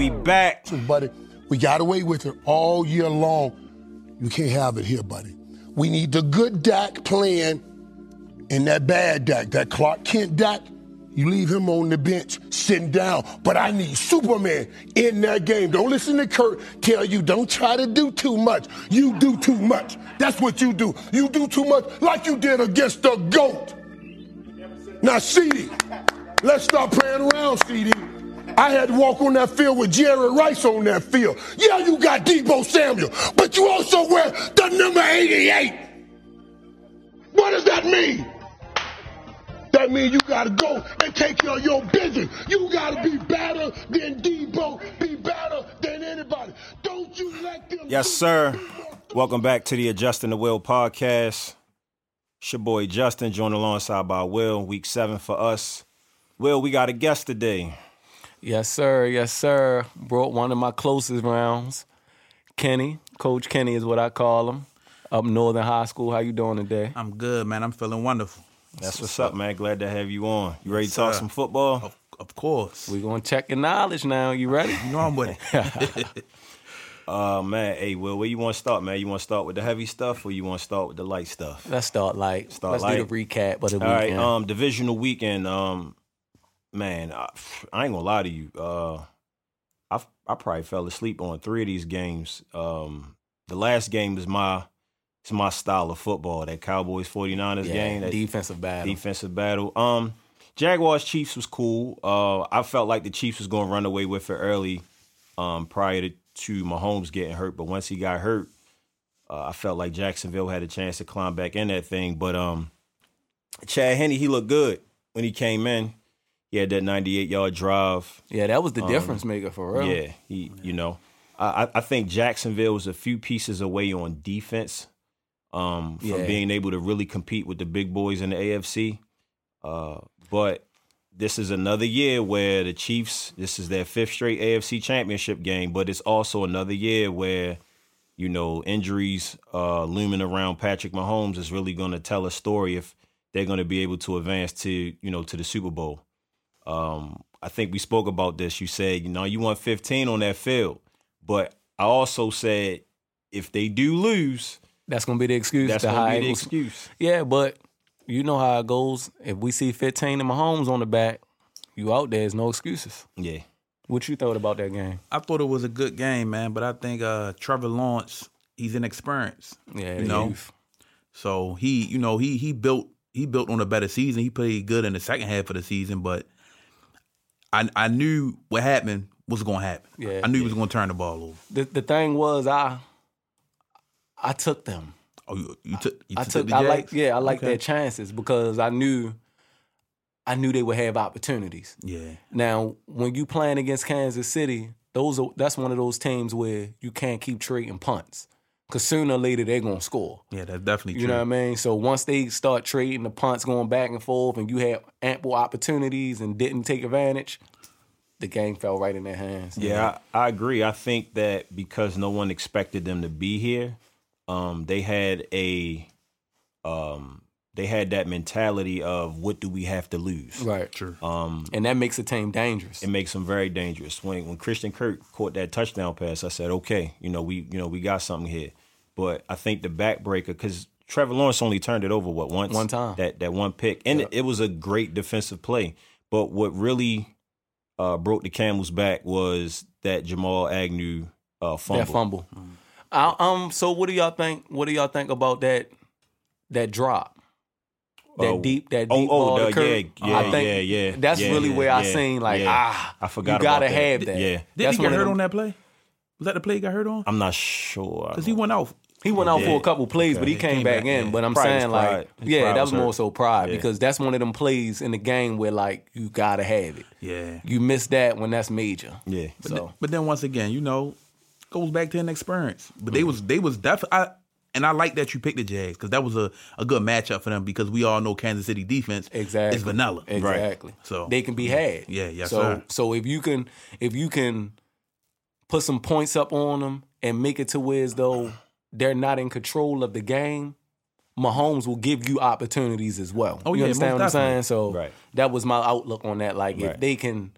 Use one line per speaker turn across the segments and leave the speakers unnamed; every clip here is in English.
we back.
Buddy, we got away with it all year long. You can't have it here, buddy. We need the good Dak playing and that bad Dak, that Clark Kent Dak. You leave him on the bench sitting down. But I need Superman in that game. Don't listen to Kurt tell you don't try to do too much. You do too much. That's what you do. You do too much like you did against the GOAT. Now, CD, let's stop playing around, CD. I had to walk on that field with Jerry Rice on that field. Yeah, you got Deebo Samuel, but you also wear the number 88. What does that mean? That means you gotta go and take care of your business. You gotta be better than Deebo, be better than anybody. Don't you let them.
Yes, sir. Welcome back to the Adjusting the Will podcast. It's your boy Justin, joined alongside by Will. Week seven for us. Will, we got a guest today.
Yes, sir. Yes, sir. Brought one of my closest rounds, Kenny. Coach Kenny is what I call him. Up Northern High School. How you doing today?
I'm good, man. I'm feeling wonderful.
That's what's up, man. Glad to have you on. You ready to talk
sir.
some football?
Of, of course.
We're gonna check your knowledge now. You ready?
you know I'm with it.
Uh, man, hey, Will, where you want to start, man? You want to start with the heavy stuff or you want to start with the light stuff?
Let's start light.
Start
Let's
light.
do the recap But the
All right,
weekend.
um, divisional weekend. Um, man, I, I ain't gonna lie to you. Uh, I I probably fell asleep on three of these games. Um, the last game is my it's my style of football. That Cowboys 49ers
yeah,
game. That
defensive battle.
defensive battle. Um, Jaguars Chiefs was cool. Uh, I felt like the Chiefs was going to run away with it early, um, prior to, to Mahomes getting hurt. But once he got hurt, uh, I felt like Jacksonville had a chance to climb back in that thing. But um, Chad Henne, he looked good when he came in. He had that 98 yard drive.
Yeah, that was the
Um,
difference maker for real.
Yeah, he, you know, I, I- think Jacksonville was a few pieces away on defense um, from
Yeah.
being able to really compete with the big boys in the AFC. Uh, but this is another year where the Chiefs, this is their fifth straight AFC championship game, but it's also another year where, you know, injuries uh, looming around Patrick Mahomes is really going to tell a story if they're going to be able to advance to, you know, to the Super Bowl. Um, I think we spoke about this. You said, you know, you want 15 on that field. But I also said if they do lose,
That's gonna be the excuse.
that's
to
going to
hide
be the excuse.
Yeah, but you know how it goes. If we see 15 and Mahomes on the back, you out there. There's no excuses.
Yeah.
What you thought about that game?
I thought it was a good game, man, but I think uh, Trevor Lawrence, he's inexperienced.
Yeah,
You know?
youth.
So he, you know, he he built he built on a better season. He played good in the second half of the season, but I I knew what happened was going to happen.
Yeah.
I knew he was going to turn the ball over.
The the thing was, I I took them.
Oh, you, you took you
I
took,
took. I like. Yeah, I like
Okay.
their chances because I knew. I knew they would have opportunities.
Yeah.
Now, when you playing against Kansas City, those are that's one of those teams where you can't keep trading punts because sooner or later they're gonna score.
Yeah, that's definitely true.
You
true.
know what I mean? So once they start trading the punts going back and forth, and you had ample opportunities and didn't take advantage, the game fell right in their hands.
Yeah, I, I agree. I think that because no one expected them to be here, um, they had a um, they had that mentality of what do we have to lose?
right.
True.
Um,
And that makes a team dangerous.
it makes them very dangerous. When when Christian Kirk caught that touchdown pass, I said, okay, you know we you know we got something here. But I think the backbreaker because Trevor Lawrence only turned it over what once
One time.
that that one pick, and
Yeah.
it, it was a great defensive play. But what really uh, broke the camel's back was that Jamal Agnew uh, fumble.
That fumble. I, um. So what do y'all think? What do y'all think about that? That drop. That
Oh.
deep. That
Oh,
deep
oh,
ball. to
the- yeah, yeah,
I think
yeah, yeah,
That's
yeah,
really
yeah,
where I seen like
yeah.
ah.
I forgot
You gotta
about that.
have that.
Yeah.
Did
That's
he get hurt
them-
on that play? Was that the play he got hurt on?
I'm not sure
Because he went out.
He went out
Yeah.
for a couple plays, but he
Okay.
came,
Came
back,
back,
in.
yeah.
But I'm
Probably
saying like.
His
yeah, that
was
was more so pride
Yeah.
because that's one of them plays in the game where like you gotta have it.
Yeah.
You miss that when that's major.
Yeah.
But,
So
then, but then once again, you know, goes back to an experience. But
Mm-hmm.
they was they was definitely. And I like that you picked the Jags because that was a, a good matchup for them because we all know Kansas City defense
Exactly.
is vanilla.
Exactly.
So-
they can be had.
Yeah, yes,
so
sir.
so if you can if you can put some points up on them and make it to where as though they're not in control of the game, Mahomes will give you opportunities as well.
Oh,
you
yeah,
understand what I'm saying? So
Right.
that was my outlook on that. Like
Right.
if they can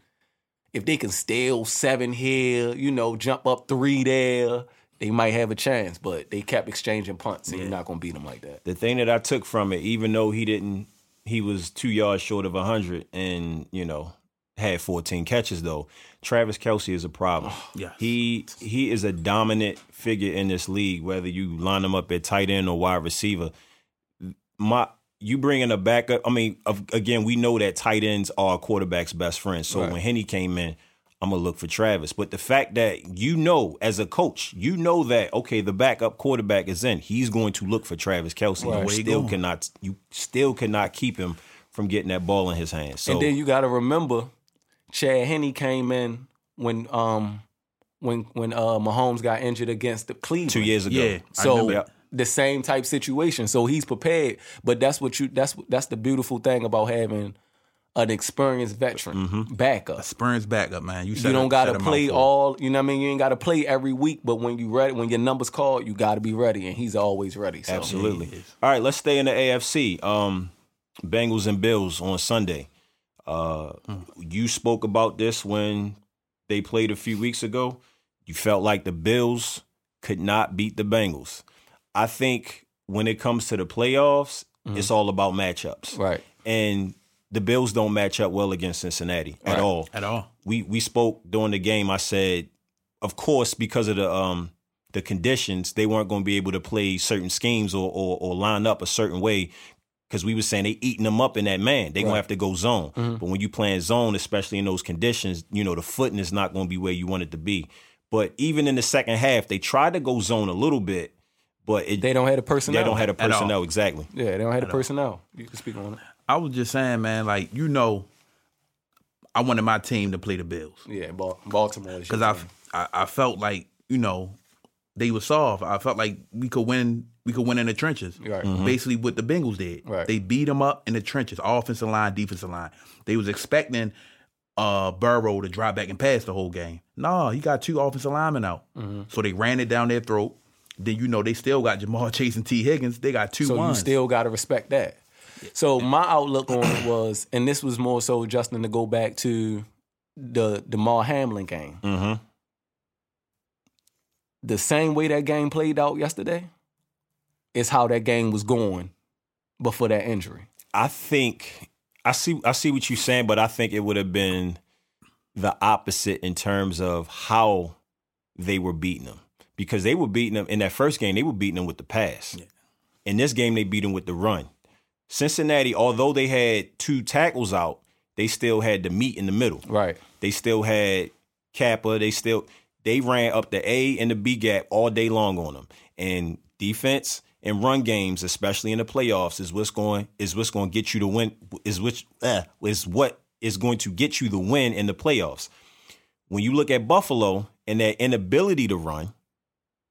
if they can steal seven here, you know, jump up three there, they might have a chance. But they kept exchanging punts, and you're not gonna beat them like that.
the thing that I took from it, even though he didn't, he was two yards short of hundred, and you know had 14 catches though. Travis Kelce is a problem.
Yes.
he he is a dominant figure in this league. Whether you line him up at tight end or wide receiver, my you bring in a backup. I mean, again, we know that tight ends are quarterback's best friends. So
Right.
when Henne came in. I'm gonna look for Travis, but the fact that you know, as a coach, you know that okay, the backup quarterback is in. He's going to look for Travis Kelce.
Right.
You still cannot, you still cannot keep him from getting that ball in his hands. So
and then you got to remember, Chad Henne came in when um when when uh Mahomes got injured against the Cleveland
two years ago,
Yeah.
So
remember.
The same type situation. So he's prepared. But that's what you that's that's the beautiful thing about having an experienced veteran
Mm-hmm.
backup.
Spurns backup, man. You,
You don't got to play
out for it.
all. You know what I mean. You ain't got to play every week, but when you ready, when your numbers called, you got to be ready, and he's always ready. So.
Absolutely.
is.
All right, let's stay in the AFC. Um, Bengals and Bills on Sunday. Uh, You spoke about this when they played a few weeks ago. You felt like the Bills could not beat the Bengals. I think when it comes to the playoffs, it's all about matchups.
Right.
And the Bills don't match up well against Cincinnati at all
at all.
we we spoke during the game. I said, of course, because of the um the conditions, they weren't going to be able to play certain schemes or or, or line up a certain way. Because we were saying they eating them up in that man, they gonna have to go zone. Mm-hmm. But when you playing zone, especially in those conditions, you know the footing is not going to be where you want it to be. But even in the second half, they tried to go zone a little bit, but it,
They don't have the personnel.
they don't have the personnel exactly.
Yeah, they don't have the personnel. You can speak on it.
I was just saying, man. Like you know, I wanted my team to play the Bills
Yeah, Baltimore.
because I. I I felt like you know they were soft. I felt like we could win. We could win in the trenches.
Right.
Basically, what the Bengals did.
Right.
They beat them up in the trenches, offensive line, defensive line. They was expecting uh Burrow to drop back and pass the whole game. No, he got two offensive linemen out,
Mm-hmm.
so they ran it down their throat. Then you know they still got Jamal Chase and Tee Higgins. They got two
So
ones.
you still got to respect that. So my outlook on it was, and this was more so Justin to go back to the the Mar Hamlin game.
Mm-hmm.
The same way that game played out yesterday is how that game was going before that injury.
I think I see I see what you're saying, but I think it would have been the opposite in terms of how they were beating them. Because they were beating them in that first game, they were beating them with the pass. In this game, they beat them with the run. Cincinnati, although they had two tackles out, they still had the meat in the middle.
Right.
They still had Cappa. They still they ran up the A and the B gap all day long on them. And defense and run games, especially in the playoffs, is what's going is what's going to get you to win. Is which uh, is what is going to get you the win in the playoffs. When you look at Buffalo and their inability to run,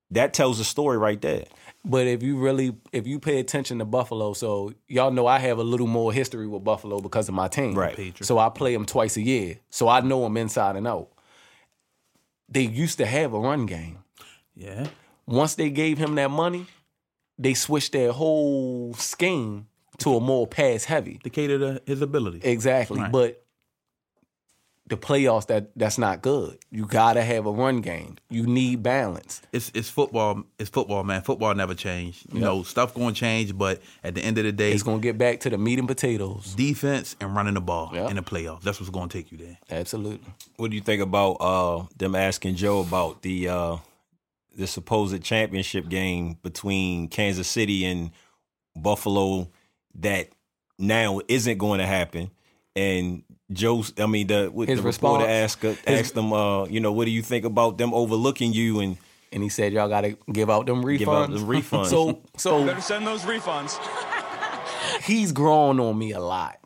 that tells a story right there.
But if you really, if you pay attention to Buffalo, so y'all know I have a little more history with Buffalo because of my team.
Right.
Patriots.
So I play them twice a year. So I know them inside and out. They used to have a run game.
yeah.
Once they gave him that money, they switched their whole scheme to a more pass heavy.
To cater to his ability.
Exactly.
Right.
But the playoffs that that's not good. You gotta have a run game. You need balance.
it's it's football. It's football, man. Football never changed. You know, stuff going to change, but at the end of the day,
It's gonna get back to the meat and potatoes.
defense and running the ball
Yeah.
in the playoffs. That's what's going to take you there.
Absolutely.
What do you think about uh, them asking Joe about the uh, the supposed championship game between Kansas City and Buffalo that now isn't going to happen? And Joe, I mean, the, with
His
the reporter
response-
asked asked them, uh, you know, what do you think about them overlooking you and
And he said y'all gotta give out them refunds.
give out the refunds?
So so
Better send those refunds.
he's grown on me a lot.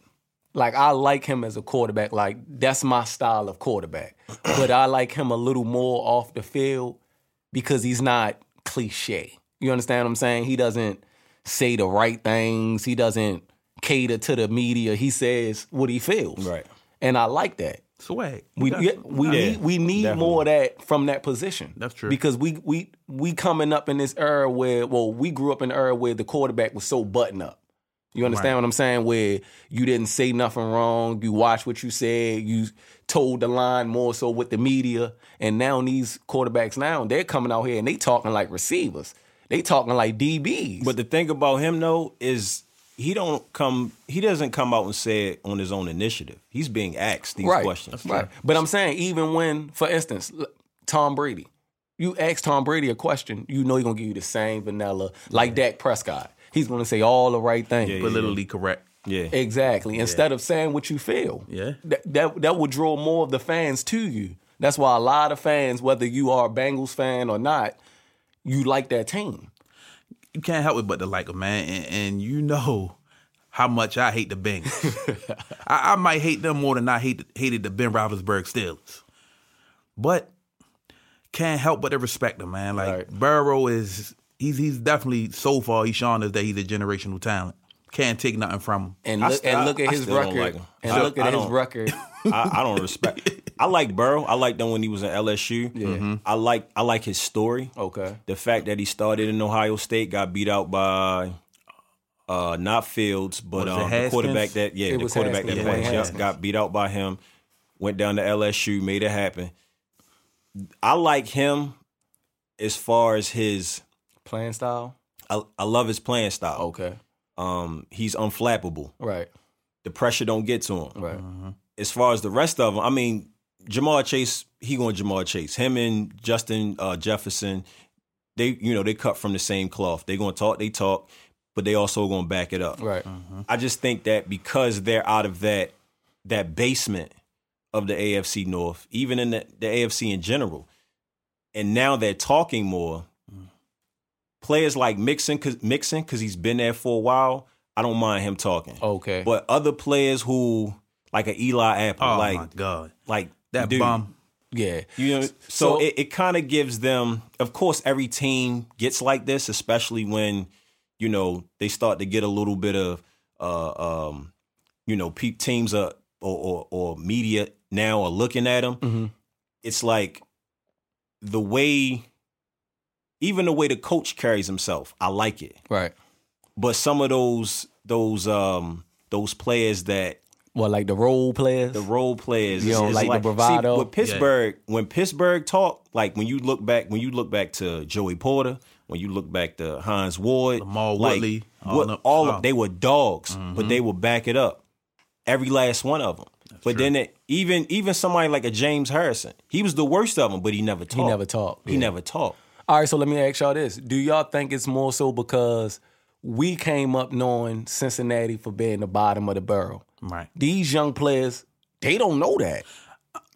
Like I like him as a quarterback. Like that's my style of quarterback. but I like him a little more off the field because he's not cliche. You understand what I'm saying? He doesn't say the right things. He doesn't cater to the media. He says what he feels.
Right.
And I like that.
Swag.
We
You
yeah,
got-
we
Yeah,
need we need
definitely.
more of that from that position.
That's true.
Because we we we coming up in this era where well we grew up in an era where the quarterback was so button up. You understand
Right.
what I'm saying? Where you didn't say nothing wrong, you watched what you said, you told the line more so with the media, and now these quarterbacks now they're coming out here and they talking like receivers, they talking like DBs.
But the thing about him though is he don't come he doesn't come out and say it on his own initiative. He's being asked these
right,
questions.
right. But I'm saying even when, for instance, Tom Brady, you ask Tom Brady a question, you know he's gonna give you the same vanilla like Dak Prescott. He's gonna say all the right things.
Yeah,
But literally correct.
Yeah.
Exactly. Instead of saying what you feel.
Yeah.
That, that that would draw more of the fans to you. That's why a lot of fans, whether you are a Bengals fan or not, you like that team.
You can't help it but to like them, man. And, and you know how much I hate the Bengals. I, I might hate them more than I hate, hated the Ben Roethlisberger Steelers. But can't help but to respect them, man. Like
Right.
Burrow is he's he's definitely so far he's shown us that he's a generational talent. Can't take nothing from him.
And look
st-
and look at
I
his
still
record.
like
and
I-
look at
I
his record.
I, I don't respect. I like Burrow. I liked him when he was in LSU.
Yeah.
I like I like his story.
Okay.
The fact that he started in Ohio State, got beat out by uh not Fields, but um, the quarterback that yeah,
It
the quarterback
Haskins,
that
Dwayne
passed, yep, got beat out by him. Went down to LSU, made it happen. I like him as far as his.
Playing style.
I, I love his playing style.
Okay.
Um, he's unflappable.
Right.
The pressure don't get to him.
Right.
as far as the rest of them, I mean, Jamal Chase, he going Jamal Chase. Him and Justin uh, Jefferson, they you know they cut from the same cloth. They going to talk, they talk, but they also going to back it up.
Right.
I just think that because they're out of that that basement of the AFC North, even in the, the AFC in general, and now they're talking more. Players like Mixon, cause Mixon, because he's been there for a while. I don't mind him talking.
Okay.
But other players who like an Eli Apple,
Oh
like
my God.
like
That
dude,
bum.
yeah.
You know, so,
So-
it, it kind of gives them. Of course, every team gets like this, especially when you know they start to get a little bit of, uh, um, you know, pe- teams are or, or or media now are looking at them.
Mhm.
It's like the way, even the way the coach carries himself. I like it,
Right.
but some of those those um those players that
Well, like the role players.
the role players.
You
It's-
don't
it's
like the bravado?
See, with Pittsburgh, when Pittsburgh talk, like when you look back, when you look back to Joey Porter, when you look back to Hines Ward,
Lamar
like,
Woodley, all
what-
them-
all
oh.
of they were dogs, but mm-hmm. they would back it up. Every last one of them. but then it, even even somebody like a James Harrison, he was the worst of them, but he never talked.
he never talked.
He
Yeah.
never talked.
All right, so let me ask y'all this. Do y'all think it's more so because we came up knowing Cincinnati for being the bottom of the barrel?
Right.
These young players, they don't know that.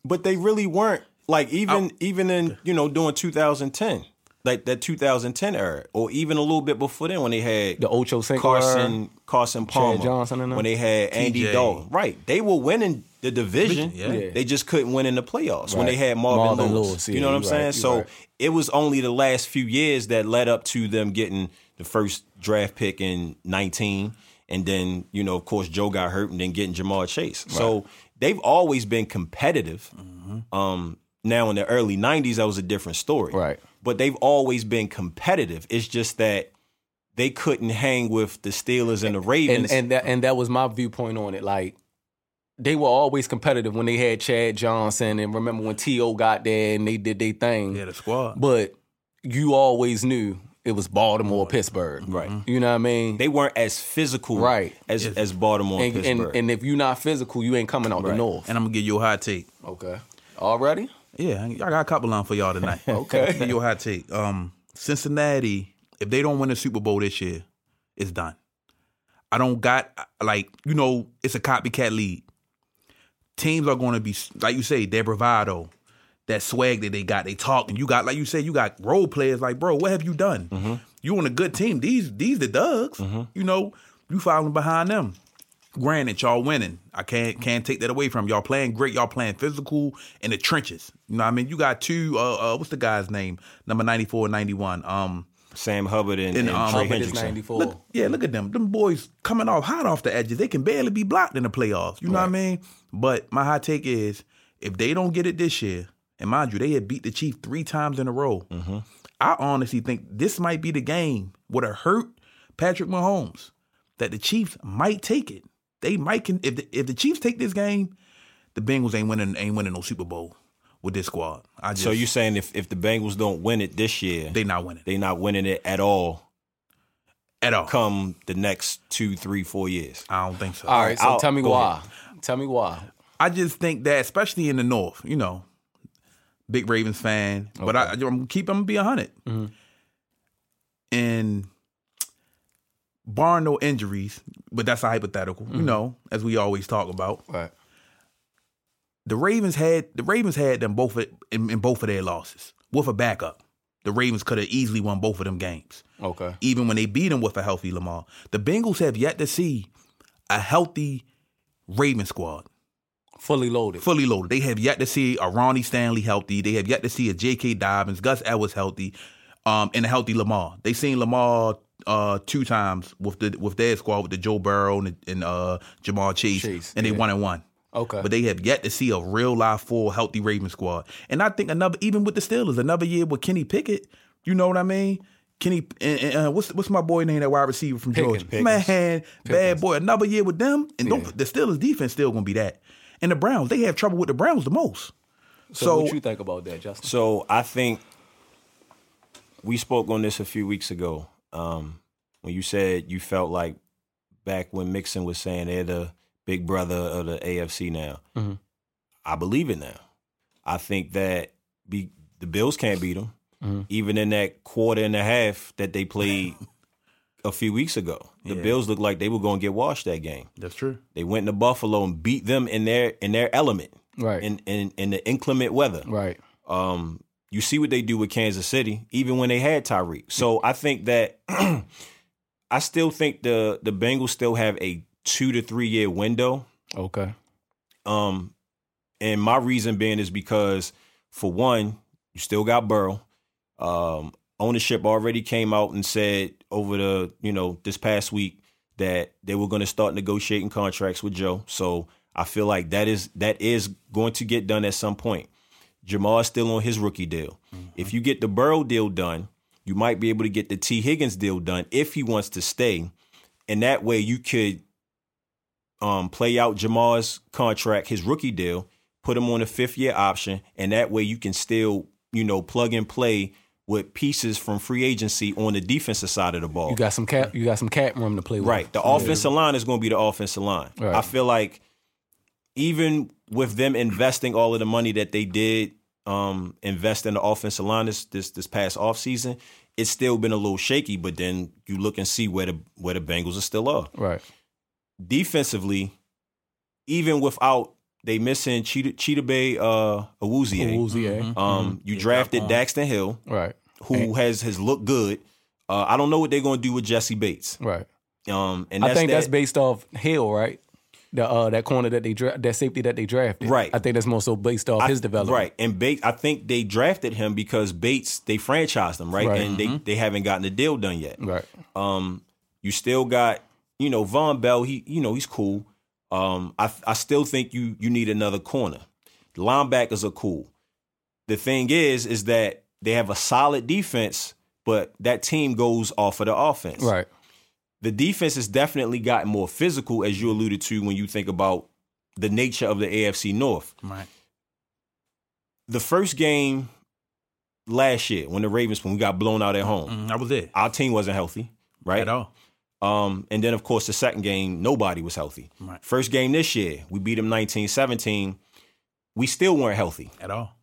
But they really weren't like even even in you know doing 2010, like that 2010 era, or even a little bit before then when they had
The Ocho Cinco
Carson Carson Palmer,
Johnson and them?
when they had Andy
TJ.
Dalton, right? They were winning the division.
Yeah. Yeah.
They just couldn't win in the playoffs when they had Marvin,
Marvin
Lewis.
Lewis,
you know what I'm
you
saying? so
right.
it was only the last few years that led up to them getting the first draft pick in 19, and then you know of course Joe got hurt, and then getting Jamal Chase. So they've always been competitive.
Mm-hmm.
Um, now in the early 90s, that was a different story.
Right.
But they've always been competitive. It's just that they couldn't hang with the Steelers and the Ravens.
And and that and that was my viewpoint on it. Like they were always competitive when they had Chad Johnson and remember when T.O. got there and they did their thing.
Yeah, the squad.
But you always knew it was Baltimore, Pittsburgh.
right.
You know what I mean?
They weren't as physical
Right.
as as Baltimore and,
and, and
Pittsburgh.
and if you're not physical, you ain't coming out the
Right.
north.
And I'm gonna give you a hot take.
Okay. Already?
Yeah, I got a couple on for y'all tonight.
Okay.
Give you a hot take. Um, Cincinnati, if they don't win the Super Bowl this year, it's done. I don't got like you know it's a copycat league. Teams are going to be like you say, their bravado, that swag that they got. They talk and you got like you say, you got role players. Like bro, what have you done? You on a good team. These these the Dugs. You know you following behind them. Granted, y'all winning. I can't can't take that away from y'all playing great. Y'all playing physical in the trenches. You know what I mean? You got two. Uh, uh what's the guy's name? Number ninety four, ninety one. Um,
Sam Hubbard and,
And,
and
um,
Trey
Hubbard is
Hendrickson.
94.
Look, yeah, look at them. Them boys coming off hot off the edges. They can barely be blocked in the playoffs. You know what I mean? But my hot take is if they don't get it this year, and mind you, they had beat the Chief three times in a row. Mm-hmm. I honestly think this might be the game would have hurt Patrick Mahomes. that the Chiefs might take it. They might can if the, if the Chiefs take this game, the Bengals ain't winning ain't winning no Super Bowl with this squad. I just,
So you saying if, if the Bengals don't win it this year,
they not winning
they not winning it at all
at all.
come the next two, three, four years?
I don't think so.
All right, so
I'll-
tell me
go
why. Tell me why.
I just think that, especially in the North, you know, big Ravens fan, but I, I'm gonna keep them be a 100 mm-hmm. And barring no injuries, but that's a hypothetical, you mm-hmm. know, as we always talk about.
Right.
The Ravens had the Ravens had them both in, in both of their losses with a backup. The Ravens could have easily won both of them games,
Okay.
even when they beat them with a healthy Lamar. The Bengals have yet to see a healthy Raven squad.
Fully loaded.
fully loaded. They have yet to see a Ronnie Stanley healthy. They have yet to see a J.K. Dobbins, Gus Edwards healthy, um, and a healthy Lamar. They seen Lamar uh, two times with the with their squad with the Joe Burrow and, and uh, Jamal Chase,
Chase,
and they
yeah.
won and one.
Okay.
But they have yet to see a real live full healthy Raven squad. And I think another even with the Steelers, another year with Kenny Pickett, you know what I mean? Kenny and, and, uh, what's what's my boy name that wide receiver from
Pickens.
Georgia?
Pickens.
Man, bad boy. Another year with them, and
Yeah.
don't, the Steelers defense still gonna be that. And the Browns, they have trouble with the Browns the most.
so,
So,
what you think about that, Justin?
So I think we spoke on this a few weeks ago um, when you said you felt like back when Mixon was saying they're the big brother of the AFC now.
Mhm.
I believe it now. I think that be, the Bills can't beat them,
Mhm.
even in that quarter and a half that they played a few weeks ago. The
Yeah.
Bills looked like they were going to get washed that game.
that's true.
They went to Buffalo and beat them in their in their element,
Right.
in in, in the inclement weather.
right.
Um, you see what they do with Kansas City, even when they had Tyreek. So I think that I still think the the Bengals still have a two to three year window.
Okay.
Um, and my reason being is because for one, you still got Burrow. Um, ownership already came out and said over the you know this past week that they were going to start negotiating contracts with Joe. So I feel like that is that is going to get done at some point. Jamal is still on his rookie deal. If you get the Burrow deal done, you might be able to get the Tee Higgins deal done if he wants to stay, and that way you could um, play out Jamal's contract, his rookie deal, put him on a fifth year option, and that way you can still, you know, plug and play with pieces from free agency on the defensive side of the ball.
You got some cap. You got some cap room to play with.
Right. The offensive line is going to be the offensive line.
Right.
I feel like even with them investing all of the money that they did um, invest in the offensive line this this, this past offseason, it's still been a little shaky. But then you look and see where the where the Bengals are still are.
Right.
Defensively, even without they missing Cheetah, Cheetah Bay uh, Awuzie,
Awuzie,
um, you
Yeah,
drafted. Daxton Hill,
Right.
who has has looked good. Uh, I don't know what they're going to do with Jessie Bates.
Right.
Um, and
I think
that,
that's based off Hill, right? The uh, that corner that they dra- that safety that they drafted.
Right.
I think that's more so based off
I-
his development.
Right. And Bates, I think they drafted him because Bates, they franchised him, right?
Right.
And they, they haven't gotten the deal done yet.
Right.
Um, you still got, you know, Vonn Bell, he, you know, he's cool. Um, I I still think you you need another corner. The linebackers are cool. The thing is, is that they have a solid defense, but that team goes off of the offense.
Right.
The defense has definitely gotten more physical, as you alluded to when you think about the nature of the AFC North
Right.
the first game last year when the Ravens when we got blown out at home,
Mm, I was there
our team wasn't healthy, right?
at all.
Um, and then of course the second game, nobody was healthy.
Right.
First game this year, we beat them 19-17. We still weren't healthy.
At all.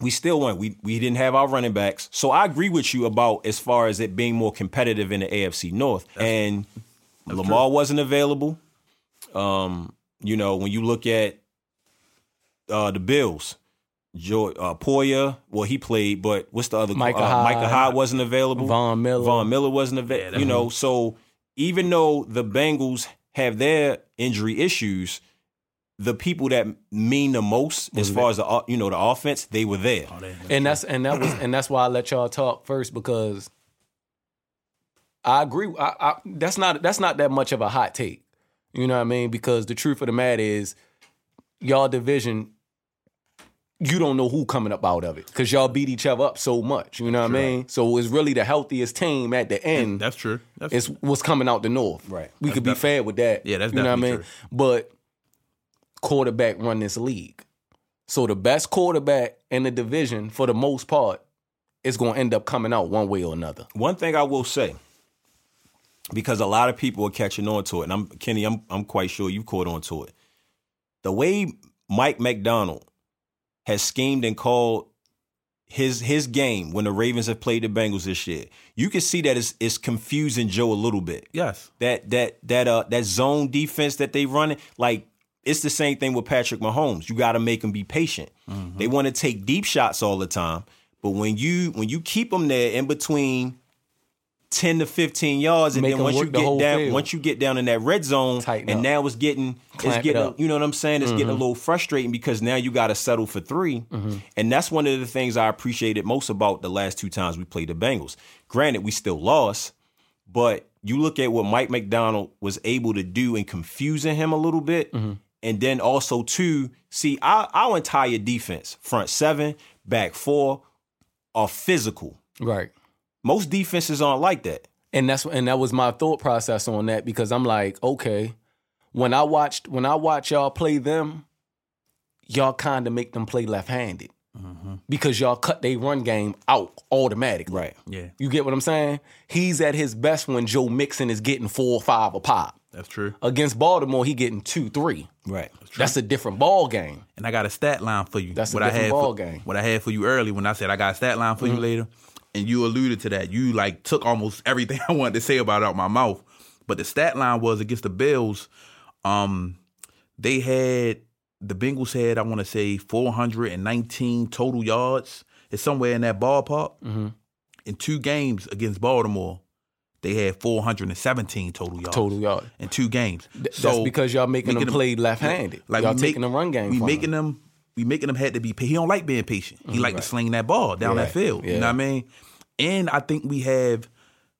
We still weren't. We we didn't have our running backs. So I agree with you about as far as it being more competitive in the AFC North. and Lamar wasn't available. Um, you know, when you look at uh the Bills, Joy uh Poyer, well he played, but what's the other
Micah
uh,
Hyde.
Micah Hyde wasn't available.
Von Miller.
Von Miller wasn't available. you know, so even though the Bengals have their injury issues, the people that mean the most as far as the you know the offense, they were there.
Oh, and that's and that was and that's why I let y'all talk first because I agree. I, I, that's not that's not that much of a hot take. You know what I mean? Because the truth of the matter is, y'all division, you don't know who coming up out of it because y'all beat each other up so much. You know what I mean? So it's really the healthiest team at the end.
That's true. That's
It's what's coming out the north.
Right.
We could be fair with that.
Yeah, that's
you know what I mean.
true.
But quarterback run this league, so the best quarterback in the division for the most part is going to end up coming out one way or another.
One thing I will say, because a lot of people are catching on to it, and I'm Kenny, I'm I'm quite sure you caught on to it. The way Mike Macdonald has schemed and called his his game when the Ravens have played the Bengals this year, you can see that it's, it's confusing Joe a little bit.
yes.
That that that uh that zone defense that they running, like it's the same thing with Patrick Mahomes. You got to make him be patient.
Mm-hmm.
They want to take deep shots all the time, but when you when you keep them there in between ten to fifteen yards, and
Make
then once you get down,
field.
once you get down in that red zone,
Tighten
and
up.
now it's getting
Clamp
it's
it
getting.
Mm-hmm.
you know what I'm saying? It's getting a little frustrating because now you got to settle for 3 and that's one of the things I appreciated most about the last two times we played the Bengals. Granted, we still lost, but you look at what Mike Macdonald was able to do in confusing him a little bit. And then also too, see our, our entire defense, front seven, back four, are physical.
Right.
Most defenses aren't like that.
and that's and that was my thought process on that because I'm like, okay, when I watched when I watch y'all play them, y'all kind of make them play left-handed mm-hmm. because y'all cut their run game out automatically.
Right.
Yeah.
You get what I'm saying? He's at his best when Joe Mixon is getting four or five a pop.
That's true.
Against Baltimore, he getting two, three.
Right.
That's a different ball game.
And I got a stat line for you.
That's a
what I
different
had
ball
for,
game.
What I had for you early when I said I got a stat line for you mm-hmm. later, and you alluded to that. You like took almost everything I wanted to say about it out my mouth. But the stat line was against the Bills. Um, they had the Bengals had I want to say 419 total yards. It's somewhere in that ballpark. In two games against Baltimore, they had 417 total yards.
Total yards
in two games.
That's because y'all making them play left-handed.
Like
y'all
we
taking
make,
the run game.
We making
them.
them. We making them had to be. He don't like being patient. He mm-hmm. like to sling that ball down
Yeah,
that field. You know what I mean? And I think we have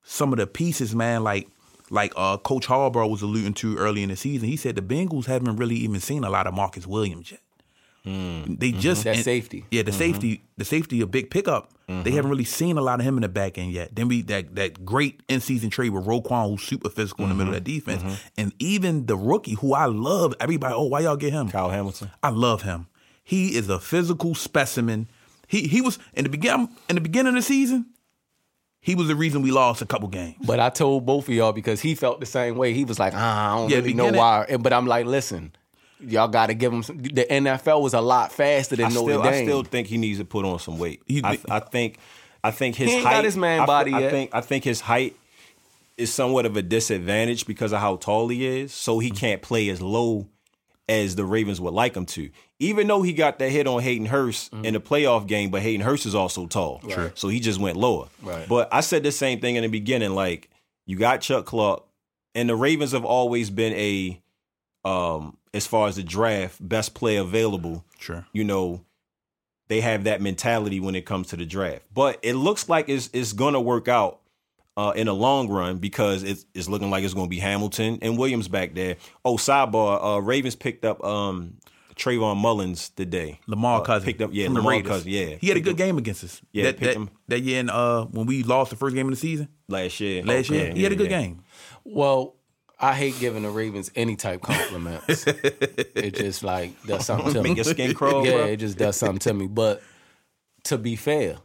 some of the pieces, man. Like like uh, Coach Harbaugh was alluding to early in the season. He said the Bengals haven't really even seen a lot of Marcus Williams yet. Mm. They mm-hmm. just
That safety.
Yeah, the mm-hmm. safety, the safety, a big pickup. They haven't really seen a lot of him in the back end yet. Then we that that great in season trade with Roquan, who's super physical in the middle of that defense, and even the rookie who I love. Everybody, oh, why y'all get him?
Kyle Hamilton.
I love him. He is a physical specimen. He he was in the begin in the beginning of the season. He was the reason we lost a couple games.
But I told both of y'all because he felt the same way. He was like, ah, I don't
Yeah,
really know why. And- But I'm like, listen, y'all got to give him. Some, the NFL was a lot faster than
I
Notre
still,
Dame.
I still think he needs to put on some weight.
He-
I, I think, I think his
He ain't
height.
got his man body
I
yet.
think, I think his height is somewhat of a disadvantage because of how tall he is. So
Mm-hmm.
he can't play as low as the Ravens would like him to. Even though he got that hit on Hayden Hurst
Mm-hmm.
in the playoff game, but Hayden Hurst is also tall. So he just went lower.
Right.
But I said the same thing in the beginning. Like you got Chuck Clark, and the Ravens have always been a, um, as far as the draft, best player available
Sure.
you know, they have that mentality when it comes to the draft. But it looks like it's it's gonna work out uh, in the long run because it's it's looking like it's gonna be Hamilton and Williams back there. Oh, sidebar, uh, Ravens picked up um, Trayvon Mullen today.
Lamar
Uh,
Cousin
picked up, yeah, Lamar
Raiders.
Cousin, yeah.
He had a good game against us.
Yeah,
that,
picked
that,
him.
that year in uh when we lost the first game of the season
last year.
last year.
yeah,
he had a good
yeah.
game.
Well, I hate giving the Ravens any type compliments. it just like does something to me.
Your skin crawl,
yeah,
bro.
it just does something to me. But to be fair,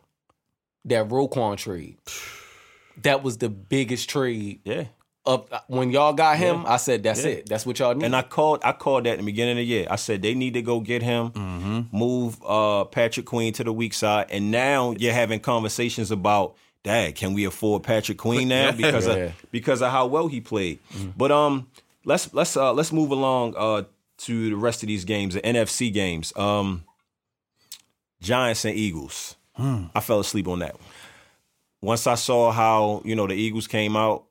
that Roquan trade, that was the biggest trade
Yeah.
of when y'all got him. I said, that's it. That's what y'all need.
And I called I called that in the beginning of the year. I said they need to go get him,
Mm-hmm.
move uh, Patrick Queen to the weak side, and now you're having conversations about, Dad, can we afford Patrick Queen now because
Yeah. Mm-hmm.
of because of how well he played. But um, let's let's uh, let's move along uh, to the rest of these games, the NFC games. Um, Giants and Eagles.
Hmm.
I fell asleep on that one. Once I saw how you know the Eagles came out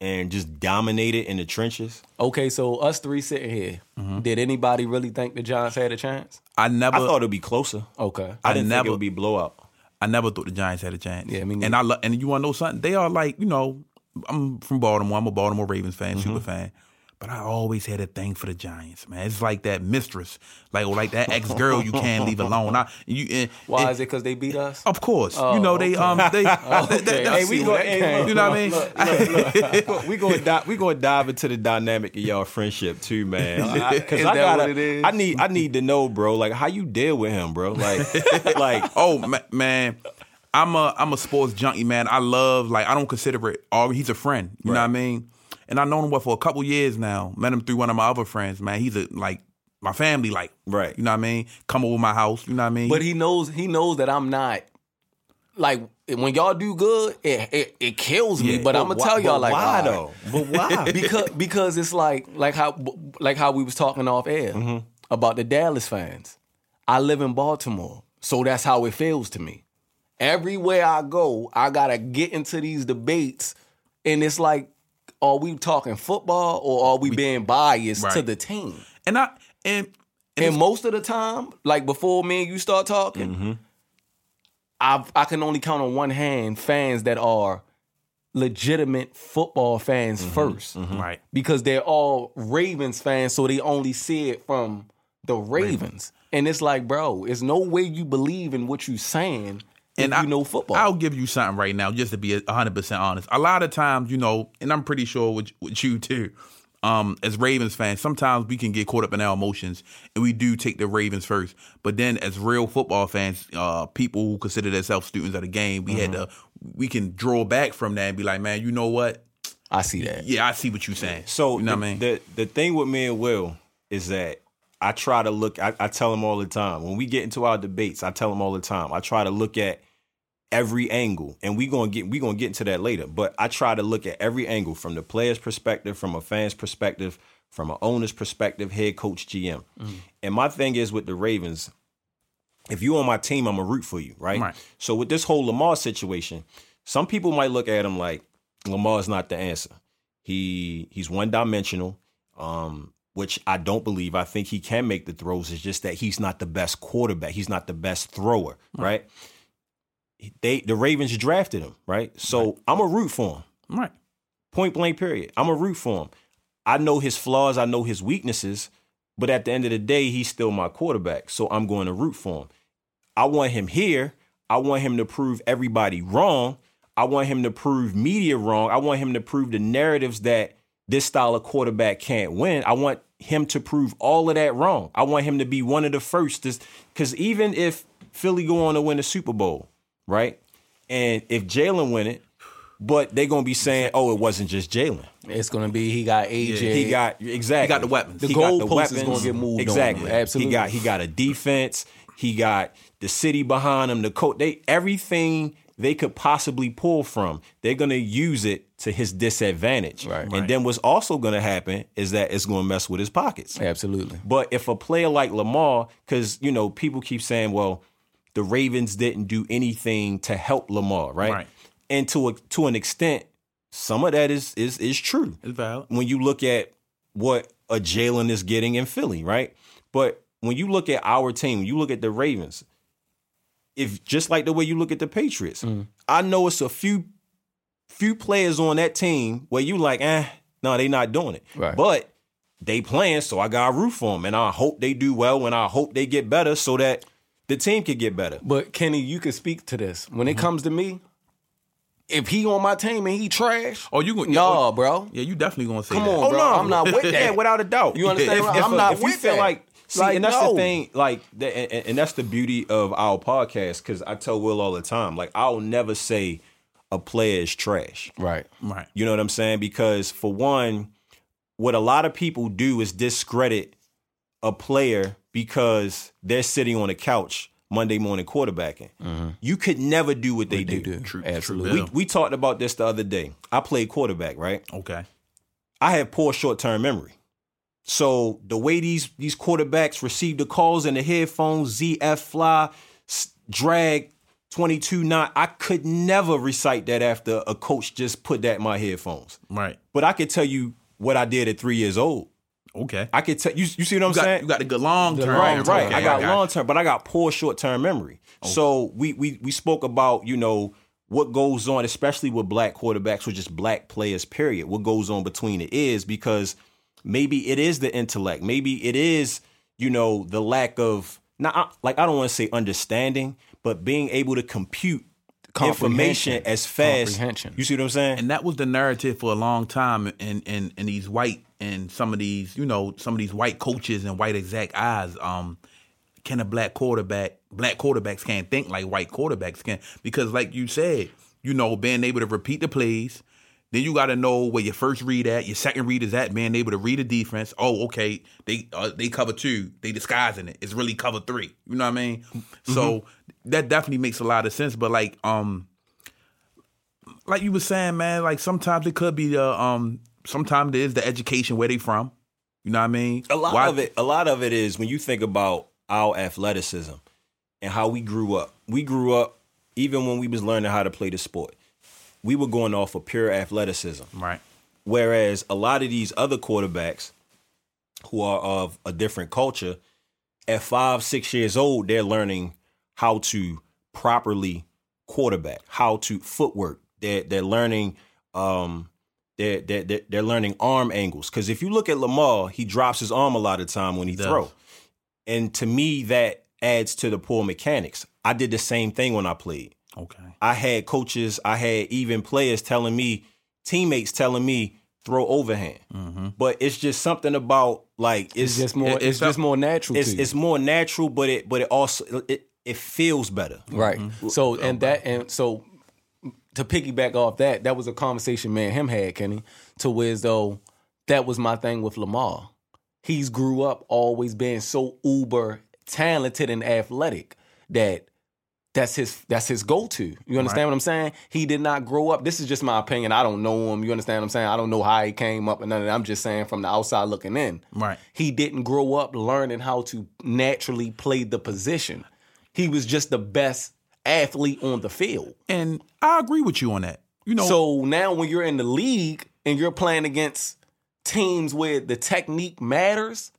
and just dominated in the trenches.
okay, so us three sitting here,
Mm-hmm.
did anybody really think the Giants had a chance?
I never
I thought it'd be closer.
Okay.
I
I
didn't think
never-
it would be blowout.
I never thought the Giants had a chance.
Yeah, me neither.
and I lo- and you want to know something? They are like you know, I'm from Baltimore. I'm a Baltimore Ravens fan,
Mm-hmm.
super fan. But I always had a thing for the Giants, man. It's like that mistress, like or like that ex girl you can't leave alone. I, you, and,
Why
and-
is it because they beat us?
Of course, you know they um they.
Okay.
Hey, we
see
go. Hey, look,
You know what I mean?
look, look, look. we going to we going to dive into the dynamic of y'all friendship too, man. Because
Is
I
that
gotta,
what it is?
I need, I need to know, bro. Like how you deal with him, bro. Like, like
Oh ma- man, I'm a I'm a sports junkie, man. I love like I don't consider it all. He's a friend, you know what I mean. And I've known him what for a couple years now. Met him through one of my other friends, man. He's a like my family, like
Right.
You know what I mean? Come over my house, you know what I mean?
But he knows he knows that I'm not like when y'all do good, it it, it kills me.
Yeah.
but I'm gonna
why-
tell y'all
but
like
why
all right.
though? But why?
because because it's like like how like how we was talking off air
Mm-hmm.
about the Dallas fans. I live in Baltimore, so that's how it feels to me. Everywhere I go, I gotta get into these debates, and it's like, are we talking football or are we being biased to the team?
and I and
And most of the time, like before me and you start talking,
Mm-hmm.
I I can only count on one hand fans that are legitimate football fans
Mm-hmm.
1st
right.
because they're all Ravens fans, so they only see it from the Ravens. And it's like, bro, it's no way you believe in what you're saying
And
you
I,
know football.
I'll give you something right now, just to be hundred percent honest. A lot of times, you know, and I'm pretty sure with, with you too. Um, as Ravens fans, sometimes we can get caught up in our emotions, and we do take the Ravens first. But then, as real football fans, uh, people who consider themselves students of the game, we had to, we can draw back from that and be like, man, you know what?
I see that.
Yeah, I see what you're saying.
So
you know
the,
what I mean?
the the thing with me and Will is that I try to look. I, I tell them all the time when we get into our debates. I tell them all the time. I try to look at every angle, and we're gonna get we gonna get into that later. But I try to look at every angle from the player's perspective, from a fan's perspective, from an owner's perspective, head coach, GM. And my thing is with the Ravens. If you on my team, I'm a root for you, right?
Right.
So with this whole Lamar situation, some people might look at him like Lamar's not the answer. He he's one dimensional, um, which I don't believe. I think he can make the throws. It's just that he's not the best quarterback. He's not the best thrower, right? They the Ravens drafted him, right? So I'm a root for him.
right.
Point blank, period. I'm a root for him. I know his flaws, I know his weaknesses, but at the end of the day, he's still my quarterback. So I'm going to root for him. I want him here. I want him to prove everybody wrong. I want him to prove media wrong. I want him to prove the narratives that this style of quarterback can't win. I want him to prove all of that wrong. I want him to be one of the first. Because even if Philly go on to win the Super Bowl, right? And if Jalen win it, but they're gonna be saying, "Oh, it wasn't just Jalen.
It's gonna be he got AJ.
He got exactly.
He got the weapons.
The goalpost is gonna get moved
Exactly.
Absolutely.
He got he got a defense. He got the city behind him. The coach. They everything they could possibly pull from. They're gonna use it to his disadvantage.
Right.
And then what's also gonna happen is that it's gonna mess with his pockets.
Absolutely.
But if a player like Lamar, because you know people keep saying, well, the Ravens didn't do anything to help Lamar, right?
Right.
And to a, to an extent, some of that is is is true
It's valid.
when you look at what a Jalen is getting in Philly, right? But when you look at our team, when you look at the Ravens, if just like the way you look at the Patriots, I know it's a few few players on that team where you like, eh, no, they not doing it.
Right.
But they playing, so I got to root for them, and I hope they do well, and I hope they get better, so that the team could get better.
But Kenny, you can speak to this. When
Mm-hmm.
it comes to me, if he on my team and he trash,
Oh, you gonna
nah, bro.
Yeah, you definitely gonna say
Come
that.
on, bro. I'm not with that.
Without a doubt.
You understand?
If, if,
I'm not
if
with
you feel
that.
like, see,
Like,
and that's
no.
the thing. Like, the, and, and that's the beauty of our podcast. Because I tell Will all the time, like, I'll never say a player is trash.
Right.
Right.
You know what I'm saying? Because for one, what a lot of people do is discredit a player because they're sitting on a couch Monday morning quarterbacking. Mm-hmm. You could never do what they,
They
do.
do.
True.
Absolutely.
True.
We we talked about this the other day. I played quarterback, right?
Okay.
I have poor short term memory. So the way these these quarterbacks receive the calls in the headphones, ZF fly, drag, 22 9, I could never recite that after a coach just put that in my headphones.
Right.
But I could tell you what I did at three years old.
Okay.
I could tell you you see what I'm
You got,
saying?
you got the good long term.
Right, right.
Okay,
I got
you.
long term, but I got poor short term memory. Oh. So we we we spoke about you know what goes on, especially with black quarterbacks or just black players. Period. What goes on between the ears because maybe it is the intellect. Maybe it is, you know, the lack of not like I don't want to say understanding, but being able to compute information as fast.
Comprehension.
You see what I'm saying?
and that was the narrative for a long time in in in these white and some of these you know some of these white coaches and white exact eyes um can a black quarterback black quarterbacks can't think like white quarterbacks can because like you said you know being able to repeat the plays then you got to know where your first read at, your second read is at, being able to read a defense. Oh, okay, they uh, they cover two, they disguising it. It's really cover three. You know what I mean? So that definitely makes a lot of sense. But like, um, like you were saying, man, like sometimes it could be the um sometimes it is the education where they from. You know what I mean?
a lot
Why-
of it a lot of it is when you think about our athleticism and how we grew up we grew up even when we was learning how to play the sport we were going off of pure athleticism.
Right.
whereas a lot of these other quarterbacks who are of a different culture at five six years old they're learning how to properly quarterback how to footwork. They're, they're learning um they're, they're, they're, learning arm angles. Because if you look at lamar he drops his arm a lot of time when he
does.
throw. And to me that adds to the poor mechanics. I did the same thing when i played
Okay.
I had coaches, I had even players telling me, teammates telling me, throw overhand. But it's just something about like it's,
It's just more. it's
it's
just more natural.
it's
to you.
it's more natural, but it but it also it it feels better.
Right.
Mm-hmm.
So and that and so to piggyback off that, that was a conversation me and him had, Kenny, to where as though that was my thing with Lamar. He's grew up always being so uber talented and athletic that that's his that's his go-to. You understand what I'm saying? He did not grow up. This is just my opinion. I don't know him. You understand what I'm saying? I don't know how he came up and none of that. I'm just saying from the outside looking in.
Right.
He didn't grow up learning how to naturally play the position. He was just the best athlete on the field.
And I agree with you on that. You know,
So now when you're in the league and you're playing against teams where the technique matters,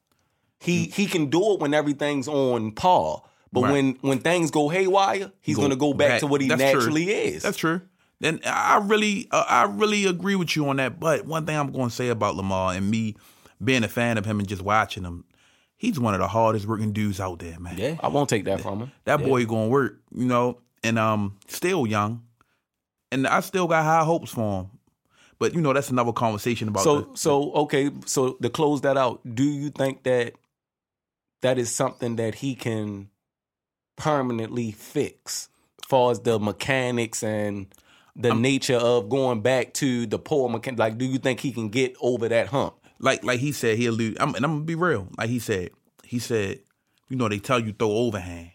he mm. he can do it when everything's on par. But
Right.
when when things go haywire, he's
Go
going to go back,
back.
to what he
That's true.
naturally is.
That's true. Then I really, uh, I really agree with you on that. But one thing I'm going to say about Lamar and me being a fan of him and just watching him, he's one of the hardest working dudes out there, man.
Yeah.
I won't take that from him.
That boy going to work, you know, and um, still young, and I still got high hopes for him. But you know, that's another conversation about.
So
the,
so okay, so to close that out, do you think that that is something that he can permanently fix, as far as the mechanics and the nature of going back to the poor mechanic? Like, do you think he can get over that hump?
like like he said, he'll lose. I'm, and I'm gonna be real. Like he said, he said, you know, they tell you throw overhand,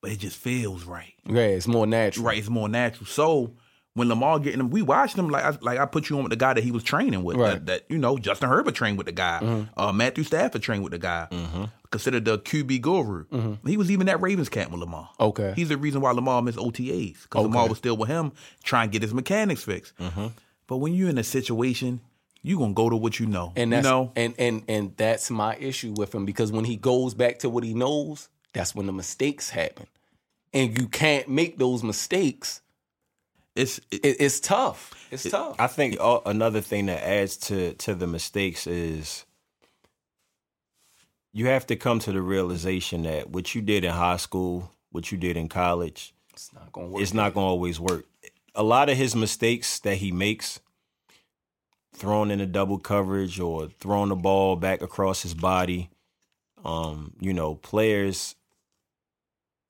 but it just feels right.
Yeah, it's more natural.
Right, it's more natural. So when Lamar getting him, we watched him like I, like I put you on with the guy that he was training with.
Right.
That, that, you know, Justin Herbert trained with the guy. Mm-hmm. Uh, Matthew Stafford trained with the guy. Mm-hmm. Considered the QB guru. Mm-hmm. He was even at Ravens camp with Lamar.
Okay.
He's the reason why Lamar missed OTAs because Lamar was still with him trying to get his mechanics fixed. But when you're in a situation, you gonna go to what you know.
and
you
that's
know,
and and and that's my issue with him because when he goes back to what he knows, that's when the mistakes happen, and you can't make those mistakes.
It's it,
It, it's tough. It's tough.
I think uh, another thing that adds to to the mistakes is you have to come to the realization that what you did in high school, what you did in college,
It's not gonna work.
it's not going to always work. A lot of his mistakes that he makes, throwing in a double coverage or throwing the ball back across his body, um, you know, players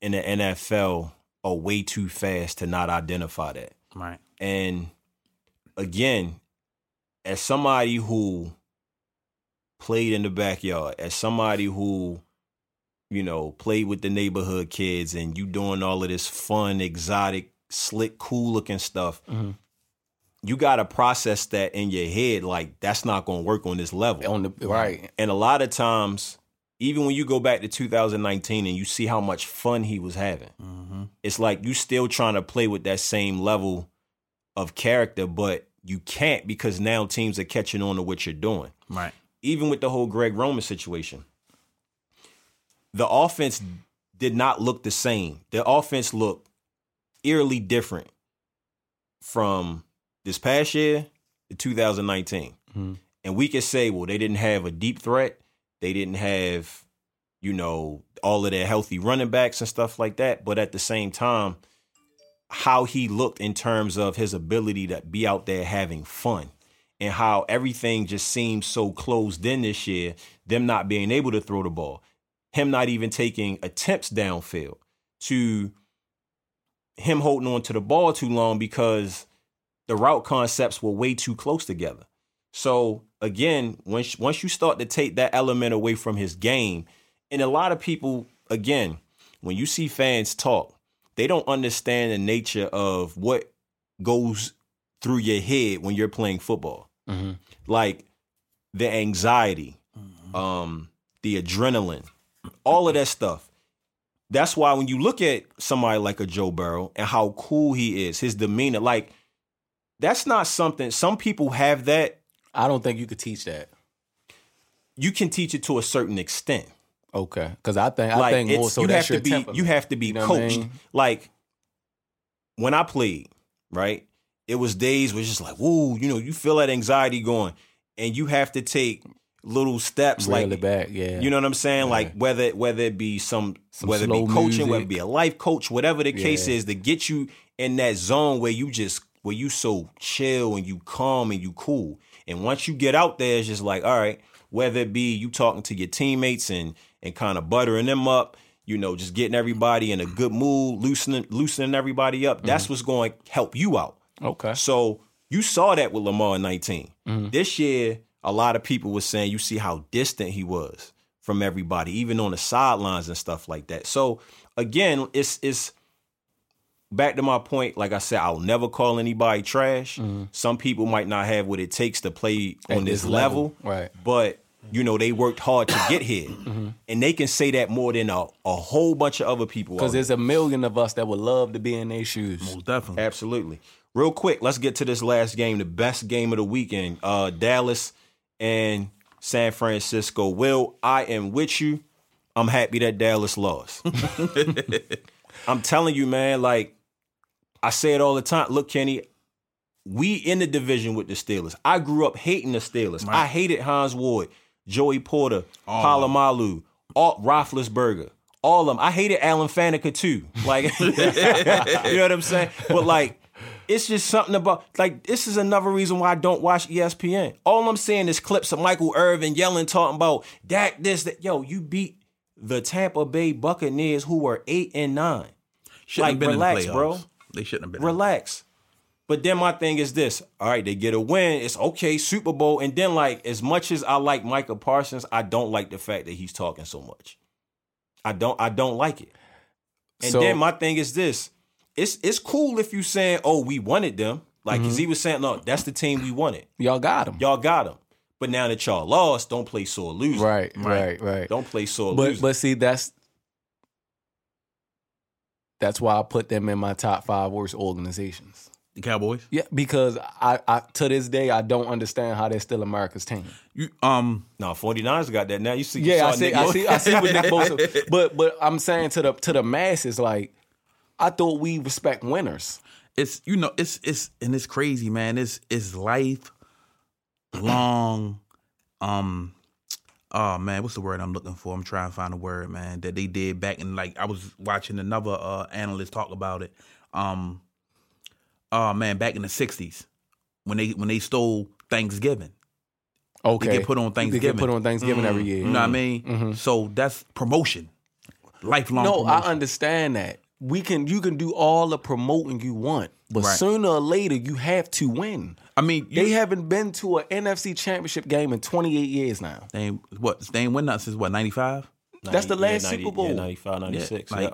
in the NFL are way too fast to not identify that.
right.
And again, as somebody who played in the backyard, as somebody who, you know, played with the neighborhood kids and you doing all of this fun, exotic, slick, cool looking stuff,
Mhm.
you got to process that in your head. Like, that's not going to work on this level.
on the right.
And a lot of times, even when you go back to 2019 and you see how much fun he was having,
Mm-hmm.
it's like you still trying to play with that same level of character, but you can't because now teams are catching on to what you're doing.
Right.
Even with the whole Greg Roman situation, the offense did not look the same. The offense looked eerily different from this past year to 2019.
Mhm.
And we could say, well, they didn't have a deep threat. They didn't have, you know, all of their healthy running backs and stuff like that. But at the same time, how he looked in terms of his ability to be out there having fun and how everything just seems so closed in this year, them not being able to throw the ball, him not even taking attempts downfield to him holding on to the ball too long because the route concepts were way too close together. So again, once once you start to take that element away from his game, and a lot of people, again, when you see fans talk, they don't understand the nature of what goes through your head when you're playing football.
Mm-hmm.
Like the anxiety, um, the adrenaline, all of that stuff. That's why when you look at somebody like a Joe Burrow and how cool he is, his demeanor, like that's not something some people have that.
I don't think you could teach that.
You can teach it to a certain extent.
Okay, because I think I
like
think more so
you
that's
have to be you have to be
You know what I
coached.
mean?
Like when I played, right? It was days where it's just like, whoa, you know, you feel that anxiety going, and you have to take little steps,
Reel
like
back, yeah.
You know what I'm saying? Like whether whether it be some,
Some
whether it be coaching, whether it be a life coach, whatever the case is, to get you in that zone where you just where you so chill and you calm and you cool. And once you get out there, it's just like, all right, whether it be you talking to your teammates and and kind of buttering them up, you know, just getting everybody in a good mood, loosening loosening everybody up. That's what's going to help you out.
okay.
So you saw that with Lamar in 19.
Mm-hmm.
This year, a lot of people were saying you see how distant he was from everybody, even on the sidelines and stuff like that. So again, it's it's back to my point. Like I said, I'll never call anybody trash. Some people might not have what it takes to play
Mm-hmm. At
on this,
this
level,
level, right.
But you know they worked hard to get here, and they can say that more than a, a whole bunch of other people.
Because there's a million of us that would love to be in their shoes.
Most definitely.
Absolutely. Real quick, let's get to this last game, the best game of the weekend. Uh Dallas and San Francisco. Will, I am with you. I'm happy that Dallas lost. I'm telling you, man, like I say it all the time. Look, Kenny, we in the division with the Steelers. I grew up hating the Steelers. I hated Hines Ward, Joey Porter, Polamalu, all Roethlisberger, all of them. I hated Alan Faneca too. Like, you know what I'm saying? But like, it's just something about like this is another reason why I don't watch ESPN. All I'm seeing is clips of Michael Irvin yelling, talking about Dak this, that. Yo, you beat the Tampa Bay Buccaneers who were eight and nine.
Shouldn't
like,
have been
relax, bro.
They shouldn't have been.
Relax. But then my thing is this. All right, they get a win. It's okay, Super Bowl. And then, like, as much as I like Micah Parsons, I don't like the fact that he's talking so much. I don't I don't like it. And
So-
then my thing is this. It's it's cool if you saying, oh, we wanted them. Like,
Mm-hmm.
cause he was saying, no, that's the team we wanted.
Y'all got him.
Y'all got them. But now that y'all lost, don't play sore loser.
Right, right, right.
Don't play sore
But
loser.
but see that's that's why I put them in my top five worst organizations.
The Cowboys.
Yeah, because I, I to this day I don't understand how they're still America's team.
You um
no, 49ers got that now. You see, you
Yeah, I see,
Nick
I see, I see what Nick Bosa. But but I'm saying to the to the masses, like I thought we respect winners.
it's you know it's it's and it's crazy man it's it's life long um oh man what's the word i'm looking for? I'm trying to find a word man that they did back in like i was watching another uh analyst talk about it. Um oh man back in the 60s when they when they stole thanksgiving.
Okay,
they get put on
They
thanksgiving
get put on Thanksgiving. Every year.
you know what i mean? So that's promotion. Lifelong
No, I understand that. We can you can do all the promoting you want, but
Right.
sooner or later you have to win.
i mean you,
They haven't been to an NFC championship game in 28 years now.
they ain't, what they ain't win that since what 95
That's the
Yeah,
last
90
Super Bowl.
Yeah, 95, 96.
like,
yeah.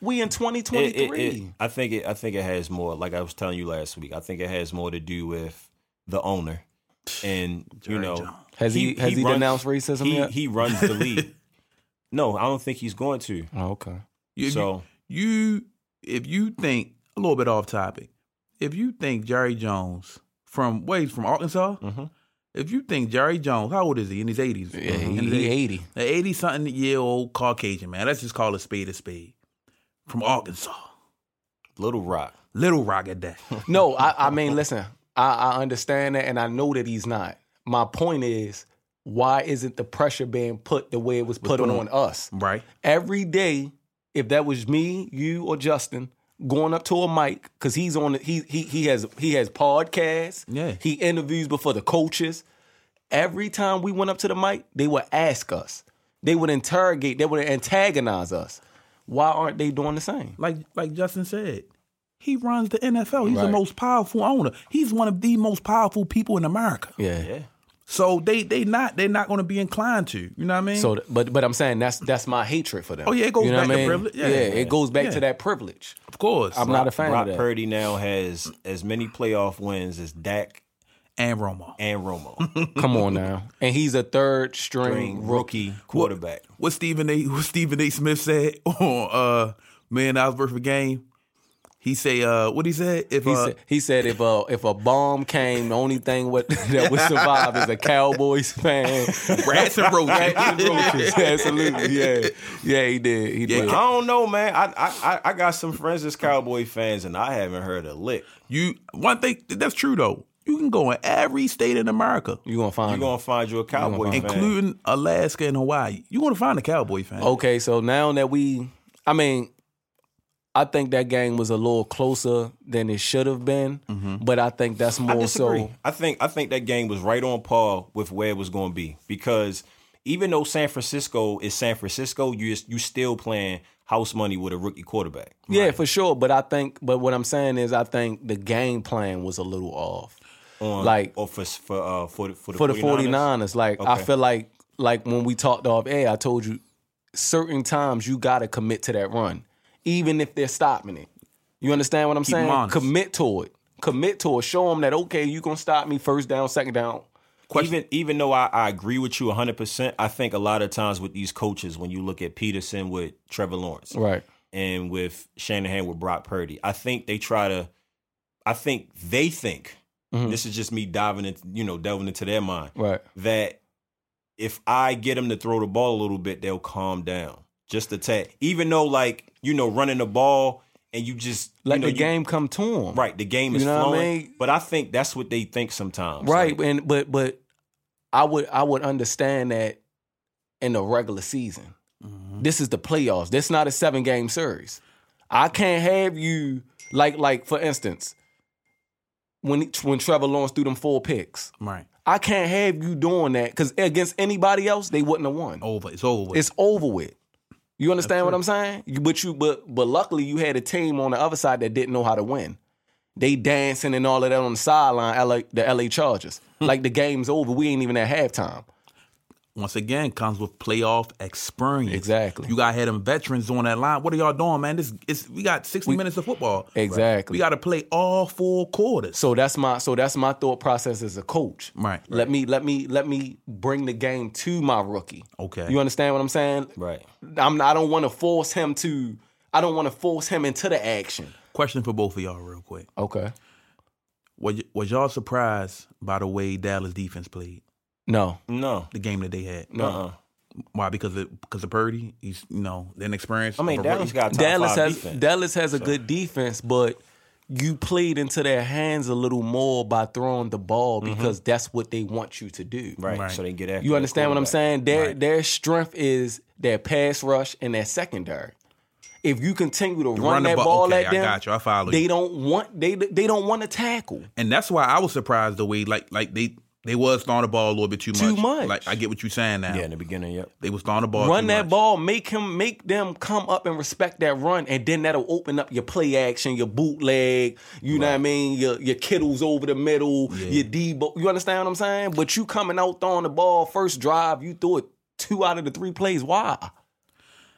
We in 2023.
it- it- I think it. I think it has more. Like I was telling you last week, I think it has more to do with the owner, and you know,
Jones.
Has he- has he denounced racism
he,
yet?
He runs the league. no, I don't think he's going to.
oh, okay.
You,
So-
you, if you think a little bit off topic, if you think Jerry Jones from he's from Arkansas,
Mm-hmm.
if you think Jerry Jones, how old is he? In his eighties,
Yeah, he, he 80.
an eighty something year old Caucasian man. Let's just call a spade a spade from Arkansas,
Little Rock.
Little Rock at that.
No, I, I mean, listen, I, I understand that, and I know that he's not. my point is, why isn't the pressure being put the way it was put,
put
on,
on-
us?
Right.
Every day, if that was me, you, or Justin going up to a mic, because he's on the, he he he has he has podcasts.
Yeah.
He interviews before the coaches. Every time we went up to the mic, they would ask us. They would interrogate, they would antagonize us. Why aren't they doing the same?
Like like Justin said, he runs the NFL. He's the most powerful owner. He's one of the most powerful people in America.
Yeah.
Yeah.
So they they not they're not going to be inclined to. You know what I mean?
So, but but I'm saying that's that's my hatred for them.
Oh, yeah, it goes
you know
back
what I
to
mean?
privilege. Yeah.
it goes back
Yeah.
to that privilege.
of course,
I'm not a fan
Brock
of that.
Purdy now has as many playoff wins as Dak
and Romo.
and Romo.
Come on now, and he's a third string
String
rookie.
rookie quarterback.
What Stephen A. What Stephen A. Smith said on uh Man I was worth a game. He say uh what he said if
He
uh,
said, he said if a if a bomb came, the only thing what, that would survive is a Cowboys fan.
rats and roaches.
Absolutely, yeah, yeah, he did. He did.
I don't know, man. I, I I- got some friends that's Cowboy fans, and I haven't heard a lick.
you one thing that's true though. You can go in every state in America,
You're gonna find
You're gonna find you a Cowboy fan.
including Alaska and Hawaii. You're gonna find a Cowboy fan.
Okay, so now that we, I mean, I think that game was a little closer than it should have been, but I think that's
Mm-hmm. I
more so.
I think I think that game was right on par with where it was going to be because even though San Francisco is San Francisco, you you still playing house money with a rookie quarterback.
Yeah, for sure. But I think, but what I'm saying is, I think the game plan was a little off.
On,
Like-
or for for uh, for the for the,
for the
49ers.
49ers. Like I feel like like when we talked off air, I told you certain times you gotta commit to that run, even if they're stopping it. You understand what I'm
Keep
saying? Commit to it. Commit to it. Show them that okay, you gonna stop me first down, second down.
Even even though I, I agree with you 100, percent I think a lot of times with these coaches, when you look at Pederson with Trevor Lawrence,
Right.
and with Shanahan with Brock Purdy. I think they try to. I think they think
Mhm.
this is just me diving into you know delving into their mind
Right.
that if I get them to throw the ball a little bit, they'll calm down just a tad. Even though like you know running the ball and you just
Let
you know,
the
you-
game come to them.
right. The game
You
is
know what I
flowing,
mean?
but I think that's what they think sometimes.
Right.
Like,
and but but I would I would understand that in the regular season.
Mm-hmm.
This is the playoffs. This not a seven game series. I can't have you like like for instance, when when Trevor Lawrence threw them four picks.
Right.
I can't have you doing that because against anybody else, they wouldn't have won.
Over. It's over.
It's over with. You understand what I'm saying? But you but but luckily you had a team on the other side that didn't know how to win. They dancing and all of that on the sideline, LA, the LA Chargers. Hmm. like the game's over. We ain't even at halftime.
Once again comes with playoff experience.
Exactly.
You got had them veterans on that line. What are y'all doing, man? This it's we got sixty minutes of football.
Exactly.
We got to play all four quarters.
So that's my so that's my thought process as a coach.
Right.
Let me let me let me bring the game to my rookie.
Okay.
You understand what I'm saying?
right.
I'm I don't want to force him to I don't want to force him into the action.
Question for both of y'all, real quick.
Okay.
Was, was y'all surprised by the way Dallas defense played
No.
No.
the game that they had?
No. Uh-uh.
Why? Because of because of Purdy. He's you know inexperienced.
I mean, Dallas got top
Dallas
five
has
defense.
Dallas has a good defense, but you played into their hands a little more by throwing the ball mm-hmm. because that's what they want you to do.
right.
Right.
So they get after
You understand what I'm saying? Their
Right.
their strength is their pass rush and their secondary. If you continue to run,
run
that
ball-
ball
okay,
at
I
them,
got you. I follow you.
they don't want they they don't want to tackle.
and that's why I was surprised the way like like they they was throwing the ball a little bit too much.
Too much.
Like I get what you're saying now.
Yeah, in the beginning, yep.
They was throwing the ball.
run
too
that
much.
ball, make him make them come up and respect that run, and then that'll open up your play action, your bootleg, you know what I mean, your your Kittles over the middle, your Deebo. You understand what I'm saying? But you coming out throwing the ball first drive, you threw it two out of the three plays. Why?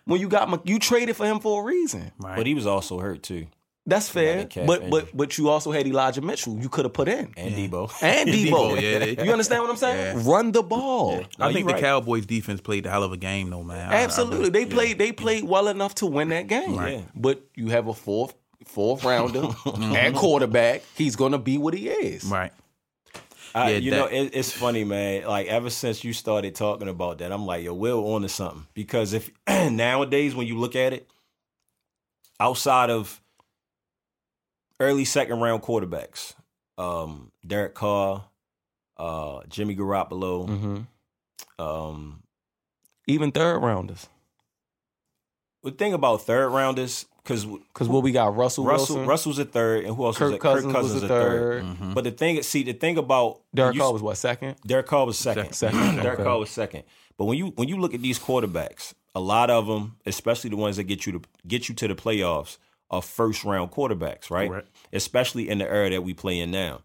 When you got you traded for him for a reason.
Right.
But he was also hurt too.
That's fair.
that
But
injury.
but but you also had Elijah Mitchell. You could have put in.
And Deebo.
And
Deebo,
Deebo.
yeah, they-
you understand what I'm saying?
Yeah.
Run the ball.
No,
I
you
think the
right.
Cowboys defense played a hell of a game though, man. I- I
Absolutely.
really-
they
yeah.
played they played well enough to win that game.
Right. Yeah.
But you have a fourth fourth rounder mm-hmm. at quarterback. He's gonna be what he is.
Right.
I,
Yeah,
you
that-
know, it, it's funny, man. Like ever since you started talking about that, I'm like, yo, Will on to something. Because if nowadays when you look at it, outside of early second round quarterbacks, um, Derek Carr, uh, Jimmy Garoppolo.
hmm
Um,
Even third rounders.
the thing about third rounders, because
Because what we got Russell,
Russell
Wilson,
Russell's a third, and who else was
Kirk
it?
Cousins,
Kirk Cousins
was
a
a
third.
third.
But the thing, see, the thing about
Derek Carr was what second?
Derek Carr was second.
Second. Second,
Derek
okay.
Carr was second. But when you when you look at these quarterbacks, a lot of them, especially the ones that get you to get you to the playoffs, are first round quarterbacks, right?
Correct.
Especially in the era that we play in now.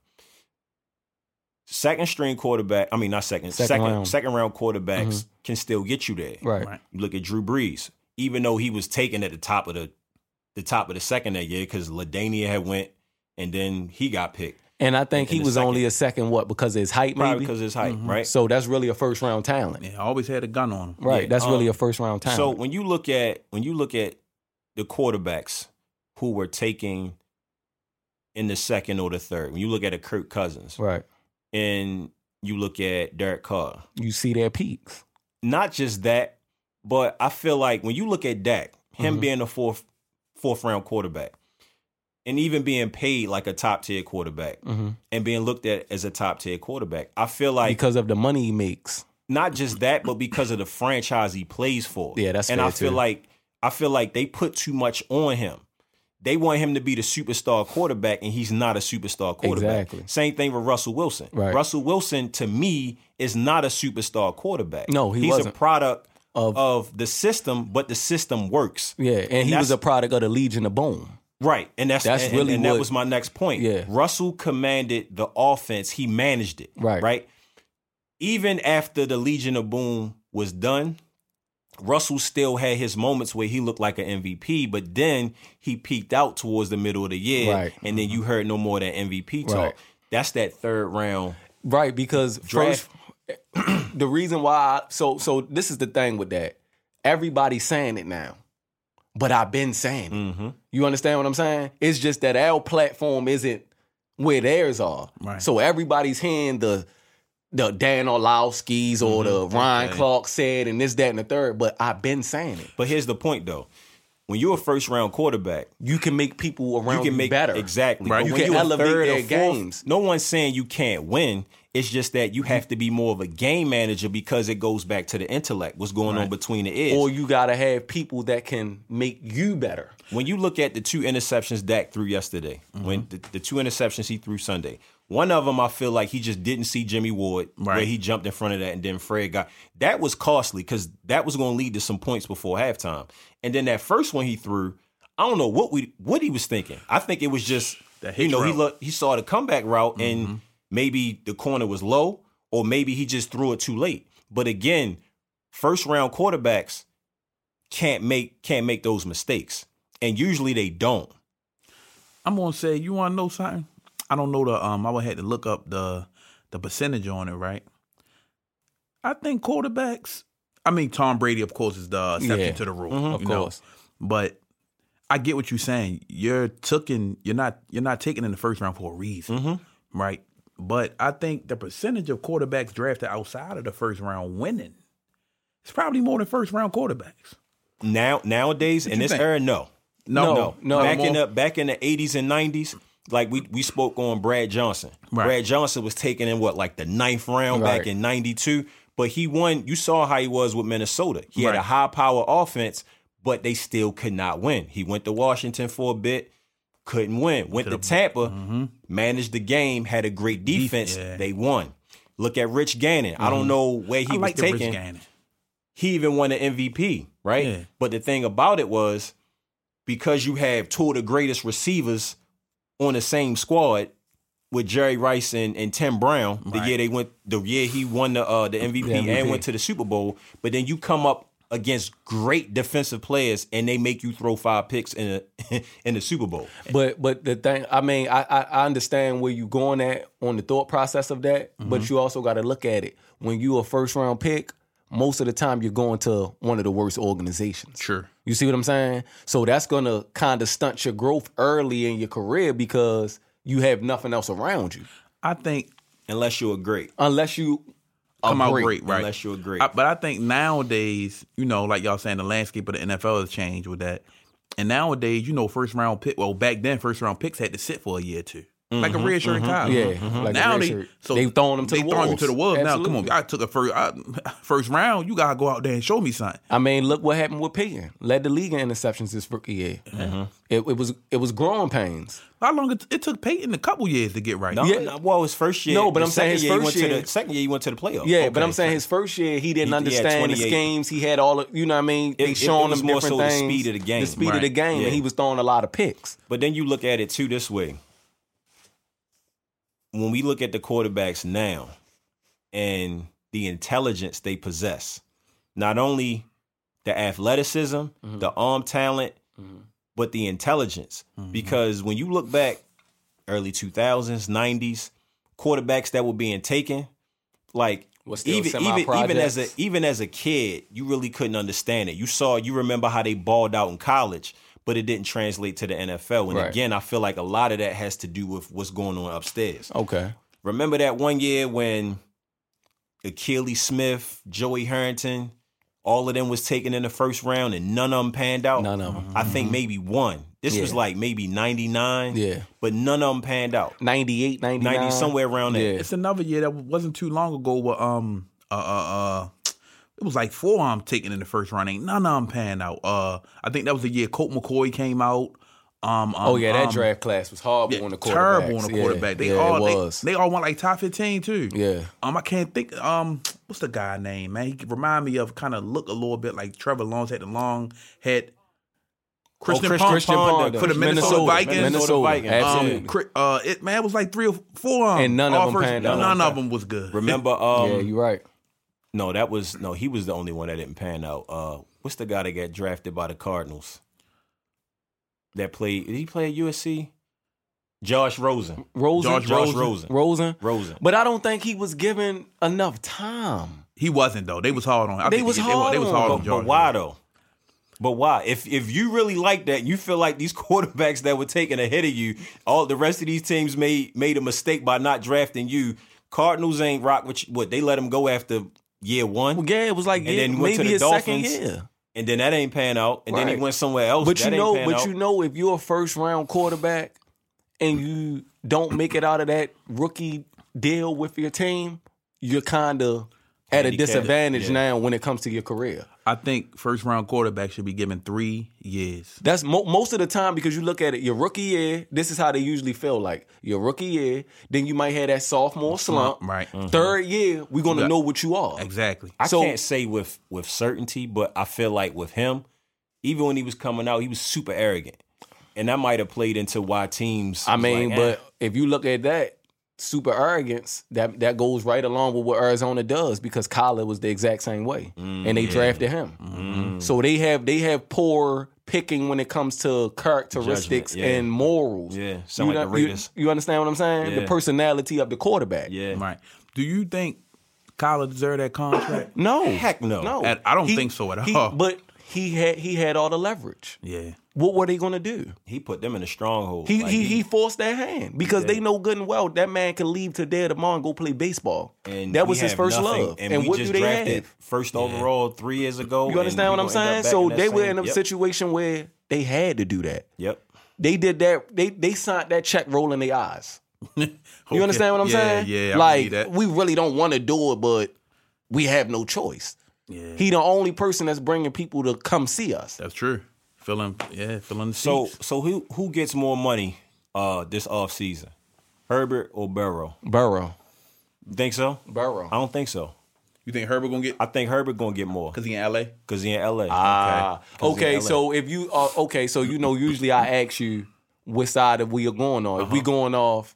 Second string quarterback, I mean not second,
Second
second
round.
second round quarterbacks can still get you there.
Right.
Right.
You look at Drew Brees, even though he was taken at the top of the the top of the second that year because LaDainian had went and then he got picked.
And I think
In
he
the
was
second.
only a second, what, because of his height,
Probably
maybe?
because of his height, right?
So that's really a first round talent.
Yeah, I always had a gun on him.
Right.
Yeah,
that's really
um,
a first round talent.
So when you look at when you look at the quarterbacks who were taking in the second or the third, when you look at a Kirk Cousins
right.
and you look at Derek Carr,
You see their peaks.
not just that, but I feel like when you look at Dak, him
Mhm.
being a fourth fourth round quarterback, and even being paid like a top tier quarterback,
hmm
and being looked at as a top tier quarterback, I feel like
because of the money he makes.
not just that, but because of the franchise he plays for.
Yeah, that's
and I feel
too.
like I feel like they put too much on him. They want him to be the superstar quarterback, and he's not a superstar quarterback.
Exactly.
Same thing with Russell Wilson.
Right.
Russell Wilson, to me, is not a superstar quarterback.
No, he
he's a
wasn't.
product
Of-
of, the system, but the system works.
Yeah. And he was a product of the Legion of Boom.
Right, and that's
That's
and,
really
and that
what-
was my next point.
Yeah.
Russell commanded the offense; he managed it.
Right.
right. Even after the Legion of Boom was done, Russell still had his moments where he looked like an MVP, but then he peaked out towards the middle of the year,
Right.
and then you heard no more of that MVP talk.
Right.
That's that third round.
Right, because
Draft.
first the reason why I, so so this is the thing with that. Everybody's saying it now. But I've been saying it.
Mm-hmm.
You understand what I'm saying? It's just that our platform isn't where theirs are.
Right.
So everybody's hearing the the Dan Orlovsky's or the Ryan
Okay.
Clark said and this, that, and the third. But I've been saying it.
But here's the point, though: when you're a first round quarterback,
You can make people around
you can make
better.
exactly.
Right.
But
You
when
can
you're a
elevate
third
their
fourth,
games.
No one's saying you can't win. It's just that you have to be more of a game manager because it goes back to the intellect. What's going on between the ears?
Or you gotta have people that can make you better.
when you look at the two interceptions Dak threw yesterday, when
Mm-hmm.
the, the two interceptions he threw Sunday, one of them I feel like he just didn't see Jimmy Ward where
Right.
he jumped in front of that and then Fred got that was costly because that was going to lead to some points before halftime. And then that first one he threw, I don't know what we what he was thinking. I think it was just you know he looked he saw the comeback route
Mm-hmm.
and maybe the corner was low or maybe he just threw it too late. But again, first round quarterbacks can't make can't make those mistakes. And usually they don't.
I'm gonna say, you want to know something? I don't know the um. I would have to look up the the percentage on it, right? I think quarterbacks. I mean, Tom Brady, of course, is the exception
Yeah.
to the rule,
Mhm, of
you know.
course.
But I get what you're saying. You're taking. You're not. You're not taking in the first round for a reason,
Mm-hmm.
right? But I think the percentage of quarterbacks drafted outside of the first round winning is probably more than first round quarterbacks.
Now nowadays in this
think?
era, no.
No,
no,
no,
Back in the back in the eighties and nineties, like we we spoke on Brad Johnson.
Right.
Brad Johnson was taken in what like the ninth round
Right.
back in ninety two. But he won. You saw how he was with Minnesota. He had a high power offense, but they still could not win. He went to Washington for a bit, couldn't win. Went to, Tampa, managed the game, had a great defense.
Mm-hmm. yeah.
They won. Look at Rich Gannon. I don't know where he
I
was
like the
taken he even won an MVP, right?
Yeah.
But the thing about it was because you have two of the greatest receivers on the same squad with Jerry Rice and, and Tim Brown, the
Right.
year they went the year he won the uh, the MVP,
The MVP.
and went to the Super Bowl, but then you come up against great defensive players and they make you throw five picks in a, in the Super Bowl.
But but the thing, I mean, I, I I understand where you're going at on the thought process of that,
Mm-hmm.
but you also got to look at it when you a first round pick. Most of the time, you're going to one of the worst organizations.
Sure.
You see what I'm saying? So that's gonna kind of stunt your growth early in your career because you have nothing else around you,
I think
Unless you're a great.
unless you
come out great, right?
Unless you're a great.
I, but I think nowadays, you know, like y'all saying, the landscape of the NFL has changed with that. And nowadays, you know, first round pick. Well, back then, first round picks had to sit for a year or two. Mm-hmm, like a red shirt in college.
Yeah, mm-hmm. like
now
red
they
shirt.
so
They throwing them to
they
the
throwing you to the wolves. Now, come on, I took a first I, first round. You gotta go out there and show me something.
I mean, look what happened with Peyton. Led the league in interceptions this rookie year.
Mm-hmm.
It, it was it was growing pains.
How long it, it took Peyton a couple years to get right?
No,
Yeah.
no, well, his first year.
No, but I'm saying his
year
first year-
the second year he went to the playoffs.
Yeah, but I'm saying his first year he didn't
He- he
understand the
28.
schemes. He had all of, you know what I mean.
It-
They
it-
showing
it
him
more
different
so the speed of the game.
The speed of the game,
Yeah.
and he was throwing a lot of picks.
But then you look at it too this way. When we look at the quarterbacks now and the intelligence they possess, not only the athleticism,
Mm-hmm.
the arm talent, but the intelligence.
Mm-hmm.
Because when you look back, early 2000s, 90s, quarterbacks that were being taken, like even even even as a even as a kid, you really couldn't understand it. You saw, you remember how they balled out in college, but it didn't translate to the NFL. And
Right.
again, I feel like a lot of that has to do with what's going on upstairs.
Okay.
Remember that one year when Akili Smith, Joey Harrington, all of them was taken in the first round and none of them panned out.
None of them.
I think maybe one. This was like maybe ninety nine.
Yeah.
but none of them panned out.
98, 99.
Ninety somewhere around there.
Yeah.
It's another year that wasn't too long ago. Where um uh uh. uh it was like four arm taken in the first round. Ain't none of them pan out. Uh, I think that was the year Colt McCoy came out. Um, um,
Oh yeah, that
um,
draft class was horrible
yeah,
on the quarterback.
terrible on the
Yeah,
quarterback. They
yeah,
all
it
they,
was.
they all went like top fifteen too.
yeah.
Um, I can't think. Um, what's the guy name, man? He remind me of kind of look a little bit like Trevor Lawrence had the long head. Christian,
Christian
Pon-
Christian
Ponder.
Ponder
for the Minnesota,
Minnesota,
Vikings.
Minnesota,
Vikings.
absolutely.
Um, uh, it man it was like three or four, um,
And none of them
first-
panned out.
None of them was good.
Remember, um,
yeah, you're right.
No, that was no. He was the only one that didn't pan out. Uh, what's the guy that got drafted by the Cardinals? That played? Did he play at USC? Josh Rosen.
Rosen,
George
Josh
Rosen.
Rosen.
Rosen,
Rosen.
but I don't think he was given enough time.
He wasn't though. They was hard on. I
They
think
was
they,
hard
They, was
on
hard
him.
on
But, but why though? But why? If if you really like that, you feel like these quarterbacks that were taken ahead of you, all the rest of these teams made made a mistake by not drafting you. Cardinals ain't rock with you. what they let him go after year one,
Well, yeah, it was like
And
yeah,
then went to
maybe
the
his second
Dolphins.
year.
and then that ain't pan out, and then he went somewhere else.
But
that
you know, but
out.
you know, if you're a first round quarterback and you don't make it out of that rookie deal with your team, you're kind of at a disadvantage
yeah.
now when it comes to your career.
I think first round quarterback should be given three years.
That's mo- most of the time because you look at it. Your rookie year, this is how they usually feel like your rookie year. Then you might have that sophomore slump.
right.
Third year, we're gonna
Yeah.
know what you are.
Exactly.
I
So-
can't say with with certainty, but I feel like with him, even when he was coming out, he was super arrogant, and that might have played into why teams.
I mean,
like, eh.
but if you look at that super arrogance, that that goes right along with what Arizona does because Kyler was the exact same way,
Mm,
and they drafted him. So they have they have poor picking when it comes to characteristics
yeah.
and morals.
Yeah, sound
you,
like
know-
the
you- You, understand what I'm saying? The personality of the quarterback.
yeah,
Right. Do you think Kyler deserved that contract?
No,
Heck no.
no.
I don't think so at
he-
all.
But he had he had all the leverage.
yeah.
What were they going to do?
he put them in a stronghold.
He,
Like,
he he forced their hand because they know good and well that man can leave today tomorrow and go play baseball.
and
that was his first
nothing,
love.
And,
And,
we
what
just
do they
drafted
have?
first overall three years ago.
You understand what I'm saying? So they were in a
yep.
situation where they had to do that.
Yep.
They did that. They they signed that check rolling their eyes. You understand what I'm
yeah,
saying?
Yeah, I
like
that.
we really don't want to do it, but we have no choice.
Yeah.
He the only person that's bringing people to come see us.
That's true. Feeling, yeah, feeling the
So
seats.
so who who gets more money uh this off season? Herbert or Burrow?
Burrow,
Think so?
Burrow.
I don't think so.
you think Herbert gonna get
I think Herbert gonna get more
because he in LA?
because he in LA.
Ah,
'Cause he in
okay.
LA.
So if you uh, okay, so you know, usually I ask you which side of we are going on. If we going off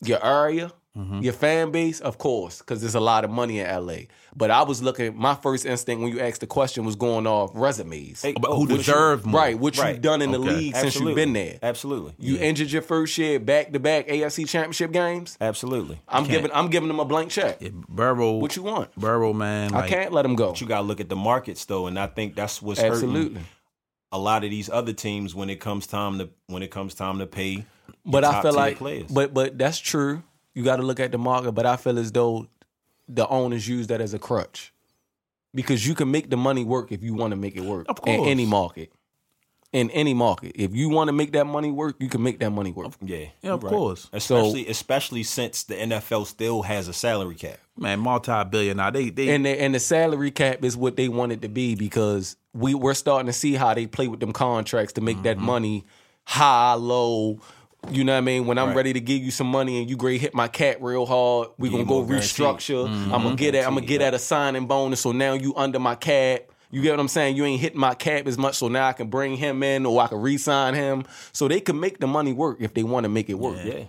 your area, Mm-hmm. your fan base, of course, because there's a lot of money in LA. But I was looking. My first instinct when you asked the question was going off resumes,
Hey,
But
oh,
who
what you-
deserved more?
right? What
Right.
you've done in the
Okay.
league since you've been there.
Absolutely.
You injured your first year back to back AFC Championship games.
Absolutely.
I'm
can't-
giving I'm giving them a blank check.
Yeah, Burrow.
What you want?
Burrow, man.
I can't let them go.
But you gotta look at the markets though, and I think that's what's hurting
Absolutely.
a lot of these other teams when it comes time to when it comes time to pay.
But I feel like,
players.
but but that's true. You got to look at the market. But I feel as though the owners use that as a crutch because you can make the money work if you want to make it work
Of
in any market. in any market. If you want to make that money work, you can make that money work.
Yeah,
Yeah, of
right.
course.
Especially, especially since the NFL still has a salary cap.
Man, multi billionaire. They they
And the, and the salary cap is what they want it to be because we we're starting to see how they play with them contracts to make that
Mm-hmm.
money high, low. You know what I mean? When I'm
Right.
ready to give you some money and you great hit my cap real hard, we
Give
gonna go
more guaranteed.
restructure. I'm gonna get at I'm gonna get at a signing bonus. So now you under my cap. You get what I'm saying? You ain't hitting my cap as much, so now I can bring him in or I can re-sign him. So they can make the money work if they want to make it work.
Yeah.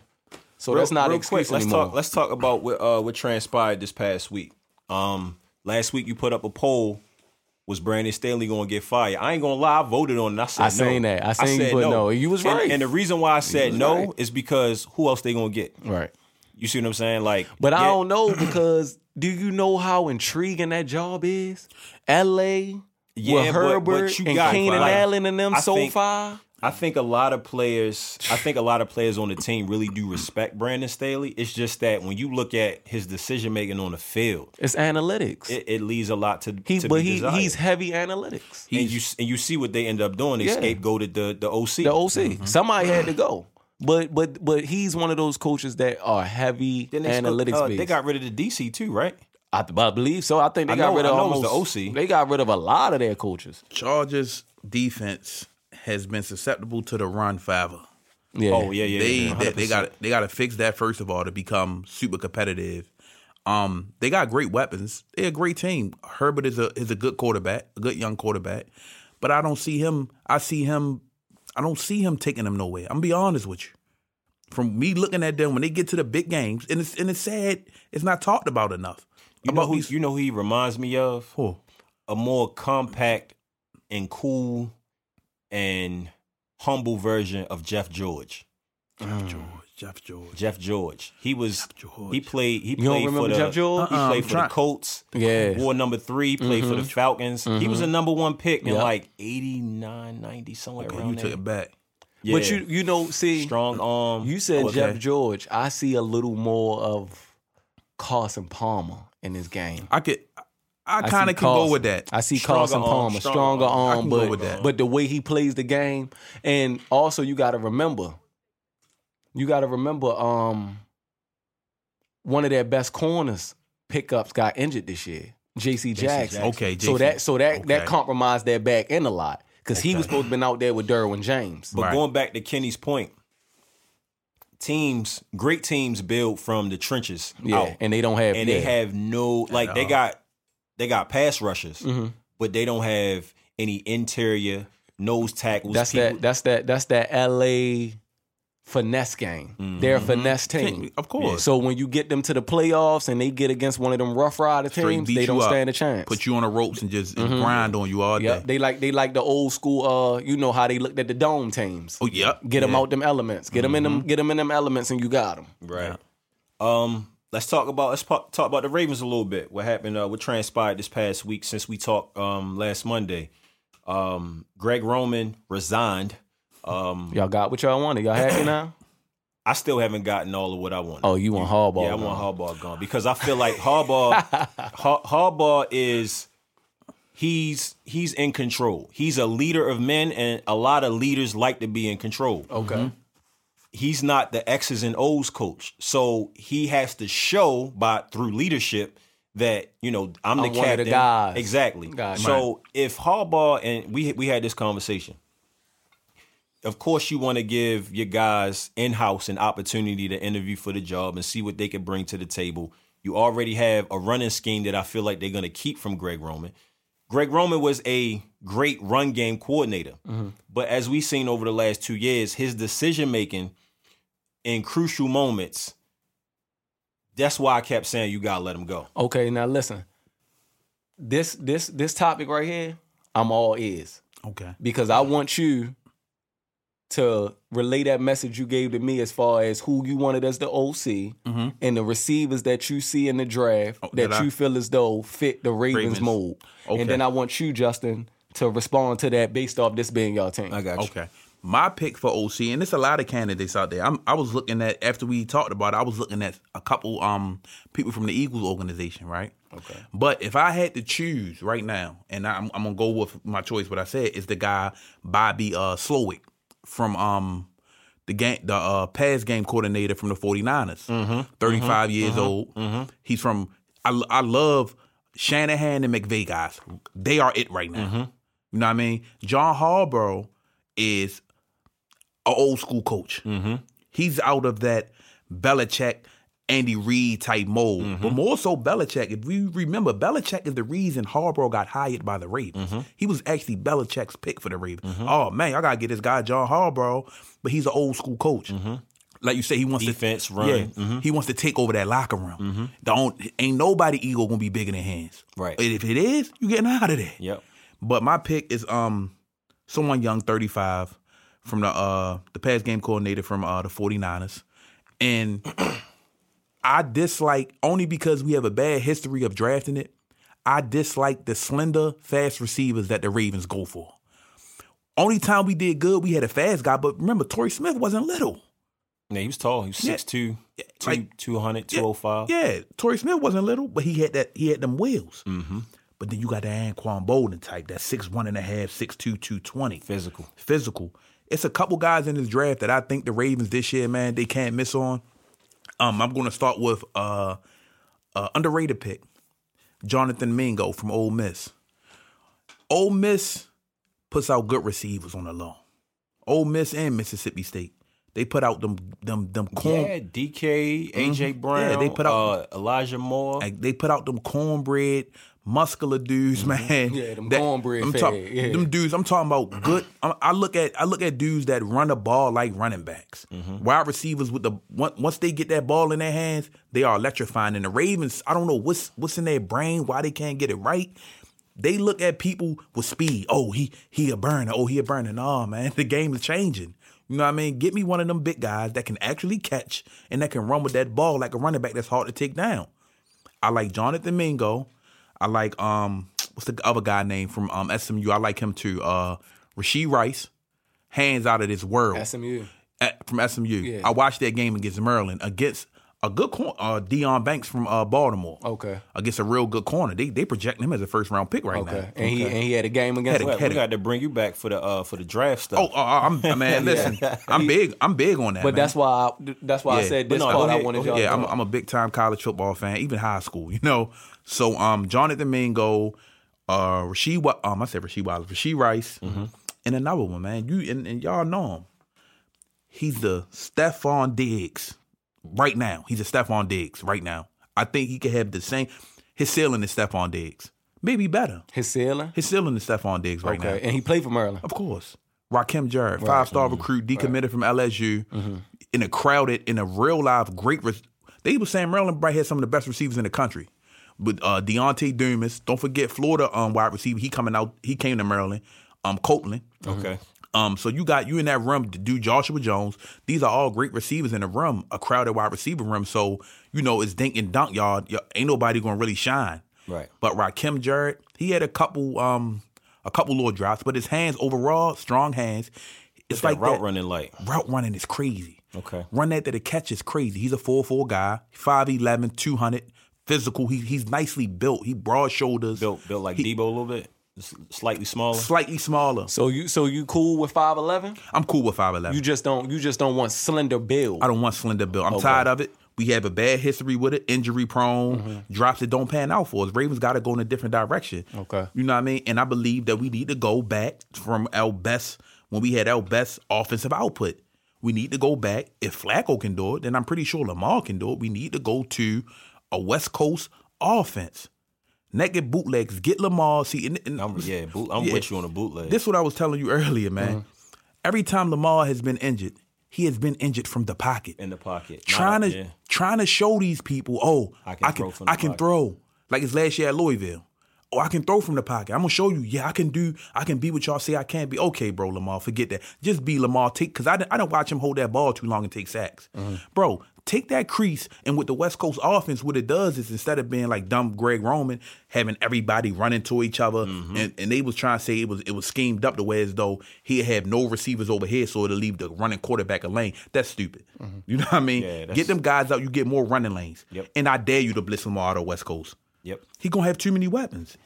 So that's not
real
excuse
quick. Let's
anymore.
talk. Let's talk about what uh, what transpired this past week. Um, last week you put up a poll. Was Brandon Staley going to get fired? I ain't gonna lie. I voted on it. I said
I
no.
that. I seen you
said
put no. You was
And-
right.
And, the reason why I said no
right.
is because who else they gonna get?
right.
You see what I'm saying? Like,
But I don't know because do you know how intriguing that job is? L.A.
Yeah,
with
but-
Herbert
but you
and
got-
Keenan
like,
Allen and them
I
so
think-
far.
I think a lot of players, I think a lot of players on the team really do respect Brandon Staley. It's just that when you look at his decision making on the field,
It's analytics.
it, it leaves a lot to,
he's
to
but
be
he
desired.
he's heavy analytics.
and you and you see what they end up doing. They
Yeah.
scapegoated the the OC.
The OC. Somebody had to go. But but but he's one of those coaches that are heavy
Then they,
analytics
uh,
based.
they got rid of the DC too, right?
I, I believe so. I think they
I
got
know-
rid of
I know it was
almost
the OC.
They got rid of a lot of their coaches.
Chargers defense has been susceptible to the run forever.
Yeah.
Oh yeah, yeah.
they
yeah,
they, they got they got to fix that first of all to become super competitive. Um, they got great weapons. They're a great team. Herbert is a is a good quarterback, a good young quarterback. But I don't see him. I see him. I don't see him taking them nowhere. I'm gonna be honest with you. From me looking at them when they get to the big games, and it's and it's sad. It's not talked about enough.
You know
about
who
these-
you know who he reminds me of?
Who?
A more compact and cool and humble version of Jeff George.
Jeff mm. George. Jeff George.
Jeff George. He was
George.
he played he
You
played for the
Jeff George?
he
Uh-uh,
played
I'm
for
trying-
the Colts.
Yeah.
Wore number 3, played for the mm-hmm. Falcons. He was a mm-hmm. number 1 pick in like 89 90 somewhere
Okay,
around
you
there.
took it back.
Yeah.
But you you know, see
strong arm.
You said
Okay.
Jeff George. I see a little more of Carson Palmer in this game.
I could. I
I
kind of can go with that.
I see
Stronger
Carson
arm,
Palmer,
stronger
stronger
arm.
Arm, but
with that.
but the way he plays the game, and also you got to remember, you got to remember, um, one of their best corners pickups got injured this year, J.C. Jackson.
Jackson.
Okay,
So that so that that compromised their back end a lot because he was supposed to been out there with Derwin James.
But
Right.
going back to Kenny's point, teams, great teams build from the trenches
yeah,
out.
and they don't have
and
yeah.
they have no like they got they got pass rushers,
Mm-hmm.
but they don't have any interior nose tackles.
That's
people-
that. That's that. That's that. L.A. finesse game. They're a finesse team.
Of course.
So when you get them to the playoffs and they get against one of them Rough Rider
Straight
teams, they don't
up,
stand a chance.
Put you on the ropes and just and grind on you all
Yep.
day.
They like they like the old school. Uh, you know how they looked at the dome teams.
Oh, yep.
Get them out them elements. Get them in them. Get them in them elements, and you got them.
right. Um, let's talk about let's talk about the Ravens a little bit. What happened? Uh, what transpired this past week since we talked um last Monday? Um, Greg Roman resigned. Um,
Y'all got what y'all wanted. Y'all happy now?
I still haven't gotten all of what I wanted.
Oh, you want Harbaugh?
Yeah, I
gone.
want Harbaugh gone because I feel like Harbaugh, Har- Harbaugh is he's he's in control. He's a leader of men, and a lot of leaders like to be in control.
Okay.
He's not the X's and O's coach, so he has to show by through leadership that you know I'm the
I'm the
captain.
guys.
Exactly.
Gotcha.
So if Harbaugh and we we had this conversation. Of course, you want to give your guys in house an opportunity to interview for the job and see what they can bring to the table. You already have a running scheme that I feel like they're going to keep from Greg Roman. Greg Roman was a great run game coordinator, mm-hmm. but as we've seen over the last two years, his decision making in crucial moments. That's why I kept saying you gotta let him go.
Okay. Now listen. This this this topic right here, I'm all ears.
Okay.
because I want you to relay that message you gave to me as far as who you wanted as the OC mm-hmm. and the receivers that you see in the draft
Oh,
that
that I-
you feel as though fit the Ravens,
Ravens.
mold.
Okay.
And then I want you, Justin, to respond to that based off this being your team.
I got you.
Okay. My pick for OC, and there's a lot of candidates out there. I'm, I was looking at after we talked about it. I was looking at a couple um people from the Eagles organization, right?
Okay.
But if I had to choose right now, and I'm, I'm gonna go with my choice, what I said is the guy Bobby uh, Slowik from um the game the uh, pass game coordinator from the 49ers.
Mm-hmm.
35 years old. He's from I, I love Shanahan and McVay guys. They are it right now.
Mm-hmm.
You know what I mean? John Harbaugh is an old school coach.
Mm-hmm.
He's out of that Belichick, Andy Reid type mold.
Mm-hmm.
But more so Belichick. If you remember, Belichick is the reason Harbaugh got hired by the Ravens.
Mm-hmm.
He was actually Belichick's pick for the Ravens. Oh man, I gotta get this guy John Harbaugh, but he's an old school coach. Like you say, he wants
Defense,
to
run.
Yeah,
Mhm.
he wants to take over that locker room. Don't ain't nobody ego gonna be bigger than hands.
Right.
And if it is, you getting out of there.
Yep.
But my pick is um someone young, 35, from the uh the pass game coordinator from uh the 49ers. And I dislike only because we have a bad history of drafting it. I dislike the slender, fast receivers that the Ravens go for. Only time we did good, we had a fast guy, but remember, Torrey Smith wasn't little.
Yeah, he was tall. He was
Yeah.
6'2", two,
like-
200, 205.
Yeah, Torrey Smith wasn't little, but he had that he had them wheels.
Mm-hmm.
But then you got the Anquan Boldin type, that six one and a half, six two, two twenty.
Physical.
physical. It's a couple guys in this draft that I think the Ravens this year, man, they can't miss on. Um, I'm going to start with uh, uh, underrated pick, Jonathan Mingo from Ole Miss. Ole Miss puts out good receivers on the low. Ole Miss and Mississippi State, they put out them them them corn.
Yeah, DK, AJ
Mhm.
Brown,
Yeah, they put out-
uh, Elijah Moore.
Like they put out them cornbread, muscular dudes, man.
Mm-hmm. Yeah, them cornbread
I'm talk-
yeah.
Them dudes. I'm talking about good. I I look at I look at dudes that run the ball like running backs,
Mm-hmm.
wide receivers with the once they get that ball in their hands, they are electrifying. And the Ravens, I don't know what's what's in their brain, why they can't get it right. They look at people with speed. Oh, he he a burner. Oh, he a burner. No, man, the game is changing. You know what I mean? Get me one of them big guys that can actually catch and that can run with that ball like a running back that's hard to take down. I like Jonathan Mingo. I like um what's the other guy name from um SMU? I like him too. Uh Rasheed Rice. Hands out of this world.
SMU.
At- from SMU.
Yeah.
I watched that game against Maryland against a good corner, uh, Dion Banks from uh, Baltimore.
Okay.
Against a real good corner. They they project him as a first round pick right
Okay.
now.
And he and he had a game against
Had a-
we,
what?
we got to bring you back for the uh for the draft stuff.
Oh, uh, I'm man. Listen, I'm big. I'm big on that.
But
man.
that's why I, that's why I said this
no,
part
go
I wanted
go
y'all to
yeah, I'm. I'm a big time college football fan, even high school. You know, so um, Jonathan Mingo, uh, Rasheed, um, I said Rasheed Wallace, Rasheed Rice,
Mm-hmm.
and another one, man. You and, and y'all know him. He's the Stefon Diggs right now. He's a Stefon Diggs right now. I think he could have the same. His ceiling is Stefon Diggs, maybe better.
His ceiling.
His ceiling is Stefon Diggs right
Okay.
now.
And he played for Maryland.
Of course. Rakim Jarrett, five star
Mm-hmm.
recruit, decommitted from LSU, in a crowded, in a real life great. Re- they were saying Maryland right had some of the best receivers in the country. But uh, Dontay Demus, don't forget Florida um, wide receiver. He coming out. He came to Maryland. Um, Copeland.
okay.
Um, so you got you in that room to do Joshua Jones. These are all great receivers in the room, a crowded wide receiver room. So you know it's dink and dunk, y'all. Ain't nobody gonna really shine.
Right.
But Rakim Jarrett, he had a couple um a couple little drops, but his hands overall, strong hands. It's like
route
that-
running like.
Route running is crazy.
Okay.
Run that to the catch is crazy. He's a 4'4 guy, 5'11, 200, physical. He, he's nicely built. He broad shoulders.
Built built like
He-
Deebo a little bit, slightly smaller.
Slightly smaller.
So you so you cool with five eleven?
I'm cool with 5'11.
You just don't you just don't want slender build.
I don't want slender build. I'm tired of it. We have a bad history with it, injury prone, mm-hmm. drops that don't pan out for us. Ravens got to go in a different direction.
Okay.
You know what I mean? And I believe that we need to go back from our best, when we had our best offensive output. We need to go back. If Flacco can do it, then I'm pretty sure Lamar can do it. We need to go to a West Coast offense. Naked bootlegs, get Lamar. See, and, and-
I'm, yeah, boot, I'm
Yeah.
with you on the bootleg.
this is what I was telling you earlier, man. Mm-hmm. Every time Lamar has been injured, he has been injured from the pocket
in the pocket,
trying
Not-
to
yeah.
trying to show these people, oh,
I
I
can
can,
throw from the
I can
pocket.
throw. Like his last year at Louisville. Oh, I can throw from the pocket. I'm gonna show you. Yeah, I can do. I can be what y'all say I can't be. Okay, bro, Lamar, forget that. Just be Lamar. Take because I, I don't watch him hold that ball too long and take sacks, mm-hmm. bro. Take that crease and with the West Coast offense, what it does is instead of being like dumb Greg Roman, having everybody run into each other, mm-hmm. and, and they was trying to say it was it was schemed up the way as though he had no receivers over here, so it'll leave the running quarterback a lane. That's stupid. Mm-hmm. You know what I mean?
Yeah,
Get them guys out, you get more running lanes.
Yep.
And I dare you to blitz Lamar out of West Coast.
Yep.
He gonna have too many weapons.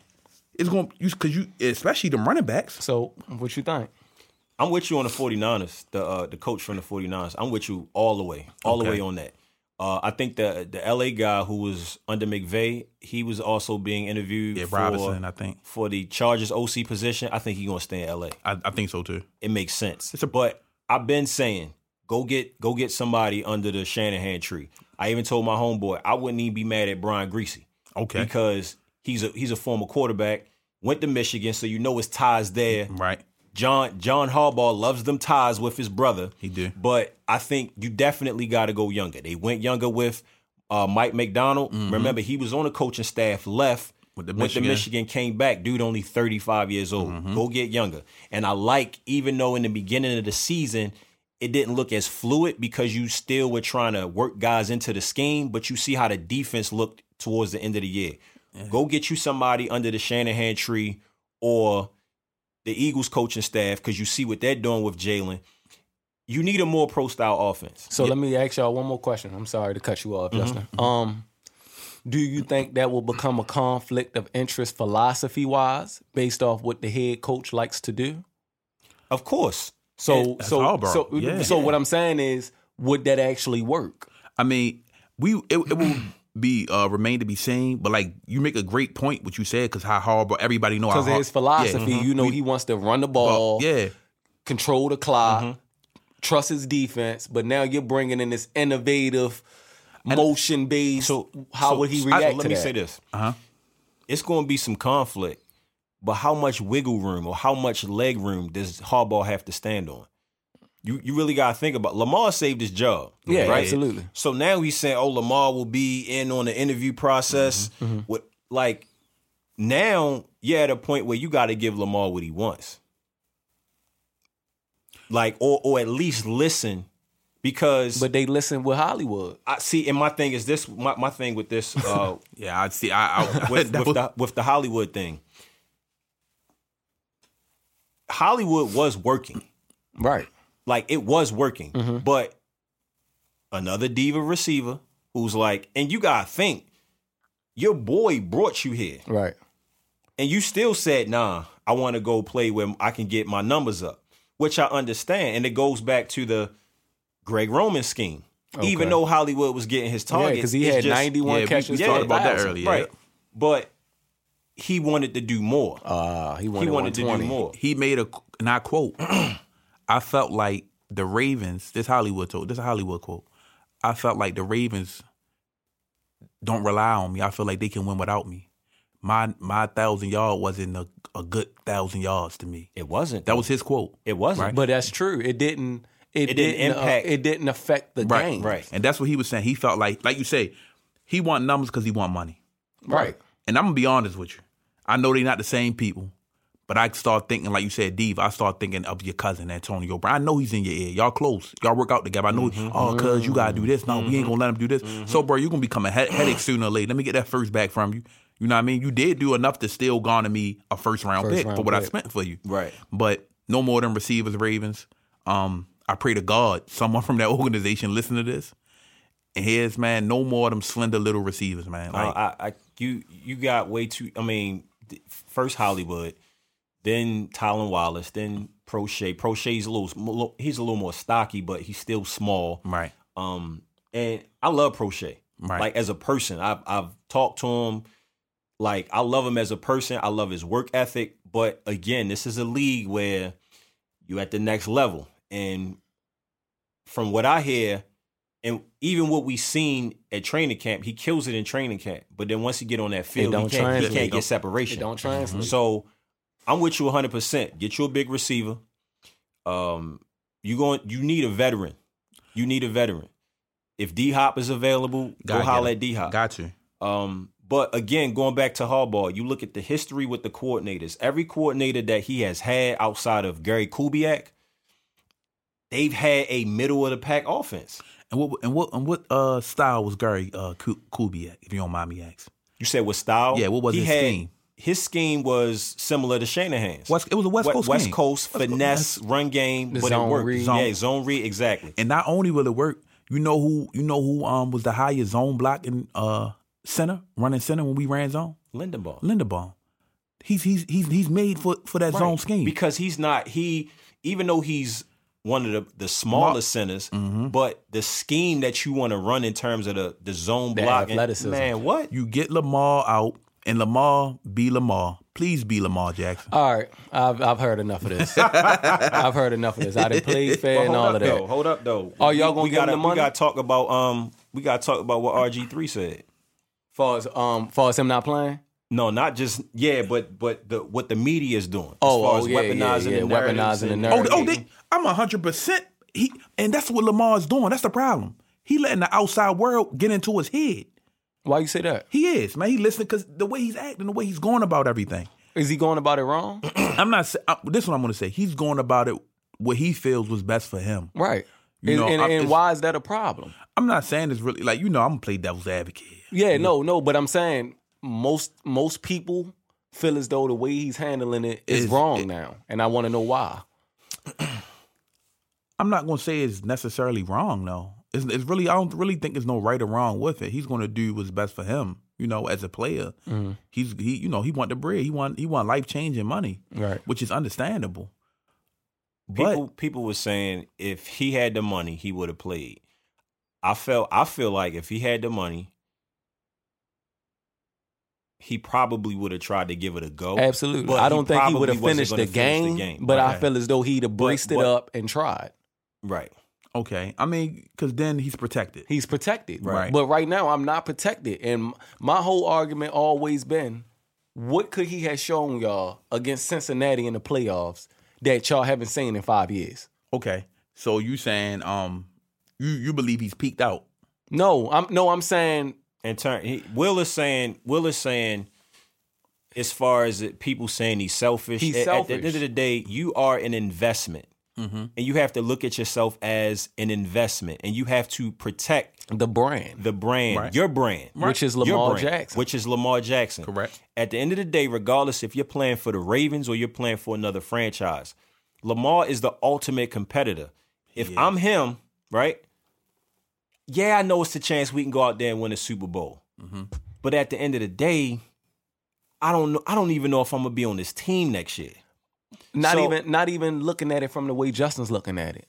It's gonna use because you, especially them running backs.
So, what you think?
I'm with you on the 49ers, the uh, the coach from the 49ers. I'm with you all the way, all the way on that. Uh, I think the the LA guy who was under McVay, he was also being interviewed
Yeah,
for,
Robinson, I think.
for the Chargers OC position. I think he's gonna stay in LA.
I, I think so too.
It makes sense.
It's a-
but I've been saying, go get go get somebody under the Shanahan tree. I even told my homeboy I wouldn't even be mad at Brian Griese
Okay.
because he's a he's a former quarterback, went to Michigan, so you know his ties there.
Right.
John John Harbaugh loves them ties with his brother.
He do.
But I think you definitely got to go younger. They went younger with uh, Mike Macdonald. Remember, he was on the coaching staff, left,
Mm-hmm. With the
went to
Michigan.
Michigan, came back. Dude, only 35 years old.
Mm-hmm.
Go get younger. And I like, even though in the beginning of the season, it didn't look as fluid because you still were trying to work guys into the scheme, but you see how the defense looked towards the end of the year. Go get you somebody under the Shanahan tree or the Eagles coaching staff because you see what they're doing with Jalen. You need a more pro style offense.
So let me ask y'all one more question. I'm sorry to cut you off, Justin. Um, do you think that will become a conflict of interest philosophy wise, based off what the head coach likes to do?
Of course.
So,
That's
so,
Auburn.
so,
Yeah.
so, what I'm saying is, would that actually work?
I mean, we it, it will be uh remain to be seen, but like you make a great point what you said because how horrible everybody know
Because of his philosophy,
Yeah.
you know, he wants to run the ball,
Well, yeah.
control the clock,
Mm-hmm.
trust his defense. But now you're bringing in this innovative, motion based.
So
how
so-
would he
so
react
let
to
me
that?
say this.
Uh-huh.
It's going to be some conflict, but how much wiggle room or how much leg room does Harbaugh have to stand on? You you really got to think about. Lamar saved his job.
Yeah,
right?
absolutely.
So now he's saying, "Oh, Lamar will be in on the interview process."
Mm-hmm,
With like now, you're at a point where you got to give Lamar what he wants, like or or at least listen, because
But they listen with Hollywood.
I see. And my thing is this. My, my thing with this. Uh,
Yeah, I see. I, I
with, with the with the Hollywood thing. Hollywood was working.
Right.
Like it was working.
Mm-hmm.
But another diva receiver who's like, and you gotta think, your boy brought you here.
Right.
And you still said, nah, I wanna go play where I can get my numbers up. Which I understand. And it goes back to the Greg Roman scheme. Even though Hollywood was getting his target.
because he had
just-
91
yeah, we-
catches.
we
for
talked about that
1,000.
earlier.
Right. But he wanted to do more.
Uh, he wanted,
he wanted to do more.
he made a and I quote, I felt like the Ravens, this Hollywood told, this is a Hollywood quote. I felt like the Ravens don't rely on me. I feel like they can win without me. My my thousand yard wasn't a, a good thousand yards to me.
It wasn't.
That was his quote.
It wasn't.
But that's true. It didn't. It,
It didn't
didn't,
impact-
Uh, it didn't affect the
Right,
game.
right.
And that's what he was saying. He felt like, like you say, he want numbers because he want money.
Right.
And I'm gonna be honest with you. I know they're not the same people, but I start thinking, like you said, Dave. I start thinking of your cousin Antonio Brown. I know he's in your ear. Y'all close. Y'all work out together. I know. Oh, cuz you gotta do this. No, we ain't gonna let him do this. So, bro, you gonna become a he- headache sooner or later. Let me get that first back from you. You know what I mean? You did do enough to still garner me a first round
First
pick
round
for what I spent for you.
Right.
But no more than receivers, Ravens. Um, I pray to God someone from that organization listen to this. And here's man, no more of them slender little receivers, man.
Uh,
Like,
I, I, you, you got way too. I mean, first Hollywood, then Tylan Wallace, then Proche. Proche's a little, he's a little more stocky, but he's still small.
right.
Um, and I love Proche.
Right.
Like as a person, I've I've talked to him. Like I love him as a person. I love his work ethic. But again, this is a league where you're at the next level. And from what I hear, and even what we've seen at training camp, he kills it in training camp. But then once he get on that field, he can't, he can't get separation.
It don't translate.
So I'm with you 100. percent Get you a big receiver. Um, you going? You need a veteran. You need a veteran. If D Hop is available,
Gotta
go holler at D Hop.
Got you.
Um, But again, going back to Harbaugh, you look at the history with the coordinators. Every coordinator that he has had outside of Gary Kubiak, they've had a middle of the pack offense.
And what and what and what uh style was Gary uh Kubiak, if you don't mind me asking?
You said what style?
Yeah, what was
he
his
had-
scheme?
His scheme was similar to Shanahan's.
West, it was a West Coast
West. Coast
West Coast-
finesse run game, but it worked.
read.
Yeah, zone read exactly.
And not only will it work, you know who you know who um was the highest zone block in uh center, running center when we ran zone?
Lindenbaugh.
Linderbaum. He's he's he's he's made for for that zone scheme.
because he's not he even though he's one of the, the smaller centers,
Mm-hmm.
but the scheme that you want to run in terms of the the zone
The
block,
athleticism.
man, what?
you get Lamar out and Lamar be Lamar. Please be Lamar Jackson.
All right, I've I've heard enough of this. I've heard enough of this. I done played fair
But
and all
up
of that.
though, hold up though.
Oh, y'all gonna
we
give
gotta,
the money?
We got to talk about um, we got to talk about what RG three said.
Far as um, far as him not playing.
No, not just yeah, but but the what the media is doing
Oh,
as far
oh,
as
yeah, yeah,
weaponizing
yeah,
the narratives
weaponizing the
and-
narrative.
Oh, oh, they, I'm hundred percent. He and that's what Lamar's doing. That's the problem. He letting the outside world get into his head.
Why you say that?
He is man. He listening because the way he's acting, the way he's going about everything.
Is he going about it wrong?
I'm not. uh, This is what I'm going to say. He's going about it what he feels was best for him.
right.
You
and
know,
and, and why is that a problem?
I'm not saying it's really like you know. I'm gonna play devil's advocate.
Yeah, no, no, but I'm saying most most people feel as though the way he's handling it is
Is-
wrong
it-
now, and I want to know why.
I'm not gonna say it's necessarily wrong though. It's, it's really I don't really think there's no right or wrong with it. He's gonna do what's best for him. You know, as a player,
Mm-hmm.
he's he you know he want the bread. He want he want life changing money,
Right.
which is understandable. But
People people were saying if he had the money, he would have played. I felt I feel like if he had the money, he probably would have tried to give it a go.
Absolutely.
But
I don't think he would have
wasn't
finished the
finish
game,
the game.
but I feel as though he'd have braced it
but-
up and tried.
Right.
Okay, I mean, because then he's protected.
He's protected.
Right.
But right now, I'm not protected. And my whole argument always been, what could he have shown y'all against Cincinnati in the playoffs that y'all haven't seen in five years?
Okay, so you saying um you you believe he's peaked out?
No, I'm no, I'm saying
In turn, he, Will is saying Will is saying, as far as it, people saying he's selfish.
He's
at, at
selfish.
the end of the day, you are an investment,
Mm-hmm.
and you have to look at yourself as an investment, and you have to protect
the brand,
the brand,
Right.
your brand,
which is Lamar
brand,
Jackson.
which is Lamar Jackson.
Correct.
At the end of the day, regardless if you're playing for the Ravens or you're playing for another franchise, Lamar is the ultimate competitor. If I'm him, right? Yeah, I know it's a chance we can go out there and win a Super Bowl.
Mm-hmm.
But at the end of the day, I don't know. I don't even know if I'm gonna be on this team next year.
Not
so-
even not even looking at it from the way Justin's looking at it.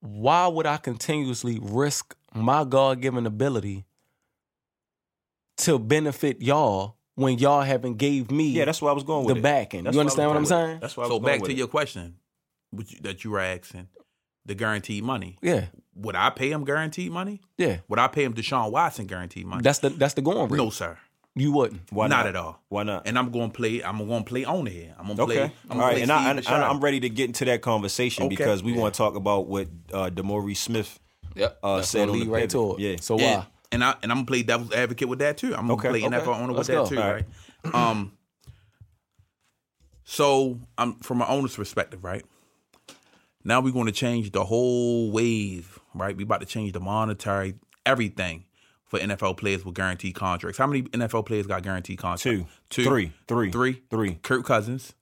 Why would I continuously risk my God given ability to benefit y'all when y'all haven't gave me
Yeah, that's where I was going with
the
it.
backing?
That's
You
where I was
understand what I'm saying?
That's why I was
So back
with
to
it.
your question, that you were asking, the guaranteed money.
Yeah,
Would I pay him guaranteed money?
yeah.
Would I pay him Deshaun Watson guaranteed money?
That's the that's the going rate.
no, sir.
You wouldn't.
Why
not,
not
at all.
Why not?
And I'm going to play. I'm going to play owner here. I'm going to play.
Okay.
I'm
All
play
And I,
Steve
and
Deshaun.
I'm ready to get into that conversation
Okay.
because we want to talk about what uh, Demore Smith
Yep.
uh,
That's
said
gonna
on the
right
pivot.
to it.
Yeah.
So
Yeah.
why?
And I and I'm gonna play devil's advocate with that too. I'm gonna
Okay,
play
okay.
NFL owner
Let's
with that
go.
too,
All
right? Um. So I'm from an owner's perspective, right? Now we're going to change the whole wave, right? We about to change the monetary everything for NFL players with guaranteed contracts. How many NFL players got guaranteed contracts?
Two.
two,
Three. Three.
three,
Three.
Kirk Cousins,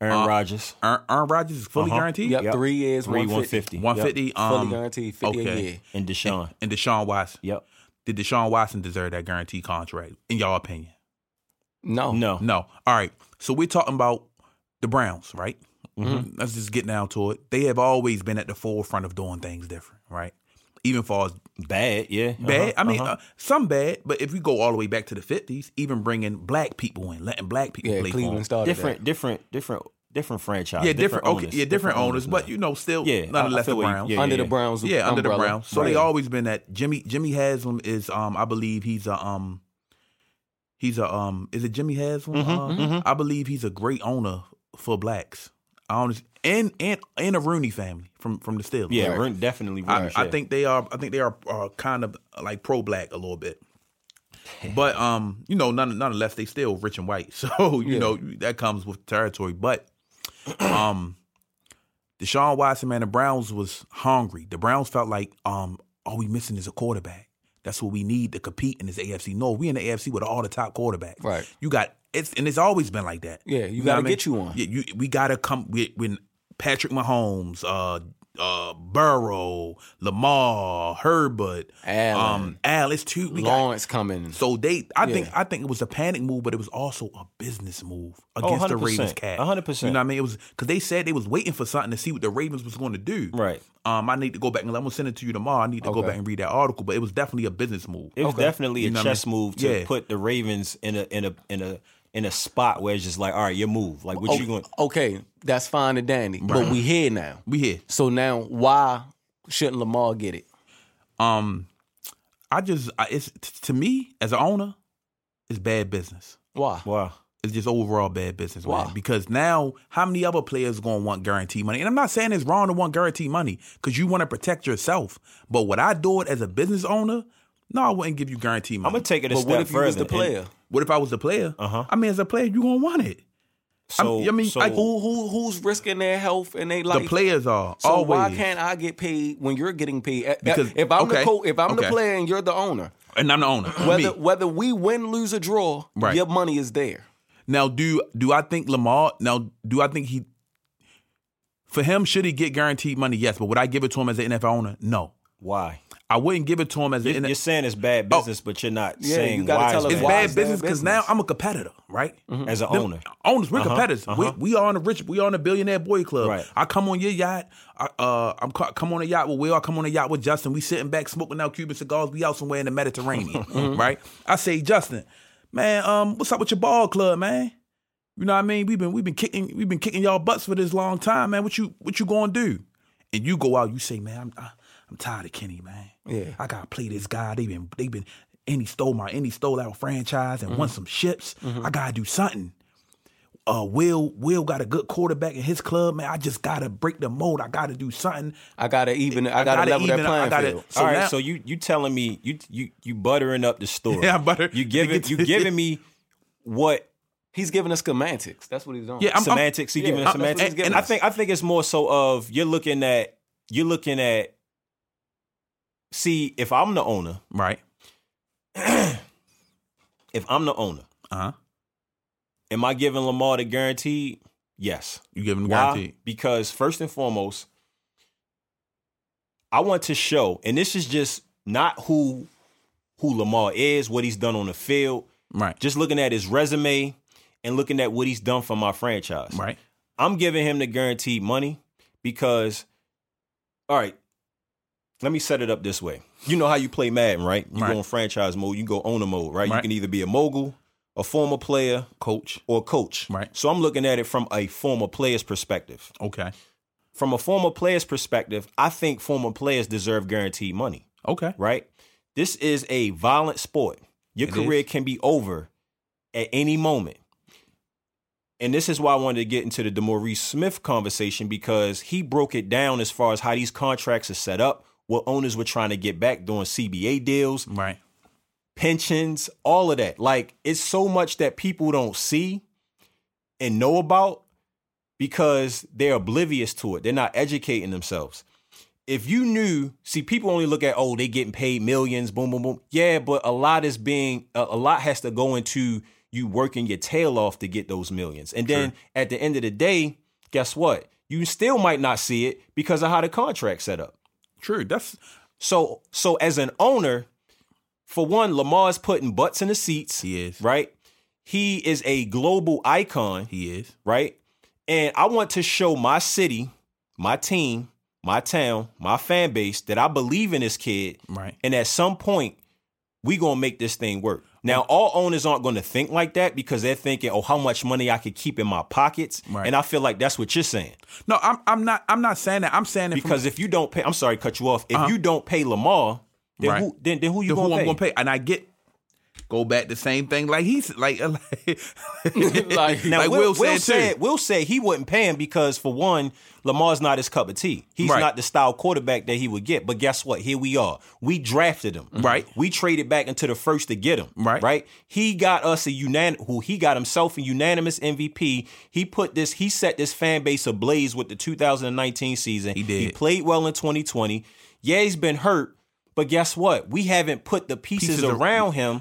Aaron
Uh,
Rodgers.
Aaron, Aaron Rodgers is fully
Uh-huh.
guaranteed.
Yep,
Yep.
three years,
Three,
150.
150.
One fifty.
Yep.
Um,
Fully guaranteed, 50 a
okay.
year.
And Deshaun.
and Deshaun Watson.
Yep.
Did Deshaun Watson deserve that guaranteed contract, in your opinion?
No.
No.
No. All right. So we're talking about the Browns, right?
Mm-hmm.
Let's just get down to it. They have always been at the forefront of doing things different, right? Even far as
Bad. Yeah.
bad.
Uh-huh,
I mean,
uh-huh.
uh, some bad, but if we go all the way back to the fifties, even bringing black people in, letting black people
Yeah,
play for
Cleveland
them.
started
different, different, different, different franchise.
Yeah, different. okay,
owners,
yeah, different, owners, but you know, still,
Yeah, I- I
nonetheless, the
feel what you-
Browns.
yeah,
under
yeah,
the Browns.
Yeah, under the. Browns. So
Right.
they always been that. Jimmy Jimmy Haslam is um I believe he's a um he's a um is it Jimmy Haslam?
Mm-hmm,
Uh, I believe he's a great owner for blacks. I honestly and and and a Rooney family from from the Steelers.
Yeah,
Right.
Rooney- definitely.
I,
Rooney,
I
yeah.
think they are. I think they are uh, kind of like pro black a little bit. But um, you know, none nonetheless, they still rich and white. So you
Yeah.
know that comes with territory. But um, Deshaun Watson, man, the Browns was hungry. The Browns felt like um, all we missing is a quarterback. That's what we need to compete in this AFC. No, we in the AFC with all the top quarterbacks.
Right.
You got it's and it's always been like that.
Yeah, you
know
gotta
what I mean?
get you one.
Yeah, you, we gotta come with when Patrick Mahomes, uh, uh, Burrow, Lamar, Herbert,
Allen.
um, Al. It's two. We got
Lawrence coming.
so they, I think, I think it was a panic move, but it was also a business move against the
100%.
Ravens. Cat,
100%.
You know what I mean? It was because they said they was waiting for something to see what the Ravens was going to do.
Right.
Um, I need to go back and I'm gonna send it to you tomorrow. I need to go back and read that article, but it was definitely a business move.
It was
Okay.
definitely
You
a
know what I
chess
mean?
move to
Yeah.
put the Ravens in a in a in a in a spot where it's just like, all right, your move. Like, what
Oh,
you going?
okay, that's fine and dandy, but we here now.
We here.
So now, why shouldn't Lamar get it?
Um, I just, I, it's to me as an owner, it's bad business.
Why?
Wow.
It's just overall bad business, man.
Why?
Because now, how many other players gonna want guaranteed money? And I'm not saying it's wrong to want guaranteed money because you want to protect yourself. But would I do it as a business owner? No, I wouldn't give you guaranteed money.
I'm gonna take it a
But
step
what if you
further.
was the player?
what if I was the player?
Uh-huh.
I mean, as a player, you gonna want it.
So,
I mean,
so
like,
Who who who's risking their health and they life?
the players are
So
always.
why can't I get paid when you're getting paid?
Because-
if I'm the
okay,
co- if I'm the player and you're the owner,
and I'm the owner.
whether whether we win, lose, or draw,
Right.
your money is there.
Now, do do I think Lamar? Now, do I think he? For him, should he get guaranteed money? Yes, but would I give it to him as an NFL owner? No,
why?
I wouldn't give it to him as
You're,
an.
you're saying it's bad business, but you're not
Yeah,
saying
you
why
tell us
it's
it's
why
bad
bad business because now? I'm a competitor, right?
as an
Them-
owner.
Owners, we're
Uh-huh,
competitors.
uh-huh.
We, we are on the rich. We are on the billionaire boy club.
Right.
I come on your yacht. I, uh, I'm come on a yacht with Will. I come on a yacht with Justin. We sitting back smoking out Cuban cigars. We out somewhere in the Mediterranean,
Mm-hmm.
right? I say, Justin, man, um, what's up with your ball club, man? You know what I mean? We've been we've been kicking we've been kicking y'all butts for this long time, man. What you what you gonna do? And you go out, you say, man, I'm I, I'm tired of Kenny, man.
Yeah.
I gotta play this guy. They've been they been and he stole my and he stole our franchise and won
Mm-hmm.
some ships. I gotta do something. Uh, Will Will got a good quarterback in his club, man. I just gotta break the mold. I gotta do something.
I gotta even. I gotta,
gotta
level that
even- I
playing
gotta-
field.
So
All right,
now-
so you you telling me you you you buttering up the story?
Yeah, butter-
You giving you giving me what
He's giving us semantics. That's what he's doing.
Yeah, I'm-
semantics? You
yeah,
giving us
he's
semantics?
giving
And I think I think it's more so of you're looking at you're looking at. See, if I'm the owner,
right.
if I'm the owner,
Uh huh.
am I giving Lamar the guarantee? Yes.
You give him
Why?
guaranteed.
Because first and foremost, I want to show, and this is just not who who Lamar is, what he's done on the field.
Right.
Just looking at his resume and looking at what he's done for my franchise.
Right.
I'm giving him the guaranteed money because, all right, let me set it up this way. You know how you play Madden, right? You
Right.
go in franchise mode, you go owner mode, right? You can either be a mogul, a former player,
Coach.
or coach.
Right.
So I'm looking at it from a former player's perspective.
Okay.
From a former player's perspective, I think former players deserve guaranteed money,
Okay.
right? This is a violent sport. Your
It
career
is.
can be over at any moment. And this is why I wanted to get into the Demore Smith conversation because he broke it down as far as how these contracts are set up, what owners were trying to get back doing CBA deals,
Right.
pensions, all of that. Like it's so much that people don't see and know about because they're oblivious to it. They're not educating themselves. If you knew, see, people only look at oh, they getting paid millions, boom, boom, boom. Yeah, but a lot is being a, a lot has to go into you working your tail off to get those millions. And then at the end of the day, guess what? You still might not see it because of how the contract set up.
True. That's
So so as an owner, for one, Lamar's putting butts in the seats.
He is.
Right? He is a global icon,
he is.
right? And I want to show my city, my team, my town, my fan base that I believe in this kid.
Right.
And at some point, we gonna make this thing work. Now, all owners aren't gonna think like that because they're thinking, oh, how much money I could keep in my pockets.
Right.
And I feel like that's what you're saying.
No, I'm I'm not I'm not saying that. I'm saying that from-
Because if you don't pay, I'm sorry, to cut you off. If you don't pay Lamar, then
Uh-huh. Right.
who then, then who you
the who
gonna
I'm gonna pay. And I get go back the same thing like he's like uh, like,
Like-
Now,
like
Will,
Will,
Will
said,
said. Will said he wouldn't pay him because, for one, Lamar's not his cup of tea. He's
Right.
not the style quarterback that he would get. But guess what? Here we are. We drafted him. Mm-hmm.
Right.
We traded back into the first to get him.
Right.
Right. He got us a unan. Who he got himself a unanimous MVP. He put this. He set this fan base ablaze with the 2019 season.
He did.
He played well in 2020. Yeah, he's been hurt. But guess what? We haven't put the pieces,
Pieces of-
around him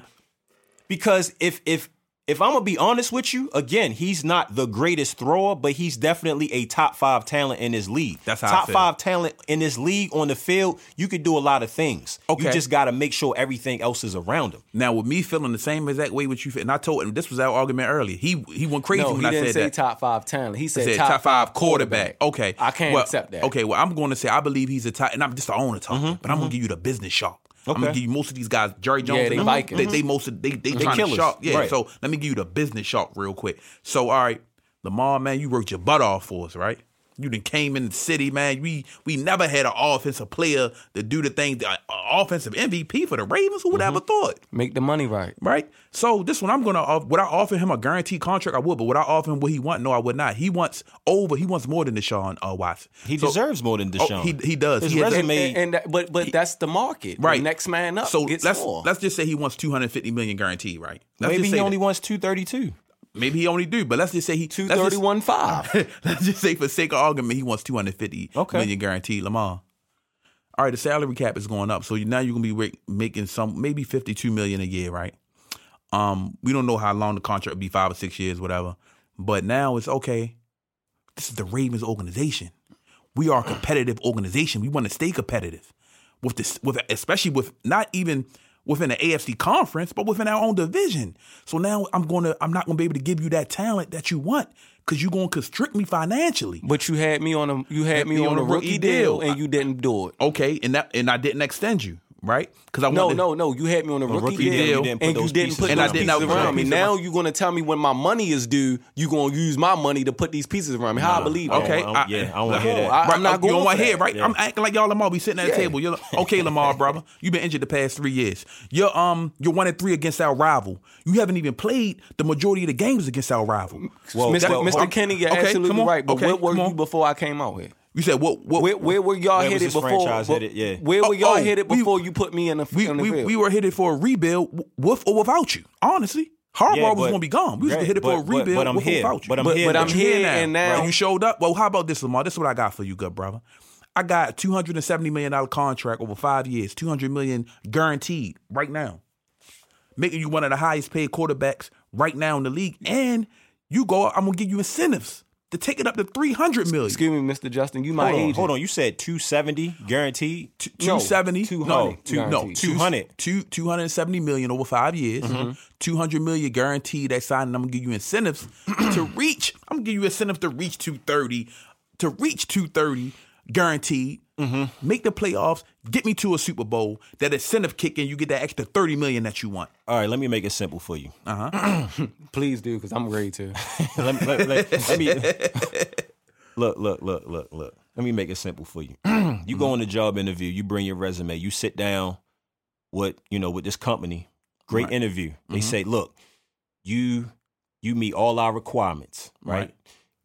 because if if if I'm gonna be honest with you, again, he's not the greatest thrower, but he's definitely a top five talent in his league.
That's how I
top five talent in this league on the field. You could do a lot of things.
Okay.
You just got to make sure everything else is around him.
Now with me feeling the same exact way with you, and I told him this was our argument earlier. He he went crazy
No,
when
he
I said that.
top five talent. He said,
said
top, five quarterback.
Okay,
I can't
Well,
accept that.
Okay, well I'm going to say I believe he's a top, and I'm just the owner talking, mm-hmm. but I'm going to mm-hmm. give you the business shop. I'm gonna give you most of these guys. Jerry Jones,
Yeah, they
them,
Vikings.
They, they mm-hmm. most of they they, trying
killers.
to shop. Yeah,
Right.
so let me give you the business shop real quick. So all right, Lamar, man, you worked your butt off for us, right? You done came in the city, man. We we never had an offensive player to do the thing, uh, offensive MVP for the Ravens. Who would
Mm-hmm.
ever thought?
Make the money right.
right? So this one, I'm gonna off- would I offer him a guaranteed contract? I would, but would I offer him what he want? No, I would not. He wants over. He wants more than Deshaun uh, Watson.
He
So-
deserves more than
Oh,
Deshaun.
he he does.
His
He has
resume-
And, and that, but but that's the market.
right.
The next man up
So
gets
let's
more.
let's just say he wants 250 million guaranteed, right? Let's
Maybe
just
he only
that.
wants two thirty two.
Maybe he only do, but let's just say he
Two
let's just-
thirty one five.
Let's just say for sake of argument, he wants 250
Okay.
million guaranteed. Lamar. All right, the salary cap is going up, so now you're gonna be making some maybe 52 million a year, right? Um, we don't know how long the contract will be, five or six years, whatever. But now it's okay. This is the Ravens organization. We are a competitive organization. We want to stay competitive with this, with especially with not even within the AFC conference, but within our own division. So now I'm gonna, I'm not gonna be able to give you that talent that you want because you're gonna constrict me financially.
But you had me on a you had me,
me
on, a rookie deal, and you didn't do it.
Okay, and that and I didn't extend you, right? Because I
No,
wanted,
no, no. You had me on a rookie,
rookie
deal,
deal, you
and
didn't put
you
those
didn't put
around
those
me.
pieces
And I didn't
around me.
put
Now you're gonna tell me when my money is due, you gonna use my money to put these pieces around me. How I believe?
Okay,
I don't- yeah, I don't wanna hear
No,
that.
I- I'm
Right,
not
you
going
want
for
to hear, right?
Yeah.
I'm acting like y'all Lamar be sitting at the table. You're like, okay, Lamar, brother, you've been injured the past three years. You're um, you're one and three against our rival. You haven't even played the majority of the games against our rival.
Well,
Mr.
well,
Mr. Kenny, you're
okay,
absolutely right. But
okay,
where were you before I came out here?
You said what? What?
Where, where were y'all
Where was
headed
this
before?
franchise
where-
headed? Yeah.
Where were
Oh,
y'all
oh,
headed
we-
before you put me in the,
we,
in the
we,
field?
we were headed for a rebuild with or without you. Honestly, Harbaugh
Yeah,
was going to be gone. We was
right,
headed for a
but- but-
rebuild
but I'm
with or
here.
without you.
But I'm
But-
here.
but I'm
now.
You
here
now.
and now-
Right, you showed up. Well, how about this, Lamar? This is what I got for you, good brother. I got a two hundred and seventy million dollar contract over five years, two hundred million guaranteed right now, making you one of the highest paid quarterbacks right now in the league. And you go, I'm gonna give you incentives to take it up to 300 million.
Excuse me, Mr. Justin, you might
hold on,
agent.
Hold on, you said 270 guaranteed?
T-
270?
No,
200.
No, no
200.
Two, 270 million over 5 years. Mm-hmm. 200 million guaranteed at signing. I'm going to give you incentives to reach. I'm going to give you incentives to reach 230, to reach 230 guaranteed. Mm-hmm. Make the playoffs, get me to a Super Bowl. That incentive kick, and you get that extra thirty million that you want.
All right, let me make it simple for you. Uh huh.
Please do, because I'm ready to.
let, let, let, let, me look, look, look, look, look. Let me make it simple for you. you go mm-hmm. on a job interview. You bring your resume. You sit down with you know with this company. Great
right.
interview. They mm-hmm. say, look, you you meet all our requirements, right?
right?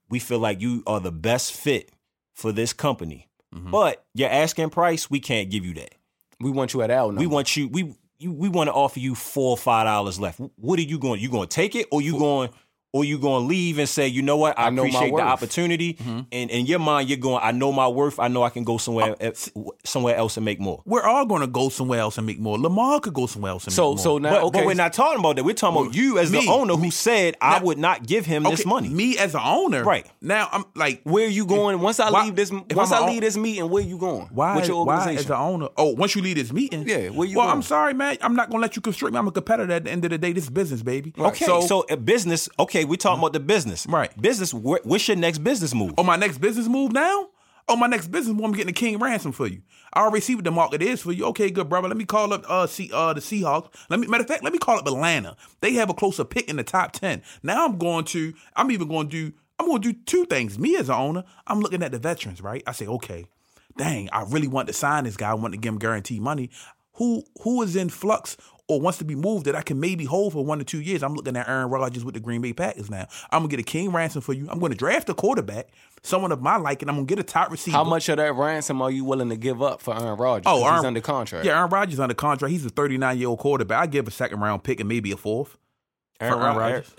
We feel like you are the best fit for this company,
Mm-hmm.
but your asking price, we can't give you that.
We want you at our number.
We want you. We you, we want to offer you four or five dollars left. What are you going? You going to take it, or you going, or you going to leave and say, you know what? I,
I know my
appreciate the
worth.
opportunity. And in your mind, you're going. I know my worth. I know I can go somewhere
Uh,
somewhere else and make more.
We're all gonna go somewhere else and make more. Lamar could go somewhere else and
So
make more.
so so now
But,
okay.
but we're not talking about that. We're talking about you as
me,
the owner who
me.
said I would not give him this money.
Me as an owner,
Right.
now, I'm like,
where are you going? Once I
Why-
leave this, once
I'm
I
a-
leave this meeting, where you going?
Why?
With your
Why as an owner? Oh, once you leave this meeting,
Yeah, where you
Well,
going?
I'm sorry, man. I'm not gonna let you constrict me. I'm a competitor. At the end of the day, this is business, baby.
okay, so, a business. Okay, we're talking about the business.
Right.
Business. Wh- what's your next business move?
oh, my next business move now. Oh, my next business move. I'm getting a king ransom for you. I already see what the market is for you. Okay, good, brother. Let me call up uh, see, uh the Seahawks. Let me matter of fact, let me call up Atlanta. They have a closer pick in the top ten. Now I'm going to. I'm even going to do. I'm going to do two things. Me as an owner, I'm looking at the veterans. Right. I say, okay, dang, I really want to sign this guy. I want to give him guaranteed money. who who is in flux or wants to be moved that I can maybe hold for one or two years. I'm looking at Aaron Rodgers with the Green Bay Packers now. I'm gonna get a king ransom for you. I'm gonna draft a quarterback, someone of my liking. I'm gonna get a top receiver.
How much of that ransom are you willing to give up for Aaron Rodgers?
Oh, Aaron,
he's under contract.
Yeah, Aaron Rodgers under contract. He's a 39 year old quarterback. I give a second round pick and maybe a fourth.
Aaron,
Aaron
Aaron-
Rodgers.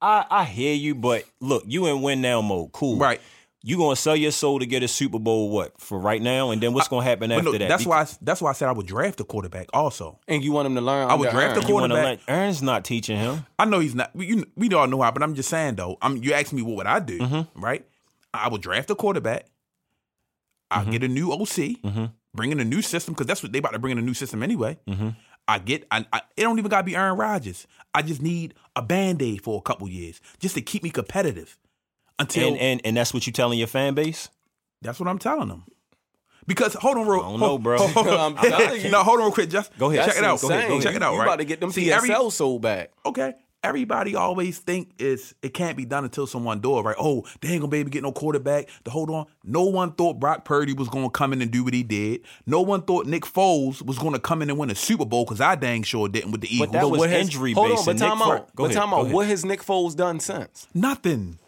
I, I hear you, but look, you in win now mode. Cool.
Right.
You gonna sell your soul to get a Super Bowl what for right now, and then what's gonna happen
But
after
no,
that?
that's
Be-
why. I, that's why I said I would draft a quarterback. Also,
And you want him to learn
I would
under
draft a
Aaron.
you wanna
quarterback.
let- Aaron's not teaching him.
I know he's not. We, you, we all know how, but I'm just saying though. I'm. You asked me what would I do,
Mm-hmm.
right? I would draft a quarterback. I
Mm-hmm.
get a new OC, bring in a new system because that's what they about to bring in a new system anyway.
Mm-hmm.
I get. I, I, it don't even got to be Aaron Rodgers. I just need a band aid for a couple years just to keep me competitive. Until
And and and that's what you telling your fan base.
that's what I'm telling them. Because hold on, real.
I don't know, bro.
hold- hold no, hold on, real quick. Just
Go ahead.
Check it out. Go ahead.
Insane.
Check it out.
You
right.
about to get them
See,
PSL
every-
sold back.
okay. Everybody always think it's it can't be done until someone do it, right? Oh, they ain't gonna be able to get no quarterback. To hold on, no one thought Brock Purdy was gonna come in and do what he did. No one thought Nick Foles was gonna come in and win a Super Bowl because I dang sure didn't with the Eagles.
that was
what has-
injury
Hold on, but
Nick
time
Fo-
out.
Go
but
ahead,
time out. What has Nick Foles done since?
nothing.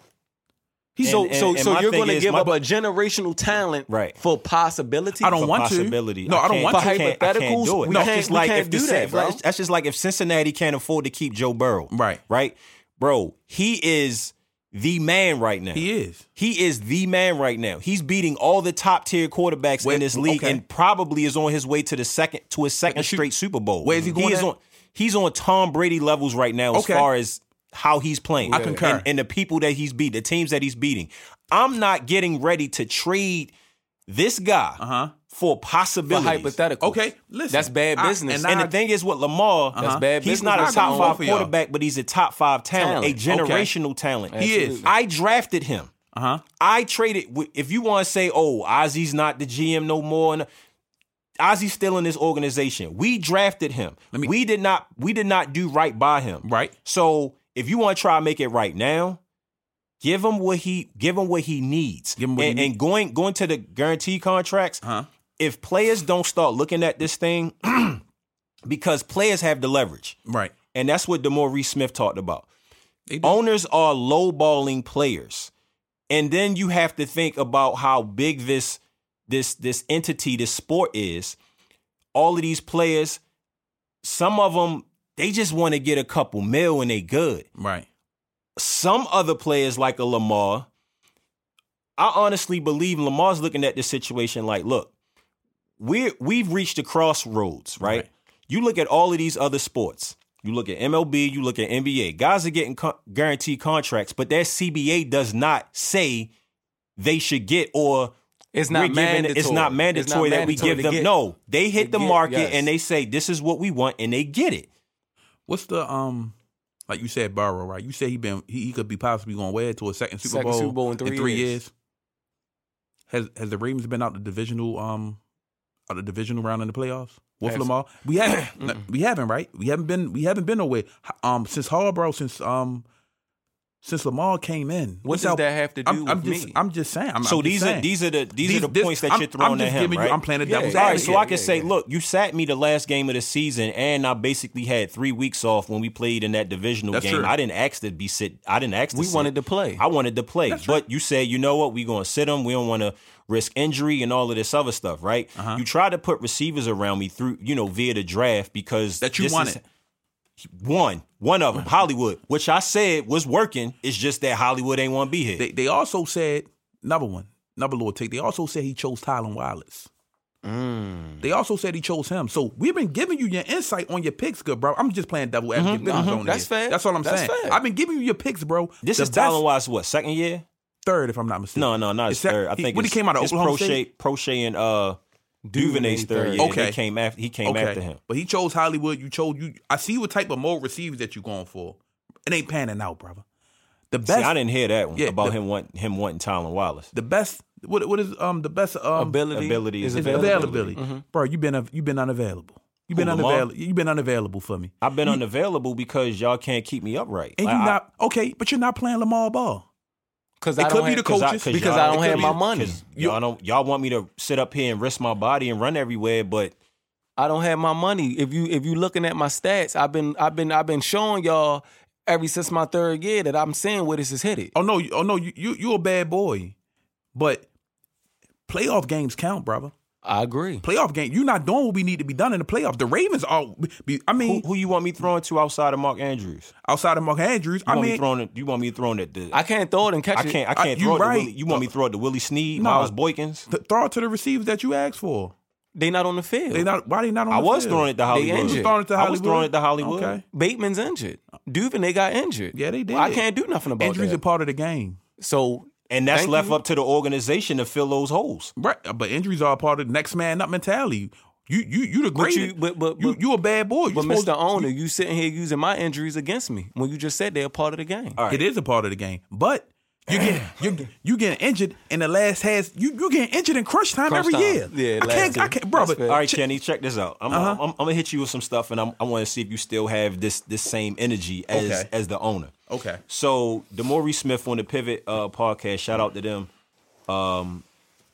And-
so
and-
so
and
so you're going to give
my-
up a generational talent
Right.
for possibility?
I don't
for
want to. No, I don't want
I
to.
can't-
Hypotheticals,
do it. No,
can't-
just like if
do that, bro.
That's just like if Cincinnati can't afford to keep Joe Burrow.
Right.
Right. Bro, he is the man right now.
He is.
He is the man right now. He's beating all the top tier quarterbacks
Where-
in this league,
okay.
and probably is on his way to the second to his second straight Super Bowl.
Where is he going
is
at?
on. He's on Tom Brady levels right now as far as how he's playing.
I concur.
And, and the people that he's beat, the teams that he's beating. I'm not getting ready to trade this guy
Uh-huh.
for
for
possibilities.
hypothetical.
Okay, listen.
That's bad
I-
business.
and
And
I-
the thing is, with Lamar,
That's bad Business.
he's
not
a top five quarterback, but he's a top five talent,
Talent.
a generational talent.
He is.
I drafted him.
Uh huh.
I traded. If you want to say, "Oh, Ozzie's not the GM no more," and Ozzie's still in this organization. We drafted him.
Let me-
we did not. We did not do right by him.
Right.
So if you want to try to make it right now, give him what he give him what he needs.
Give him what he
and,
needs.
and going going to the guarantee contracts.
Uh-huh.
If players don't start looking at this thing, because players have the leverage,
Right.
and that's what Demore Smith talked about. Owners are lowballing players. And then you have to think about how big this this this entity, this sport is. All of these players, some of them, they just want to get a couple mil and they good.
Right.
Some other players like a Lamar, I honestly believe Lamar's looking at this situation like, look, we're we've reached a crossroads, right?
Right.
You look at all of these other sports. You look at MLB, you look at NBA. Guys are getting co- guaranteed contracts, but their CBA does not say they should get or
It's not
giving-
mandatory.
It's not mandatory that we give them.
get-
no, they hit the
get-
market
yes.
and they say this is what we want, and they get it.
What's the um like you said Burrow, right? You said he been he, he could be possibly going where to a second Super
Second
Bowl,
Super Bowl in three years.
years. Has has the Ravens been out the divisional um out the divisional round in the playoffs with
Has-
Lamar? We haven't. We haven't, right? We haven't been we haven't been nowhere. Um since Harbaugh, since um since Lamar came in.
What does
out-
that have to do
I'm, I'm
with
just
me?
I'm just saying. I'm,
so
I'm just
these are these are the these, are the
this-
points that
I'm-
you're throwing
I'm just
at him, right?
You, I'm playing the
Yeah,
devil's
yeah,
All right,
advocate.
so
yeah,
I can
yeah,
say,
yeah.
look, you sat me the last game of the season, and I basically had three weeks off when we played in that divisional
That's
game.
true.
I didn't ask to be sit. I didn't ask. To sit.
We
sit.
wanted to play.
I wanted to play, but you said, you know what? We're gonna sit them. We don't want to risk injury and all of this other stuff, right?
Uh-huh.
You tried to put receivers around me through, you know, via the draft because
That you
this
wanted.
Is, one, one of them, Hollywood, which I said was working. It's just that Hollywood ain't want to be here.
They they also said another one, another little take. They also said he chose Tylan Wallace.
Mm.
They also said he chose him. So we've been giving you your insight on your picks, good bro. I'm just playing devil advocate. business on
Mm-hmm, That's
here.
fair.
That's all I'm
That's
saying.
fair.
I've been giving you your picks, bro.
this
The
is
best-
Tylen Wise, what second year?
third, if I'm not mistaken.
No, no, not his
It's
third. I think
when he came out of Oklahoma State.
Proche and uh, Duvernay's third
third.
year.
Okay.
They came after. He came
Okay,
after him.
but he chose Hollywood. You chose you. I see what type of more receivers that you going for. It ain't panning out, brother. The
See,
best,
I didn't hear that one
Yeah,
about
the-
him wanting him wanting Tylan Wallace.
the best. What what is um the best um
ability,
ability
is
is
It's
availability.
availability, bro. You been you been unavailable. You been unavailable. You been unavailable for me.
I've been unavailable because y'all can't keep me upright.
And
Like,
you
I-
not okay, but you're not playing Lamar ball.
Because
It
I
could
don't
be
have,
the
I-
coaches
'cause
because I don't have my money.
Y'all don't y'all want me to sit up here and risk my body and run everywhere, but
I don't have my money. If you if you looking at my stats, I've been I've been I've been showing y'all ever since my third year that I'm seeing where this is headed.
Oh no, oh no, you you you a bad boy, but playoff games count, brother.
I agree.
Playoff game, you're not doing what we need to be done in the playoffs. The Ravens are. Be, I mean,
who you want me throwing to outside of Mark Andrews?
outside of Mark Andrews,
You
I
want me
mean,
throwing it? You want me throwing it? The,
I can't throw it and catch
I
it.
I can't. I
I-
can't
you
throw it.
right.
To Willie, you want me throw it to Willie Snead,
No.
Miles Boykins?
th- throw it to the receivers that you asked for.
They not on the field.
They not. Why they not on? The Hill.
I
the
was
field?
throwing it to Hollywood.
injured.
Throwing it to
I was throwing it to Hollywood.
Okay.
Bateman's injured. Uh, Duvernay got injured.
Yeah, they did.
I can't do nothing about
Injuries
that.
are part of the game.
so
And that's
Thank
left
you.
up to the organization to fill those holes.
Right, but injuries are a part of the next man up mentality. You you you the
But
great.
you- but- but-
you you a bad boy. You
But Mr. Owner, you sitting here using my injuries against me when you just said they're a part of the game.
Right.
It is a part of the game, but you get you you getting injured in the last has you you getting injured in crunch time
Crunch
every
time.
year.
Yeah,
I can't I can't, bro. But.
All right, Kenny, check this out. I'm,
Uh-huh.
I'm, I'm gonna hit you with some stuff, and I'm, I want to see if you still have this this same energy as
Okay.
as the owner.
Okay,
So Demore Smith on the Pivot uh, podcast, shout out to them. Um,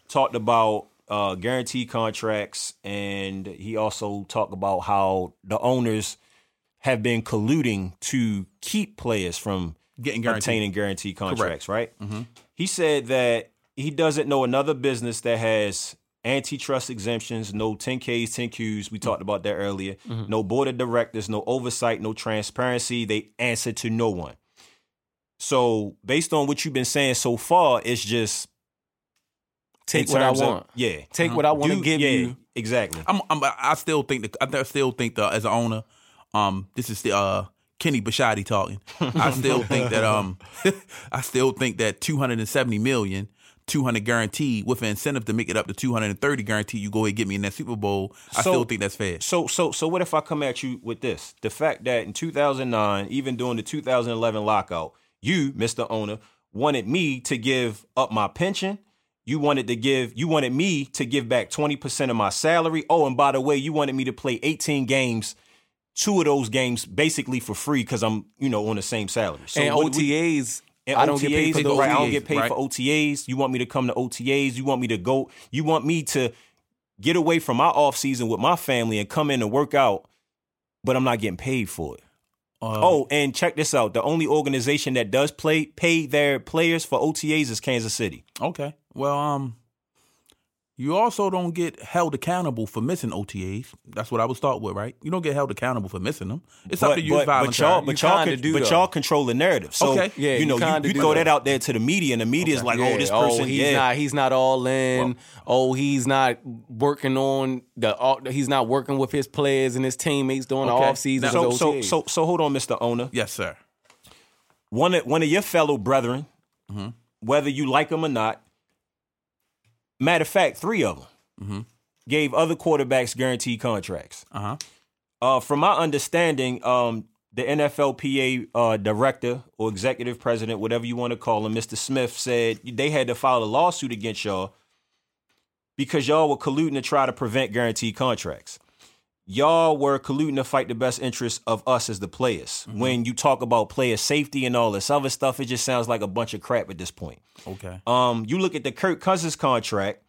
talked about uh, guaranteed contracts, and he also talked about how the owners have been colluding to keep players from
Getting guaranteed.
obtaining guaranteed contracts. Right? He said that he doesn't know another business that has antitrust exemptions, no 10Ks, 10Qs. We talked about that earlier. No board of directors, no oversight, no transparency. They answer to no one. So, based on what you've been saying so far, it's just
Take what I
terms of-
want.
yeah,
Take what I want to give
yeah,
you.
Exactly.
I'm, I'm I still think that I still think that as an owner, um, this is the uh Kenny Bashadi talking. I still think that um, I still think that 270 million. 200 guaranteed with an incentive to make it up to 230 guaranteed you go ahead and get me in that super bowl i
So-
still think that's fair
So so so what if I come at you with this? The fact that in 2009, even during the 2011 lockout, you, Mr. Owner, wanted me to give up my pension. You wanted to give you wanted me to give back 20% of my salary. Oh, and by the way, you wanted me to play 18 games, two of those games basically for free cuz I'm, you know, on the same salary. So
and
what
OTAs,
and
I don't get paid for those.
right? I don't
OTAs,
get paid
right.
for OTAs. You want me to come to OTAs? You want me to go? You want me to get away from my off season with my family and come in and work out, but I'm not getting paid for it.
Uh,
oh, and check this out: the only organization that does play pay their players for OTAs is Kansas City.
Okay. Well, um, you also don't get held accountable for missing OTAs. That's what I would start with, right? You don't get held accountable for missing them. It's up to you.
but,
it's
but y'all, but
You
y'all,
kinda
con-
do,
but
though.
y'all control the narrative. So
Okay.
Yeah,
you
you
know, you,
kinda
you throw
that.
that out there to the media, and the media's like,
Yeah,
"Oh, this person,
oh, he's
yeah."
not he's not all in. oh, he's not working on the. all- He's not working with his players and his teammates during
Okay.
the off season.
so, so, so, so, hold on, Mr. Owner.
yes, sir.
one of one of your fellow brethren,
Mm-hmm.
whether you like him or not. Matter of fact, three of them
Mm-hmm.
gave other quarterbacks guaranteed contracts.
Uh huh.
Uh, from my understanding, um, the NFLPA uh, director or executive president, whatever you want to call him, Mr. Smith, said they had to file a lawsuit against y'all because y'all were colluding to try to prevent guaranteed contracts. Y'all were colluding to fight the best interests of us as the players. When you talk about player safety and all this other stuff, it just sounds like a bunch of crap at this point.
Okay.
Um, you look at the Kirk Cousins contract.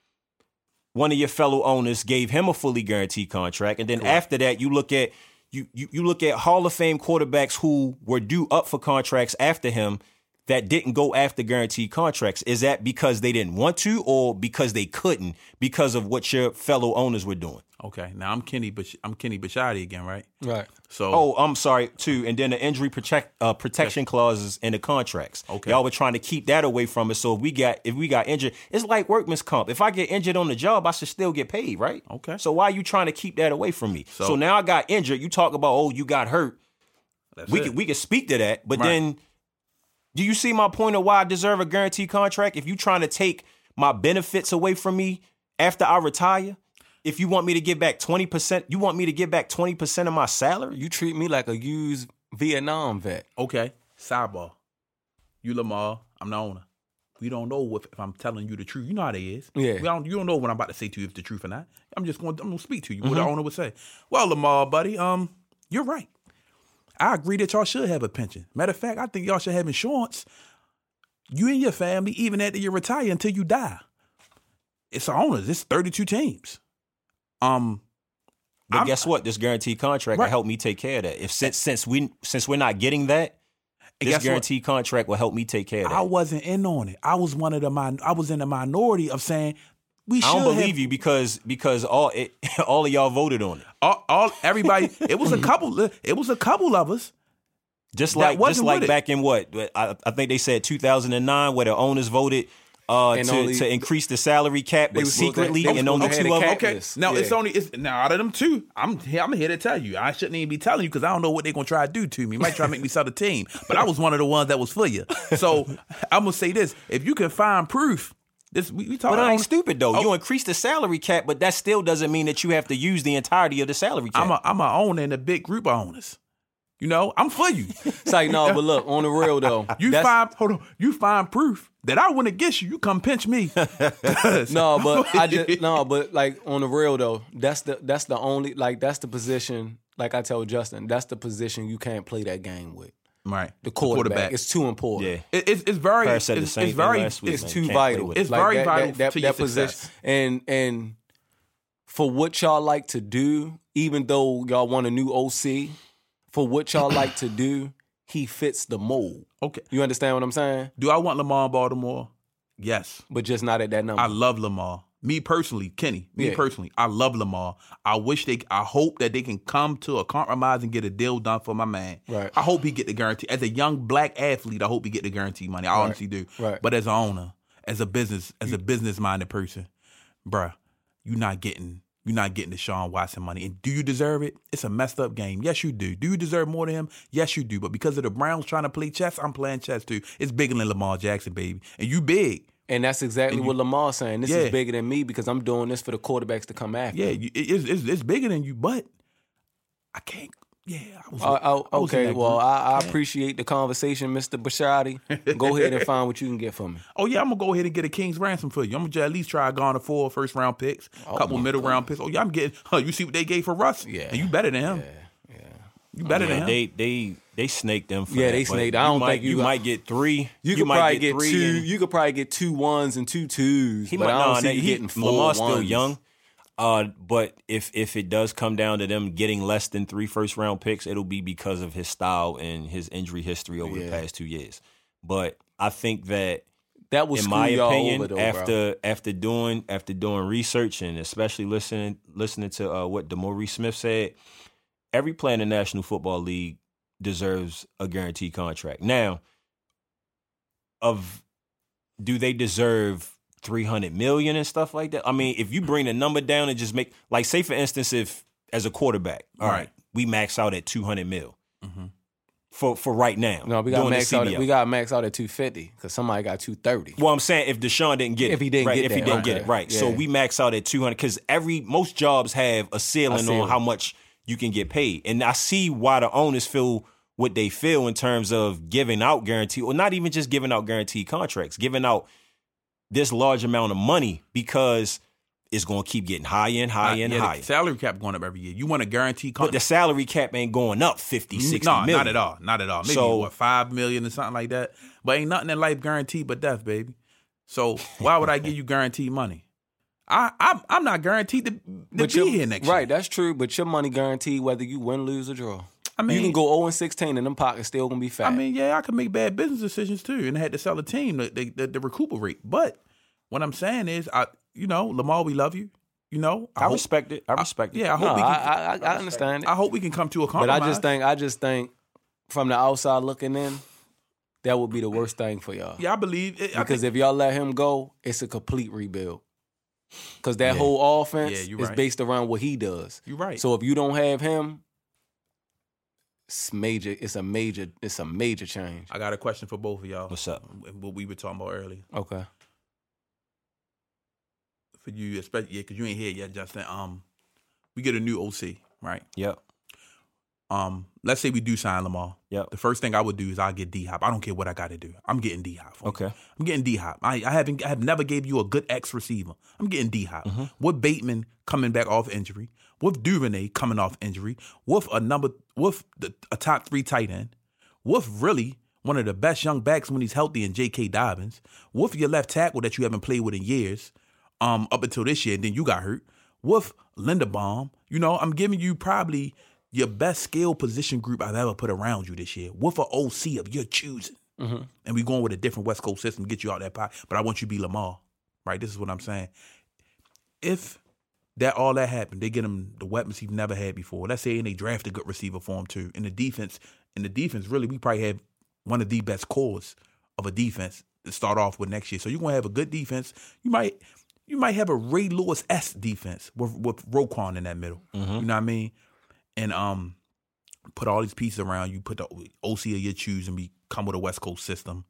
One of your fellow owners gave him a fully guaranteed contract, and then after that, you look at you, you you look at Hall of Fame quarterbacks who were due up for contracts after him that didn't go after guaranteed contracts. Is that because they didn't want to, or because they couldn't because of what your fellow owners were doing?
Okay. Now I'm Kenny, but I'm Kenny Bashadi again, right?
right.
So
Oh, I'm sorry too. And then the injury protect uh, protection clauses in the contracts.
Okay.
y'all were trying to keep that away from us. So if we got if we got injured, it's like workman's comp. If I get injured on the job, I should still get paid, right?
Okay.
So why are you trying to keep that away from me? So,
So-
now I got injured. You talk about oh you got hurt.
that's
We
it.
could we could speak to that, but
Right.
then do you see my point of why I deserve a guaranteed contract? If you trying to take my benefits away from me after I retire. If you want me to give back 20%, you want me to give back 20% of my salary?
You treat me like a used Vietnam vet.
Okay. Sidebar. You Lamar, I'm the owner. We don't know if, if I'm telling you the truth. You know how that is.
Yeah.
We don't, you don't know what I'm about to say to you if the truth or not. I'm just going. I'm going to speak to you. What
Mm-hmm.
the owner would say. Well, Lamar, buddy, um, you're right. I agree that y'all should have a pension. Matter of fact, I think y'all should have insurance. You and your family, even after you retire, until you die. It's the owners. It's 32 teams. Um,
But
I'm-
guess what? This guaranteed contract
Right.
will help me take care of that. If since since we since we're not getting that,
And
this
guess what?
guaranteed contract will help me take care of that.
I wasn't in on it. I was one of the min- I was in the minority of saying we should
I don't believe
have,
you because because all it, all of y'all voted on it.
all, all everybody. it was a couple. It was a couple of us.
Just like just like
with it.
back in what I, I think they said 2009, where the owners voted uh, to
only-
to increase the salary cap, but
was supposed to-
secretly,
they was
and
supposed
only two of them.
Okay.
list.
Now it's only it's now out of them two. I'm. I'm here to tell you. I shouldn't even be telling you because I don't know what they're gonna try to do to me. Might try to make me sell the team. But I was one of the ones that was for you. So I'm gonna say this: if you can find proof, this we, we talk.
But I ain't stupid though.
Oh.
You increase the salary cap, but that still doesn't mean that you have to use the entirety of the salary cap.
I'm a I'm a owner in a big group of owners. You know, I'm for you.
It's like no, but look on the real though.
You
that's-
find hold on. You find proof that I went against you. You come pinch me.
no, but I just no, but like on the real though, that's the that's the only like that's the position. Like I tell Justin, that's the position you can't play that game with.
Right.
The quarterback, it's too important.
yeah.
It- it's it's very
Paris said the
it's,
same
it's
thing
very
last week,
it's
man.
too
Can't
vital.
it.
It's very
that,
vital
that, that,
to your
position.
success.
And and for what y'all like to do, even though y'all want a new OC, for what y'all like to do, he fits the mold.
okay.
You understand what I'm saying?
Do I want Lamar in Baltimore? Yes.
But just not at that number.
I love Lamar. Me personally, Kenny. Me
Yeah.
personally, I love Lamar. I wish they. I hope that they can come to a compromise and get a deal done for my man.
Right.
I hope he get the guarantee. As a young black athlete, I hope he get the guarantee money. I honestly do.
Right.
But as an owner, as a business, as a business minded person, bruh, you're not getting. You're not getting the Sean Watson money. And do you deserve it? It's a messed up game. Yes, you do. Do you deserve more than him? Yes, you do. But because of the Browns trying to play chess, I'm playing chess too. It's bigger than Lamar Jackson, baby. And you big.
And that's exactly what Lamar's saying. This
Yeah.
is bigger than me because I'm doing this for the quarterbacks to come after.
Yeah, you, it- it's, it's it's bigger than you, but I can't. Yeah, I was.
Uh, oh,
I was
okay, well. I, I appreciate the conversation, Mr. Bashadi. Go ahead and find what you can get for me.
oh yeah, I'm gonna go ahead and get a king's ransom for you. I'm gonna at least try garner four first round picks, a couple middle round picks. Oh yeah, I'm getting. Huh, you see what they gave for Russ?
Yeah.
and you better than him. Yeah, yeah. you better
Yeah,
than him.
they they they snaked them. For
Yeah,
that,
they snaked. I don't
might,
think you
you
got-
might get three.
You, could
might
probably get, two.
and-
You could probably get two ones and two twos.
He
but
might
I don't
nah,
see you
he-
getting four
Lamar's still young. Uh, but if if it does come down to them getting less than three first round picks, it'll be because of his style and his injury history over the past two years. But I think that
That was
in my opinion,
though,
after
bro.
after doing after doing research and especially listening listening to uh, what DeMaurice Smith said, every player in the National Football League deserves a guaranteed contract. Now, of do they deserve 300 million and stuff like that? I mean, if you bring the number down and just make like say for instance if as a quarterback, all right,
Right.
we max out at 200 mil.
Mhm.
For for right now.
no, we got max out. At, we got max out at two fifty because somebody got two thirty.
Well, I'm saying if Deshaun didn't get it,
If he didn't
right,
get
if he didn't
right.
get it, right. So we max out at 200 because every most jobs have a ceiling,
ceiling.
on how much you can get paid, and I see why the owners feel what they feel in terms of giving out guarantee, or not even just giving out guaranteed contracts, giving out this large amount of money because it's going to keep getting higher and higher and
Yeah,
higher.
salary cap going up every year. You want a guarantee
But the salary cap ain't going up 50, 60
no,
million.
not at all. Not at all. Maybe
So-
what five million or something like that. But ain't nothing in life guaranteed but death, baby. So why would I give you guaranteed money? I I'm, I'm not guaranteed to, to
But
be
your-
here next year.
right,
year.
that's true. But your money guaranteed whether you win, lose, or draw.
I mean,
you can go zero and sixteen, and them pockets still gonna be fat.
I mean, yeah, I could make bad business decisions too, and I had to sell a team to, to, to, recuperate. But what I'm saying is, I, you know, Lamar, we love you. You know,
I
hope-
respect it. I respect it.
Yeah, I
no,
hope we
I,
can.
I, I, I understand it.
I hope we can come to a compromise. but.
I just think, I just think, from the outside looking in, that would be the worst thing for y'all.
yeah, I believe it, I
Because
think-
if y'all let him go, it's a complete rebuild. Because that whole offense
Yeah,
is
right.
based around what he does.
you're right.
So if you don't have him, it's major. It's a major. It's a major change.
I got a question for both of y'all.
What's up?
What we were talking about earlier.
Okay.
For you, especially yeah, because you ain't here yet, Justin. Um, we get a new OC, right?
Yep.
Um, let's say we do sign Lamar.
Yep.
The first thing I would do is I'll get D Hop. I don't care what I got to do. I'm getting D Hop.
Okay.
I'm getting D Hop. I, I haven't I have never gave you a good X receiver. I'm getting D Hop.
Mm-hmm.
With Bateman coming back off injury, with Duvernay coming off injury, with a number with the, a top three tight end, with really one of the best young backs when he's healthy in J.K. Dobbins, with your left tackle that you haven't played with in years, um, up until this year, and then you got hurt. with Linderbaum. You know, I'm giving you probably your best skill position group I've ever put around you this year with an OC of your choosing. Mm-hmm. And we going with a different West Coast system, to get you out that pot. But I want you to be Lamar, right? This is what I'm saying. If that all that happened, they get him the weapons he's never had before. Let's say and they draft a good receiver for him too. In the defense, in the defense, really, we probably have one of the best cores of a defense to start off with next year. So you're gonna have a good defense. You might you might have a Ray Lewis S defense with with Roquan in that middle. Mm-hmm. You know what I mean? And um put all these pieces around you, put the OC of your choose and become with a West Coast system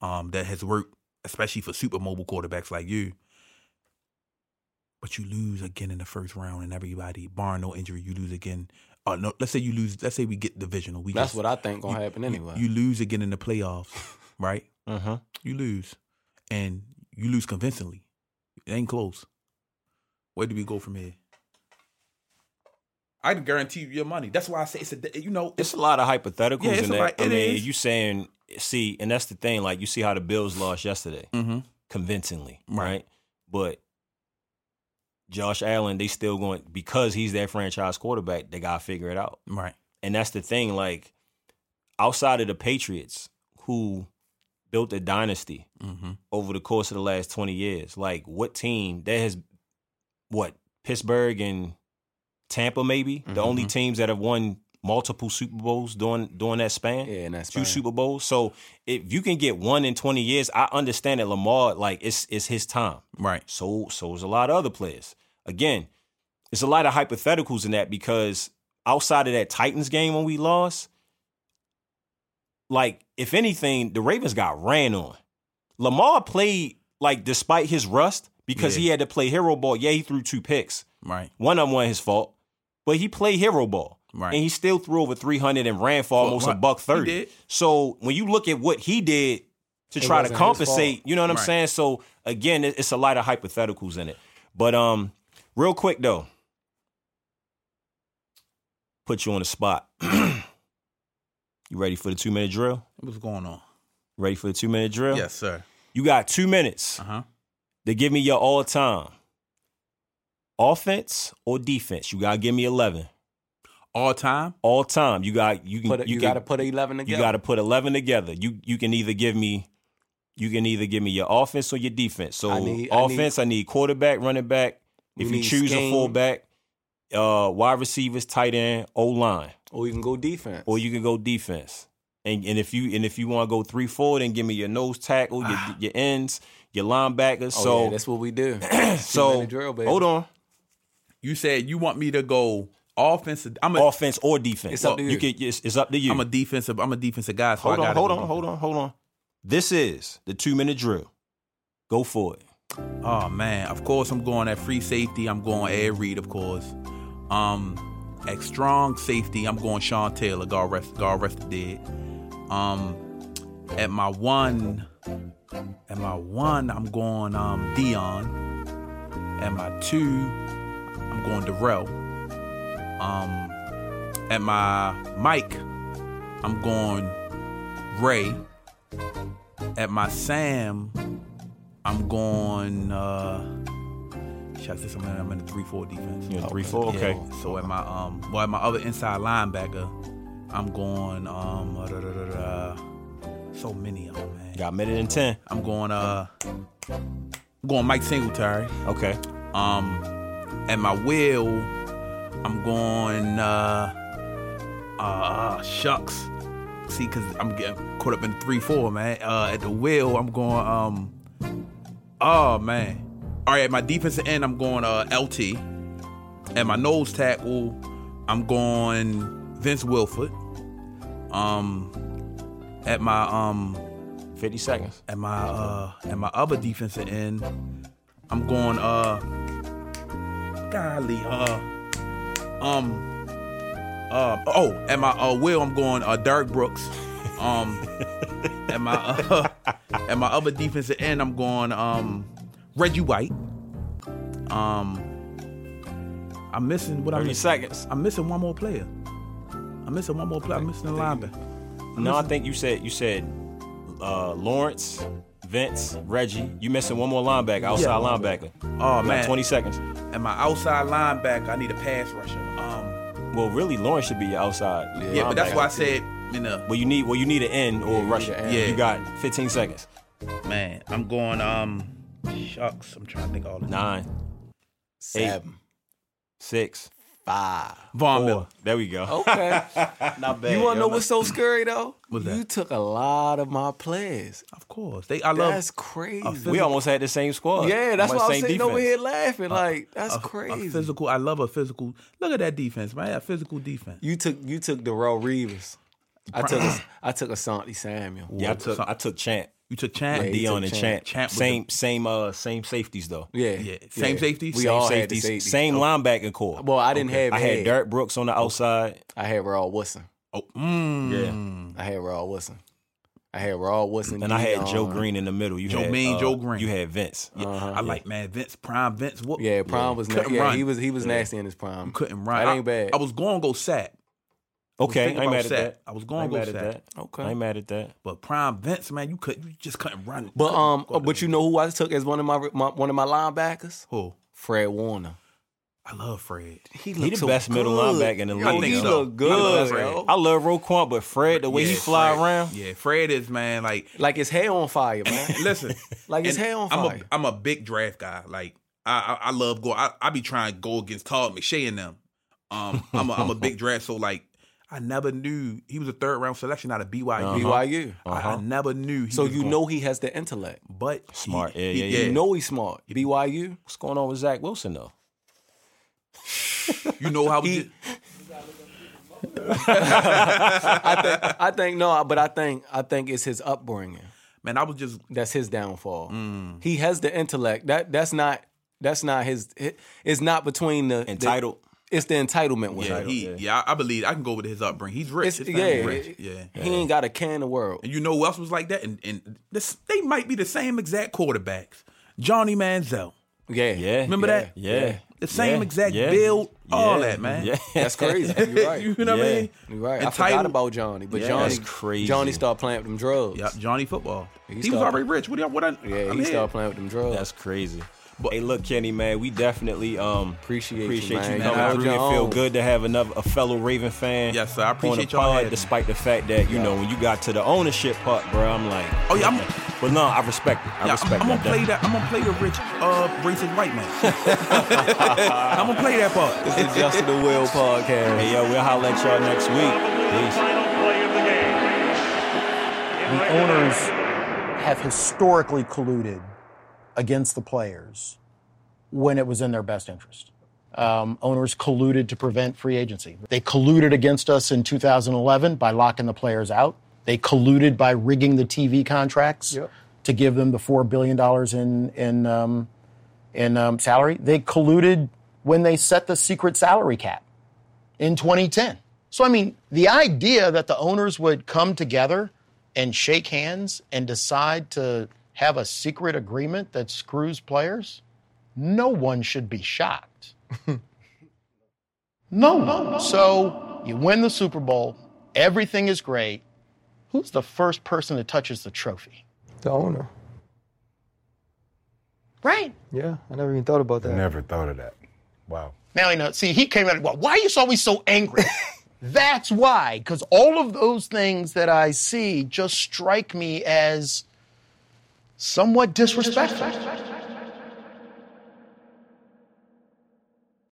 um that has worked, especially for super mobile quarterbacks like you. But you lose again in the first round, and everybody, barring no injury, you lose again. Uh, no, let's say you lose. Let's say we get divisional. We
That's
just-
what I think gonna
you-
happen anyway.
You, lose again in the playoffs, right?
Mm-hmm.
You lose, and you lose convincingly. It ain't close. Where do we go from here? I can guarantee you your money. That's why I say it's a. You know,
It's a lot of hypotheticals
Yeah, it's
in
lot-
I
it
mean,
is.
you saying, see, and that's the thing. Like, you see how the Bills lost yesterday,
Mhm.
convincingly,
Right.
right? But Josh Allen, they still going because he's their franchise quarterback. They gotta figure it out,
right.
and that's the thing. Like, outside of the Patriots, who built a dynasty
Mm-hmm.
over the course of the last twenty years, like, what team that has what Pittsburgh and Tampa, maybe the mm-hmm. only teams that have won multiple Super Bowls during during that span.
yeah, and that's
two. Super Bowls. So if you can get one in twenty years, I understand that Lamar like it's it's his time.
Right.
So so is a lot of other players. Again, it's a lot of hypotheticals in that because outside of that Titans game when we lost, like if anything, the Ravens got ran on. Lamar played like despite his rust because
Yeah.
he had to play hero ball. Yeah, he threw two picks.
Right.
One of them wasn't his fault, but he played hero ball.
Right.
And he still threw over 300 and ran for almost
Well,
a buck
he
30. So when you look at what he did to
It
try to compensate, you know what I'm
Right.
saying? So again, it's a lot of hypotheticals in it. But um, real quick though, put you on the spot. you ready for the two minute drill?
What's going on?
Ready for the two minute drill?
Yes, sir.
You got two minutes
Uh huh.
to give me your all time offense or defense. You gotta give me eleven.
All time.
All time. You got you can
Put a,
you,
you, got to put eleven together.
you got to put eleven together. You you can either give me you can either give me your offense or your defense. So
I need- I need-
offense, I need, quarterback, running back. If you
need
choose a fullback, uh, wide receivers, tight end, O line,
or you can go defense.
or you can go defense. And and if you and if you want to go three four, then give me your nose tackle, your your ends, your linebackers.
oh,
so
yeah, that's what we do.
so
drill,
hold on,
You said you want me to go offensive. I'm a
offense or defense.
It's up to you.
can it's, it's up to you.
am a defensive. I'm a defensive guy. So
hold on,
gotta
hold on, hold on, hold on. This is the two minute drill. Go for it.
Oh man, of course I'm going at free safety. I'm going Ed Reed, of course. Um, at strong safety, I'm going Sean Taylor. God rest, God rest dead. Um, at my one, at my one, I'm going um Deion. At my two, I'm going Darrelle. Um, at my Mike, I'm going Ray. At my Sam, I'm going. uh Should I say something? I'm in a three four defense.
You're in 3-4?
Yeah.
Okay.
So at my um, well, at my other inside linebacker, I'm going um, da, da, da. so many of them, man.
Got a minute and ten.
I'm going uh, I'm going Mike Singletary.
Okay.
Um, at my wheel, I'm going uh, uh, shucks. See, cause I'm getting caught up in three four, man. Uh, at the wheel, I'm going um, oh man. All right, at my defensive end, I'm going uh LT. At my nose tackle, I'm going Vince Wilfork. Um, at my um,
Fifty seconds.
at my uh at my other defensive end, I'm going uh golly uh um uh oh at my uh wheel I'm going uh Derrick Brooks. Um at my uh at my other defensive end I'm going um Reggie White. Um I'm missing what I'm missing.
seconds.
I'm missing one more player. I'm missing one more player. I'm missing a linebacker.
No, I think you said you said uh, Lawrence, Vince, Reggie. You missing one more linebacker, outside
Yeah.
linebacker.
Oh
You got
man.
twenty seconds.
And my outside linebacker, I need a pass rusher. Um,
Well, really, Lawrence should be your outside.
yeah, but that's why I said, you know,
Well, you need well, you need an end or a rusher.
need an end.
Yeah.
you got 15 seconds.
man, I'm going. Um, shucks, I'm trying to think all the
Nine,
Seven,
six,
five.
Von
four.
Miller.
There we go.
Okay.
Not bad.
you want to know what's so scary though?
What's that?
You took a lot of my players.
Of course, they. I love.
That's crazy.
We almost had the same squad.
yeah, that's why I'm
same
sitting over
defense.
here laughing. Like that's
a-
crazy.
A physical. I love a physical. Look at that defense, man. A physical defense.
You took you took Darrelle Revis. I took a, I took Asante Samuel.
Yeah, I took I took Champ,
You took Champ.
Yeah,
Deion,
took
and
Champ.
Champ.
Champ was
same same uh same safeties though.
Yeah,
Yeah, same safeties?
We
Same
all had the
safeties,
safeties.
same linebacking core.
Well, I didn't have.
I had Derrick Brooks on the outside.
I had Raw Wilson.
Oh, mm.
I had Raw Wilson. I had Raw Wilson.
And I had Joe Greene in the middle. You
Joe
had,
Mean,
uh,
Joe Greene.
You had Vince.
Yeah,
Uh-huh.
I like man Vince Prime Vince. Whoop.
Yeah, Prime was na- yeah,
run.
he was he was nasty in his prime.
couldn't run.
That ain't
I,
bad.
I was going to go Sapp.
Okay, I
thinking
ain't
about
mad at
Sapp.
that.
I was going
ain't
to go
mad at that.
Okay.
I ain't mad at that.
But Prime Vince, man, you could you just couldn't run.
But
Couldn't
um, but you know who I took as one of my, my one of my linebackers?
who?
Fred Warner.
I love Fred.
He,
He the
so
best middle linebacker in the
Yo,
league,
He
though.
look
the
good,
best,
yo.
I love Roquan, but Fred, the way he fly
Fred.
around,
Yeah, Fred is man. Like,
Like his hair on fire, man.
listen,
Like his
and
hair on
I'm
fire.
a I'm a big draft guy. Like, I I, I love go. I, I be trying to go against Todd McShay and them. Um, I'm a, I'm a big draft. So like, I never knew he was a third round selection out of BYU.
BYU.
I, I never knew. He
So
was
you
going-
know he has the intellect.
but he-
Smart. Yeah,
he-
yeah, yeah.
You know he's smart. BYU.
what's going on with Zach Wilson though?
You know how we.
He- I think I think no, but I think I think it's his upbringing.
man, I was just
That's his downfall.
Mm.
He has the intellect. That that's not that's not his. It's not between the the-
Entitled.
It's the entitlement with
yeah,
him.
he yeah. I, I believe I can go with his upbringing. He's rich. His
yeah,
rich. Yeah.
He ain't got a can in the world.
And you know who else was like that? And and this they might be the same exact quarterbacks. Johnny Manziel.
Yeah,
Yeah.
Remember
Yeah.
that?
Yeah.
The same
Yeah.
exact
Yeah.
build, all
Yeah.
that, man.
Yeah.
That's crazy. You're right.
you know what I mean?
You're right. I
Entitled-
forgot about Johnny, but
Yeah.
Johnny,
That's crazy.
Johnny started playing with them drugs.
Yep, Johnny football. He, was
started-
already rich. What? do y'all- What? I,
Yeah,
I'm
he
here.
started playing with them drugs.
That's crazy. But hey, look, Kenny, man, we definitely um
Appreciate you,
appreciate
man.
you
You
coming
hold
through.
your
It feel good to have another a fellow Raven fan.
Yes, sir. I
on the
y'all
pod, despite the fact that you know when you got to the ownership part, bro. I'm like,
Oh yeah, I'm,
but no, I respect it. I
yeah, I'm, I'm gonna
that.
play that. I'm gonna play the rich, uh, racist white man. I'm gonna play that part.
This is Justin the Will podcast.
Hey, yo, we'll holler at y'all next week. Peace.
Final play of the game. In
the
right
owners have historically colluded against the players when it was in their best interest. Um, owners colluded to prevent free agency. They colluded against us in 2011 by locking the players out. They colluded by rigging the TV contracts to give them the four billion dollars in in um, in um, salary. They colluded when they set the secret salary cap in 2010. So, I mean, the idea that the owners would come together and shake hands and decide to have a secret agreement that screws players, no one should be shocked. no one. So, you win the Super Bowl, everything is great. Who's the first person that touches the trophy?
The owner.
Right.
Yeah, I never even thought about that.
Never thought of that. Wow.
Now, you know, see, he came out, well, why are you always so angry? That's why, because all of those things that I see just strike me as somewhat disrespectful.